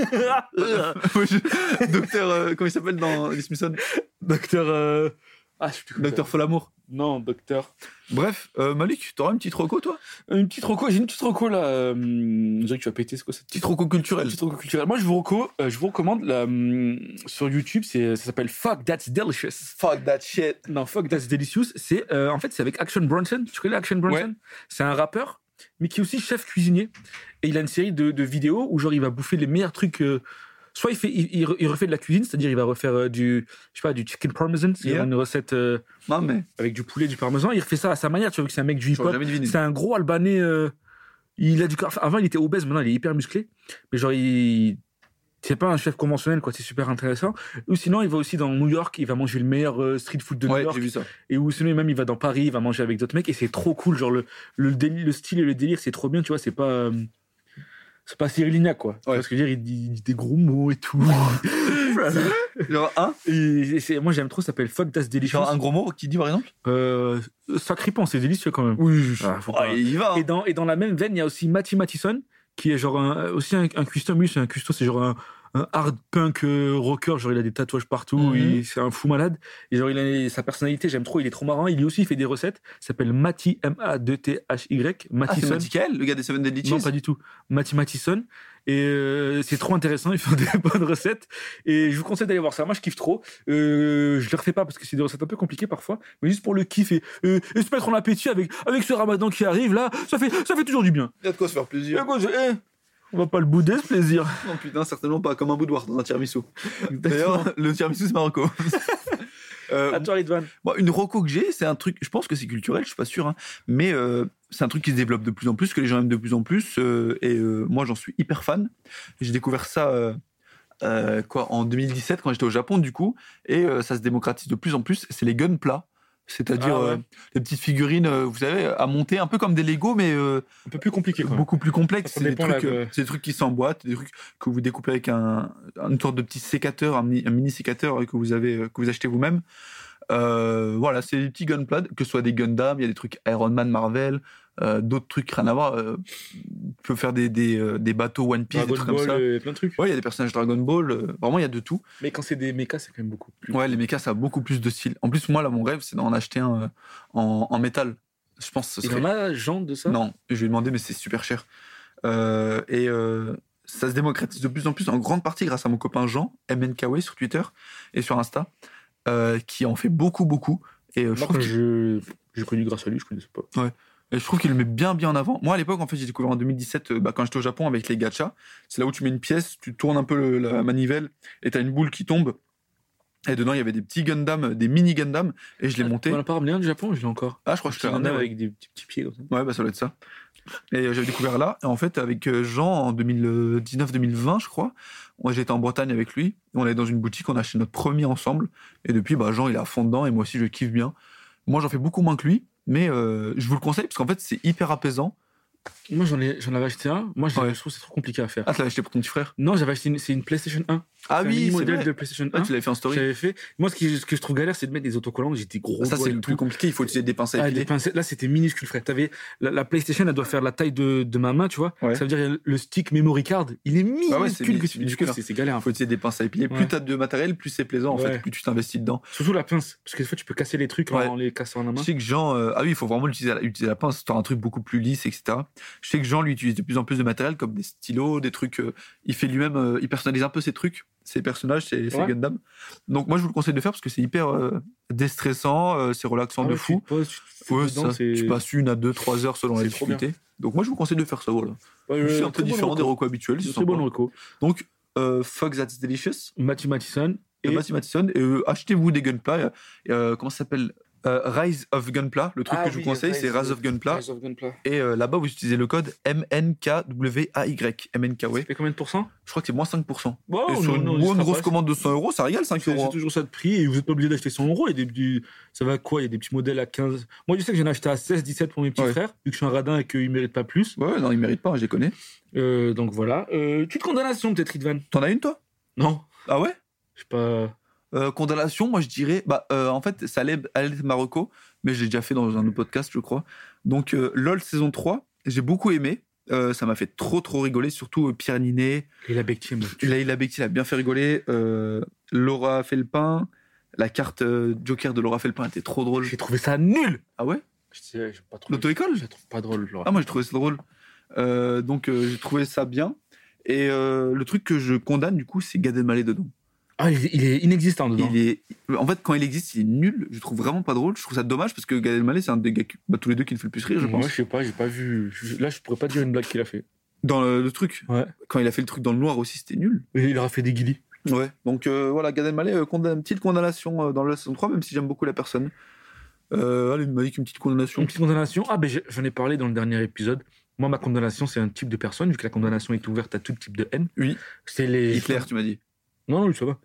Docteur, euh, comment il s'appelle dans Les Simpsons? Docteur. euh, Ah, je Docteur Folamour. Non, docteur. Bref, euh, Malik, t'auras une petite reco, toi? Une petite roco, j'ai une petite roco là. Euh... Je dirais que tu vas péter, c'est quoi cette Petite reco culturelle. petite roco culturelle Moi, je vous, reco, euh, je vous recommande là, sur YouTube, ça s'appelle Fuck That's Delicious. Fuck that shit. Non, Fuck That's Delicious, c'est en fait c'est avec Action Bronson. Tu connais Action Bronson? Ouais. C'est un rappeur, mais qui est aussi chef cuisinier. Et il a une série de, de vidéos où genre il va bouffer les meilleurs trucs. euh, soit il fait, il, il re- il refait de la cuisine, c'est-à-dire il va refaire euh, du, je sais pas, du chicken parmesan, c'est Yeah. une recette euh, Non, mais avec du poulet, du parmesan. Il refait ça à sa manière. Tu vois que c'est un mec du hip-hop. C'est un gros Albanais. euh, il a du corps. enfin, avant, il était obèse. Maintenant, il est hyper musclé. Mais genre, il. C'est pas un chef conventionnel, quoi. C'est super intéressant. Ou sinon, il va aussi dans New York. Il va manger le meilleur euh, street food de New York. j'ai vu ça. Et ou sinon, même, il va dans Paris. Il va manger avec d'autres mecs. Et c'est trop cool. Genre, le, le, déli- le style et le délire, c'est trop bien. Tu vois, c'est pas. euh, c'est pas Cyril Lignac, quoi. Tu vois Ouais. ce que je veux dire il dit, il dit des gros mots et tout. Genre et c'est- moi, j'aime trop. Ça s'appelle Fuck That's Delicious. genre un gros mot qui dit par exemple? Euh, sacripant, c'est délicieux quand même. Oui, Ah, faut pas- il y va. Et dans, et dans la même veine, il y a aussi Matty Mattison, qui est genre un- aussi un, un custom. Lui, c'est un custom, c'est genre un, un hard punk euh, rocker. Genre, il a des tatouages partout. Mhm. il- C'est un fou malade. Et genre, il a sa personnalité, j'aime trop. Il est trop marrant. Il aussi il fait des recettes. Il s'appelle Matty, M-A-2-T-H-Y. Ah, c'est Mattison. Mathikel, le gars des Seven Deadly non, Cheese pas du tout. Matty Mattison. Et euh, c'est trop intéressant. Il fait des bonnes recettes. Et je vous conseille d'aller voir ça. Moi, je kiffe trop. Euh, je le refais pas parce que c'est des recettes un peu compliquées parfois. Mais juste pour le kiff et, euh, et se mettre en appétit avec, avec ce ramadan qui arrive là, ça fait, ça fait toujours du bien. Il y a de quoi se faire plaisir. Quoi, je- eh, on va pas le bouder ce plaisir. Non, putain, certainement pas comme un boudoir dans un tiramisu. D'ailleurs, le tiramisu, c'est Marocco. Euh, à toi, Ridvan. Une roco que j'ai, c'est un truc, je pense que c'est culturel, je suis pas sûr, hein, mais euh, c'est un truc qui se développe de plus en plus, que les gens aiment de plus en plus, euh, et moi j'en suis hyper fan. J'ai découvert ça quoi, en 2017 quand j'étais au Japon du coup, et ça se démocratise de plus en plus, c'est les gunpla. C'est-à-dire Ah ouais. euh, les petites figurines, euh, vous savez, à monter un peu comme des Lego, mais euh, Un peu plus compliqué quoi. beaucoup plus complexes. Ça C'est des, de- des trucs qui s'emboîtent, des trucs que vous découpez avec un, une sorte de petit sécateur, un, mini- un mini sécateur que vous avez, que vous achetez vous-même. Euh, voilà, c'est des petits gunpla, que ce soit des Gundam, il y a des trucs Iron Man, Marvel, euh, d'autres trucs rien à voir. Euh, tu peux faire des, des, euh, des bateaux One Piece, des trucs comme ça. euh, plein de trucs. Ouais, il y a des personnages Dragon Ball, euh, vraiment il y a de tout. Mais quand c'est des mechas, c'est quand même beaucoup plus. Ouais, les mechas, ça a beaucoup plus de style. En plus, moi, là, mon rêve, c'est d'en acheter un en, en métal. Je pense que ce Il serait y en a, genre de ça? Non, je vais demander, mais c'est super cher. Et ça se démocratise de plus en plus, en grande partie grâce à mon copain Jean, MNKW sur Twitter et sur Insta, qui en fait beaucoup, beaucoup. Et je Moi, trouve qu'il- je... j'ai connu grâce à lui, je connaissais pas. Et je trouve qu'il le met bien, bien en avant. Moi, à l'époque, en fait, j'ai découvert en 2017, euh, bah, quand j'étais au Japon avec les gachas. C'est là où tu mets une pièce, tu tournes un peu le- la manivelle et tu as une boule qui tombe. Et dedans, il y avait des petits Gundam, des mini Gundam, et je l'ai monté. On n'a pas ramené un du Japon, je l'ai encore. Ah, je crois que je t'ai ouais. avec des petits, petits pieds comme ça. Ouais, bah ça doit être ça. Et euh, j'avais découvert là. Et en fait, avec euh, Jean, en 2019-2020, je crois, j'étais en Bretagne avec lui. On allait dans une boutique, on a acheté notre premier ensemble. Et depuis, bah, Jean, il est à fond dedans. Et moi aussi, je kiffe bien. Moi, j'en fais beaucoup moins que lui. Mais euh, je vous le conseille parce qu'en fait, c'est hyper apaisant. Moi, j'en ai, j'en avais acheté un. Moi, je, Ouais. je trouve que c'est trop compliqué à faire. Ah, tu l'as acheté pour ton petit frère? Non, j'avais acheté une, c'est une PlayStation 1. Ah oui, c'est modèle vrai. de PlayStation 1. Ah, tu l'avais fait en story. J'avais fait. Moi, ce, qui, ce que je trouve galère, c'est de mettre des autocollants. Des gros. Ça, c'est le plus compliqué. Il faut utiliser des pinces à Ah, pincettes, là, c'était minuscule, frère. T'avais la, la PlayStation, elle doit faire la taille de, de ma main, tu vois. Ouais. Ça veut dire le stick memory card, il est minuscule. Ah ouais, c'est que tu- du coup, hein. c'est galère. Il faut utiliser des pinces à épiler. Ouais. Plus t'as de matériel, plus c'est plaisant en fait. Plus tu t'investis dedans. Surtout la pince, parce que des fois, tu peux casser les trucs en les cassant en la main. Je sais que Jean, euh, ah oui, il faut vraiment utiliser la, utiliser la pince, faire un truc beaucoup plus lisse, etc. Je sais que Jean, lui, utilise de plus en plus de matériel comme des stylos, des trucs. euh, il fait lui-même, euh, il personnalise un peu ses trucs, ses personnages, ses Ouais. Gundam. Donc moi, je vous le conseille de faire parce que c'est hyper euh, déstressant, euh, c'est relaxant Ah de ouais, fou. Tu, te poses, tu te fous Ouais, dedans, ça, tu passes une à deux, trois heures selon la difficulté. Donc moi, je vous conseille de faire ça, voilà. C'est un peu bon différent des reco. recos habituels. c'est Très bon reco. Donc, euh, Fuck That's Delicious, Matthew Mathison. de Et Matthew Matheson, et euh, achetez-vous des Gunpla. Euh, comment ça s'appelle? Euh, Rise of Gunpla. Le truc Ah que je vous conseille, Rise c'est Rise of- Gunpla. Rise of Gunpla. Et euh, là-bas, vous utilisez le code MNKWAY. MNKW. Ça fait combien de pourcents? Je crois que c'est moins 5%. Bon, et sur une, non, grosse commande de 100 euros, ça régale 5 C'est euros. c'est toujours ça de prix et vous n'êtes pas obligé d'acheter 100 euros. Il y a des petits- Ça va à quoi? Il y a des petits modèles à 15. Moi, je sais que j'en ai acheté à 16, 17 pour mes petits Ouais. frères, vu que je suis un radin et qu'ils ne méritent pas plus. Ouais, non, ils méritent pas, hein, je les connais. Euh, donc voilà. Euh, petite condamnation, peut-être, Ridvan? T'en as une, toi? Non, Ah ouais? Je sais pas. Euh, condamnation, moi je dirais, bah, euh, en fait, ça allait, allait être Marocco, mais je l'ai déjà fait dans un autre podcast, je crois. Donc, euh, LOL saison 3, j'ai beaucoup aimé. Euh, ça m'a fait trop, trop rigoler, surtout Pierre Ninet. Et la Bectier, moi. Laïla Bekti l'a bien fait rigoler. Laura Felpin, la carte Joker de Laura Felpin était trop drôle. J'ai trouvé ça nul. Ah ouais? L'auto-école? Je la trouve pas drôle, Laura. Ah, moi j'ai trouvé ça drôle. Donc, j'ai trouvé ça bien. Et le truc que je condamne, du coup, c'est Gad Elmaleh dedans. Ah, il est, inexistant dedans. Il est, en fait, quand il existe, il est nul. Je trouve vraiment pas drôle. Je trouve ça dommage parce que Gad Elmaleh, c'est un des gars, qui- bah, tous les deux qui me fait le plus rire, je Moi, pense. je sais pas, j'ai pas vu. Là, je pourrais pas dire une blague qu'il a fait. Dans le, le truc, Ouais. quand il a fait le truc dans le noir aussi, c'était nul. Et il aura fait des guilis. Ouais. Donc euh, voilà, Gad Elmaleh, euh, condamne- une petite condamnation euh, dans la saison 3, même si j'aime beaucoup la personne. Allez, il m'a dit qu'une petite condamnation. Une petite condamnation. Ah, ben j'en ai parlé dans le dernier épisode. Moi, ma condamnation, c'est un type de personne, vu que la condamnation est ouverte à tout type de haine. Oui. C'est les. Hitler, tu m'as dit. Non, non, ça va.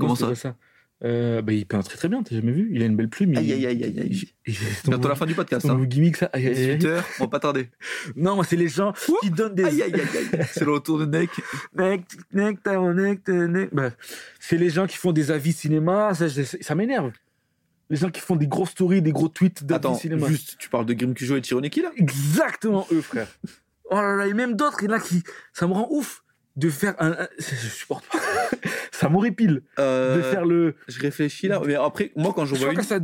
Comment Non, ça euh, bah, Il peint très très bien, t'as jamais vu? Il a une belle plume. Aïe, aïe, aïe, aïe, aïe. Bientôt la fin du podcast. Hein. gimmick, ça. Aïe, aïe, aïe. 18h, on va pas tarder. Non, moi, c'est les gens qui donnent des. Aïe, aïe, aïe, aïe. C'est le retour de Neck. Mec, t'as mon mec. Bah, c'est les gens qui font des avis cinéma, ça, m'énerve. Les gens qui font des grosses stories, des gros tweets d'avis Attends, cinéma. juste, tu parles de Grim Cujo et Chironeki là? Exactement eux, frère. Oh là là, et même d'autres, il y en a qui. Ça me rend ouf de faire un. un- Je supporte pas. ça m'horripile Euh, de faire le. Je réfléchis là. Mais après, moi, quand je vois une. ça,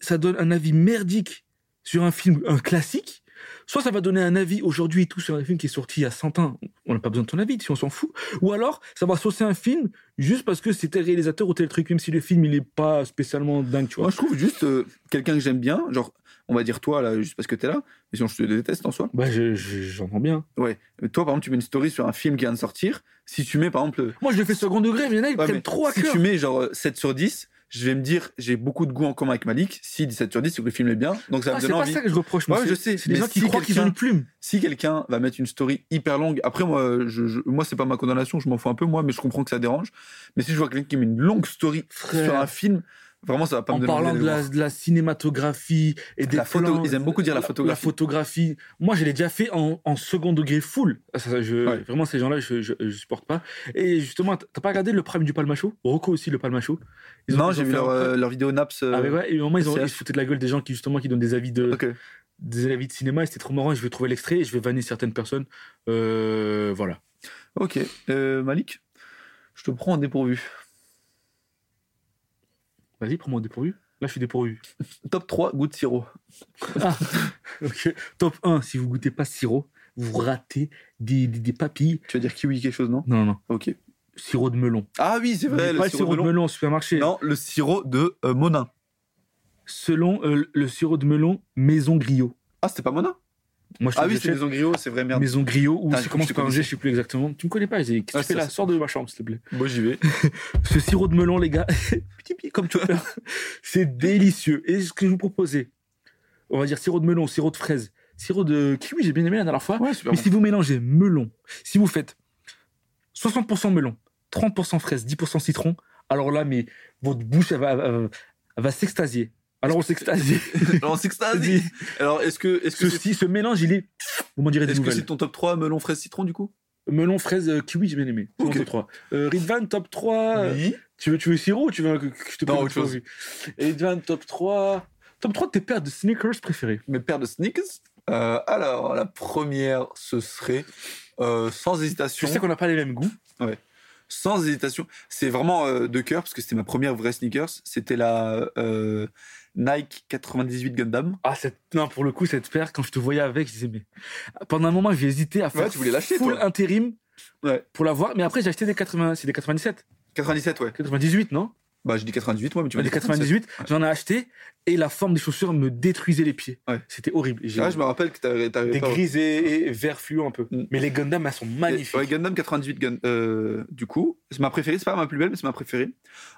ça donne un avis merdique sur un film, un classique, soit ça va donner un avis aujourd'hui et tout sur un film qui est sorti il y a 100 ans. On n'a pas besoin de ton avis si on s'en fout. Ou alors, ça va saucer un film juste parce que c'est tel réalisateur ou tel truc, même si le film il est pas spécialement dingue, tu vois. Moi, je trouve juste euh, quelqu'un que j'aime bien, genre, on va dire toi là, juste parce que t'es là, mais sinon je te déteste en soi. Bah, je- je- j'entends bien. Ouais. Mais Toi, par exemple, tu mets une story sur un film qui vient de sortir. Si tu mets, par exemple, Moi, je le fais second degré, mais il y en a, ils Ouais, prennent trop à si cœur. tu mets genre euh, 7 sur 10, je vais me dire, j'ai beaucoup de goût en commun avec Malik. Si 17 sur 10, c'est que le film est bien. Donc ça Ah, me c'est donne pas envie. ça que je reproche. moi, Ouais, c'est- je sais, C'est des mais gens qui si croient qu'ils ont une plume. Si quelqu'un va mettre une story hyper longue, après moi, je, je- moi c'est pas ma condamnation, je m'en fous un peu moi, mais je comprends que ça dérange. Mais si je vois quelqu'un qui met une longue story Frère. sur un film, vraiment ça va pas en me parlant de la, voir. de la cinématographie et des La photo- plans, ils aiment beaucoup dire la photographie. La photographie. Moi, je l'ai déjà fait en, en second degré full. Ah, ça, ça, je- Ouais. Vraiment, ces gens-là, je, je, je supporte pas. Et justement, t'as pas regardé le prime du Palmacho Rocco aussi, le Palmacho Ils Non, j'ai vu leur, euh, leur vidéo Naps. euh, Ah, ouais, et au moment, ils, ont, ils se foutaient de la gueule des gens qui, justement, qui donnent des avis de, des avis de cinéma. Et c'était trop marrant. Je vais trouver l'extrait et je vais vanner certaines personnes. Euh, voilà. Ok. Euh, Malik, je te prends en dépourvu. Vas-y, prends-moi dépourvu. Là, je suis dépourvu. Top 3, goût de sirop. Ok. Top 1, si vous goûtez pas sirop, vous ratez des, des, des papilles. Tu vas dire kiwi quelque chose, non Non, non. Ok. Sirop de melon. Ah oui, c'est vrai, pas le le sirop, de melon. melon au supermarché. Non, le sirop de euh, Monin. Selon euh, le sirop de melon Maison Griot. Ah, c'était pas Monin? Moi, je Ah oui, c'est Maison Griot, c'est vrai, merde. Maison Griot ou Ah, ça je commence par un G, je sais plus exactement. Tu me connais pas, j'ai- qu'est-ce que Ouais, tu fais là. Sors de ma chambre, s'il te plaît. Moi, j'y vais. Ce sirop de melon, les gars, petit pied comme tu peux. c'est délicieux. Et ce que je vous proposais, on va dire sirop de melon, sirop de fraise, sirop de kiwi, j'ai bien aimé la dernière fois. Ouais, super Mais bon. si vous mélangez melon, si vous faites 60% melon, 30% fraise, 10% citron, alors là, mais votre bouche, elle va, elle va- elle va s'extasier. Alors on s'extasie. Alors, c'est extasie. Alors, est-ce que est-ce que ce, c'est ce mélange, il est. Vous m'en direz des est-ce que c'est ton top 3 melon, fraise, citron, du coup? Melon, fraise, euh, kiwi, j'ai bien aimé. C'est mon Ok. top 3. Euh, Ridvan, top 3. euh, Oui. Tu veux, tu veux sirop ou tu veux que, que je te Non, prenne autre chose. Ridvan, top 3. Top 3 de tes paires de sneakers préférées. Mes paires de sneakers Euh, Alors, la première, ce serait, euh, sans Je hésitation, sais qu'on n'a pas les mêmes goûts? sans hésitation, c'est vraiment euh, de cœur, parce que c'était ma première vraie sneakers. C'était la euh, Nike 98 Gundam. Ah, cette... non, pour le coup, cette paire, quand je te voyais avec, je disais, mais. Pendant un moment, j'ai hésité à faire Ouais, tu voulais full toi. intérim Ouais. pour l'avoir. Mais après, j'ai acheté des 80. C'est des 97 97, ouais. 98, non? Bah, je dis 98, moi, mais tu m'as dit 98, j'en ai acheté et la forme des chaussures me détruisait les pieds. Ouais. C'était horrible. Et j'ai Ah, je me rappelle que t'avais t'avais des pas. gris et, et vert fluo un peu. Mm. Mais les Gundam, elles sont magnifiques. Ouais, Gundam 98, Gun- euh, du coup, c'est ma préférée. C'est pas ma plus belle, mais c'est ma préférée.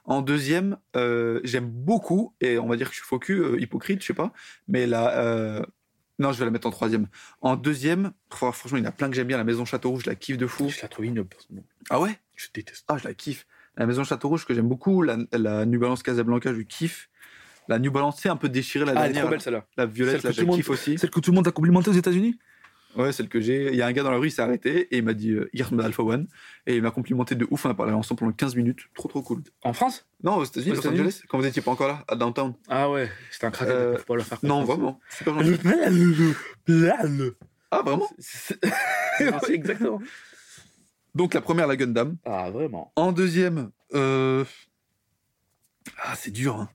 En deuxième, euh, j'aime beaucoup, et on va dire que je suis faux cul, euh, hypocrite, je sais pas, mais la. euh, Non, je vais la mettre en troisième. En deuxième, fr- franchement, il y en a plein que j'aime bien. La Maison Château Rouge, je la kiffe de fou. Je la trouve ignoble, personnellement. Ah ouais? Je déteste. Ah, je la kiffe. La Maison Château Rouge que j'aime beaucoup. La, la New Balance Casablanca, je kiffe. La New Balance, c'est un peu déchirée la Ah, elle est dernière. trop belle celle-là. La violette, Celle là, je le la monde- kiffe aussi. Celle que tout le monde a complimenté aux États-Unis Ouais, celle que j'ai. Il y a un gars dans la rue, il s'est arrêté et il m'a dit euh, me Alpha One. Et il m'a complimenté de ouf. On a parlé ensemble pendant 15 minutes. Trop, trop cool. En France? Non, aux États-Unis, Los États-Unis Angeles, quand vous étiez pas encore là, à Downtown. Ah ouais, c'était un crack. Euh, pas leur faire Non, vraiment. Super gentil. Le Ah, vraiment? C'est exactement. Donc, la première, la Gundam. Ah, vraiment. En deuxième, euh... ah, c'est dur. hein.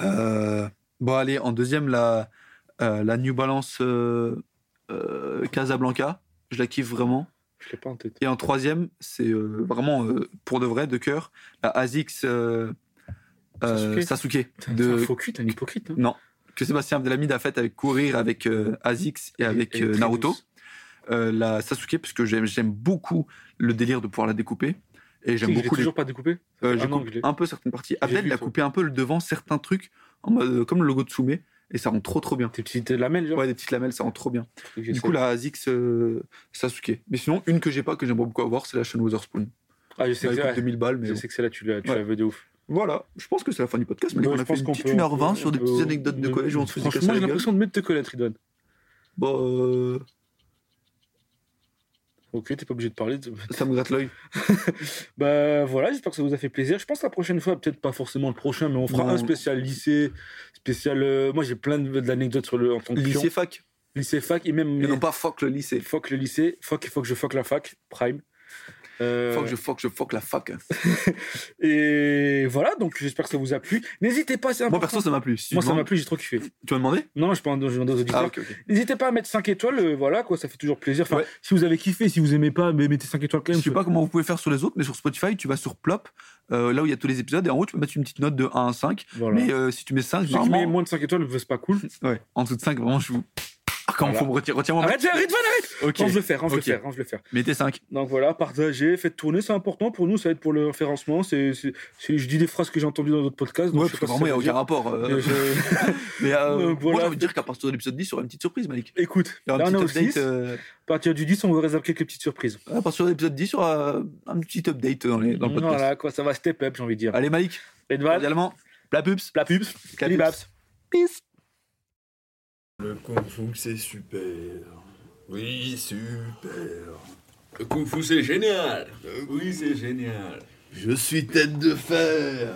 Euh, Bon, allez, en deuxième, la, euh, la New Balance Casablanca. Je la kiffe vraiment. Je l'ai pas en tête. Et en troisième, c'est vraiment pour de vrai, de cœur, la ASICS Sasuke. Sasuke. De, un faux cul, t'es un hypocrite. hein. Non, que Sébastien Abdelhamid a fait avec Courir, avec ASICS et avec Naruto. Euh, la Sasuke, parce que j'aime beaucoup le délire de pouvoir la découper. Et j'aime beaucoup les toujours pas découpé? Euh, j'ai un coupé peu certaines parties. Abdel, il a coupé un peu le devant, certains trucs, en mode, euh, comme le logo de Soumé, et ça rend trop trop bien. Tes petites lamelles, genre? Ouais, des petites lamelles, ça rend trop bien. Du coup, la euh, Sasuke. Mais sinon, une que j'ai pas, que j'aimerais beaucoup avoir, c'est la chaîne Witherspoon. Ah, je sais que c'est 2000 balles, mais Je bon. sais que c'est là, tu l'as tu Ouais. la veux de ouf. Voilà, je pense que c'est la fin du podcast. Mais Ouais, on a fait une petite peut- 1h20 on sur des petites anecdotes de collège où on se Franchement, la j'ai l'impression de mettre te connaître, Ridwan. Euh, Ok, t'es pas obligé de parler. ça me gratte l'œil. Bah voilà, j'espère que ça vous a fait plaisir. Je pense que la prochaine fois, peut-être pas forcément le prochain, mais on fera Non. un spécial lycée, spécial. euh, moi, j'ai plein d'anecdotes sur le en tant que pion. Lycée fac. lycée fac et même. Et non pas fuck le lycée. Fuck le lycée, fuck, il faut que je fuck la fac, prime. Euh, Fuck, je fuck, je fuck la fac. Et voilà, donc j'espère que ça vous a plu. N'hésitez pas, c'est Moi, perso, ça m'a plu. Si Moi, ça m'a plu, j'ai trop kiffé. Tu m'as demandé? Non, je pense que je demande aux auditeurs. Ah. N'hésitez pas à mettre 5 étoiles, euh, voilà, quoi, ça fait toujours plaisir. Enfin, Ouais. si vous avez kiffé, si vous aimez pas, mais mettez 5 étoiles quand Je même. sais pas comment vous pouvez faire sur les autres, mais sur Spotify, tu vas sur Plop, euh, là où il y a tous les épisodes, et en haut, tu peux mettre une petite note de 1 à 5. Voilà. Mais euh, si tu mets 5, Ceux qui mettent moins de 5 étoiles, c'est pas cool. Ouais, en dessous de 5, vraiment, je vous... Ah, comment Voilà. faut me retirer? Retiens-moi. Arrête, arrête, Van, arrête Ok, Range le faire, range Ok. le faire, range le faire. mettez 5. Donc voilà, partagez, faites tourner, c'est important pour nous, ça aide pour le référencement. C'est, c'est, c'est- je dis des phrases que j'ai entendues dans d'autres podcasts. donc Ouais, je sais parce que vraiment, il n'y a aucun rapport. euh, je- Mais euh, Donc, moi, voilà. j'ai envie de dire qu'à partir de l'épisode 10, il y aura une petite surprise, Malik. Écoute, Il y là aura on un est au petit update. 6. euh, À partir du 10, on vous réserve quelques petites surprises. À partir de l'épisode 10, il y aura un petit update dans, les, dans le podcast. Voilà, quoi, ça va step up, j'ai envie de dire. Allez, Malik, Edval, également, la pubs. la pub, La les pubs. Peace. Le Kung Fu, c'est super. Oui, super. Le Kung Fu, c'est génial. Oui, c'est génial. Je suis tête de fer.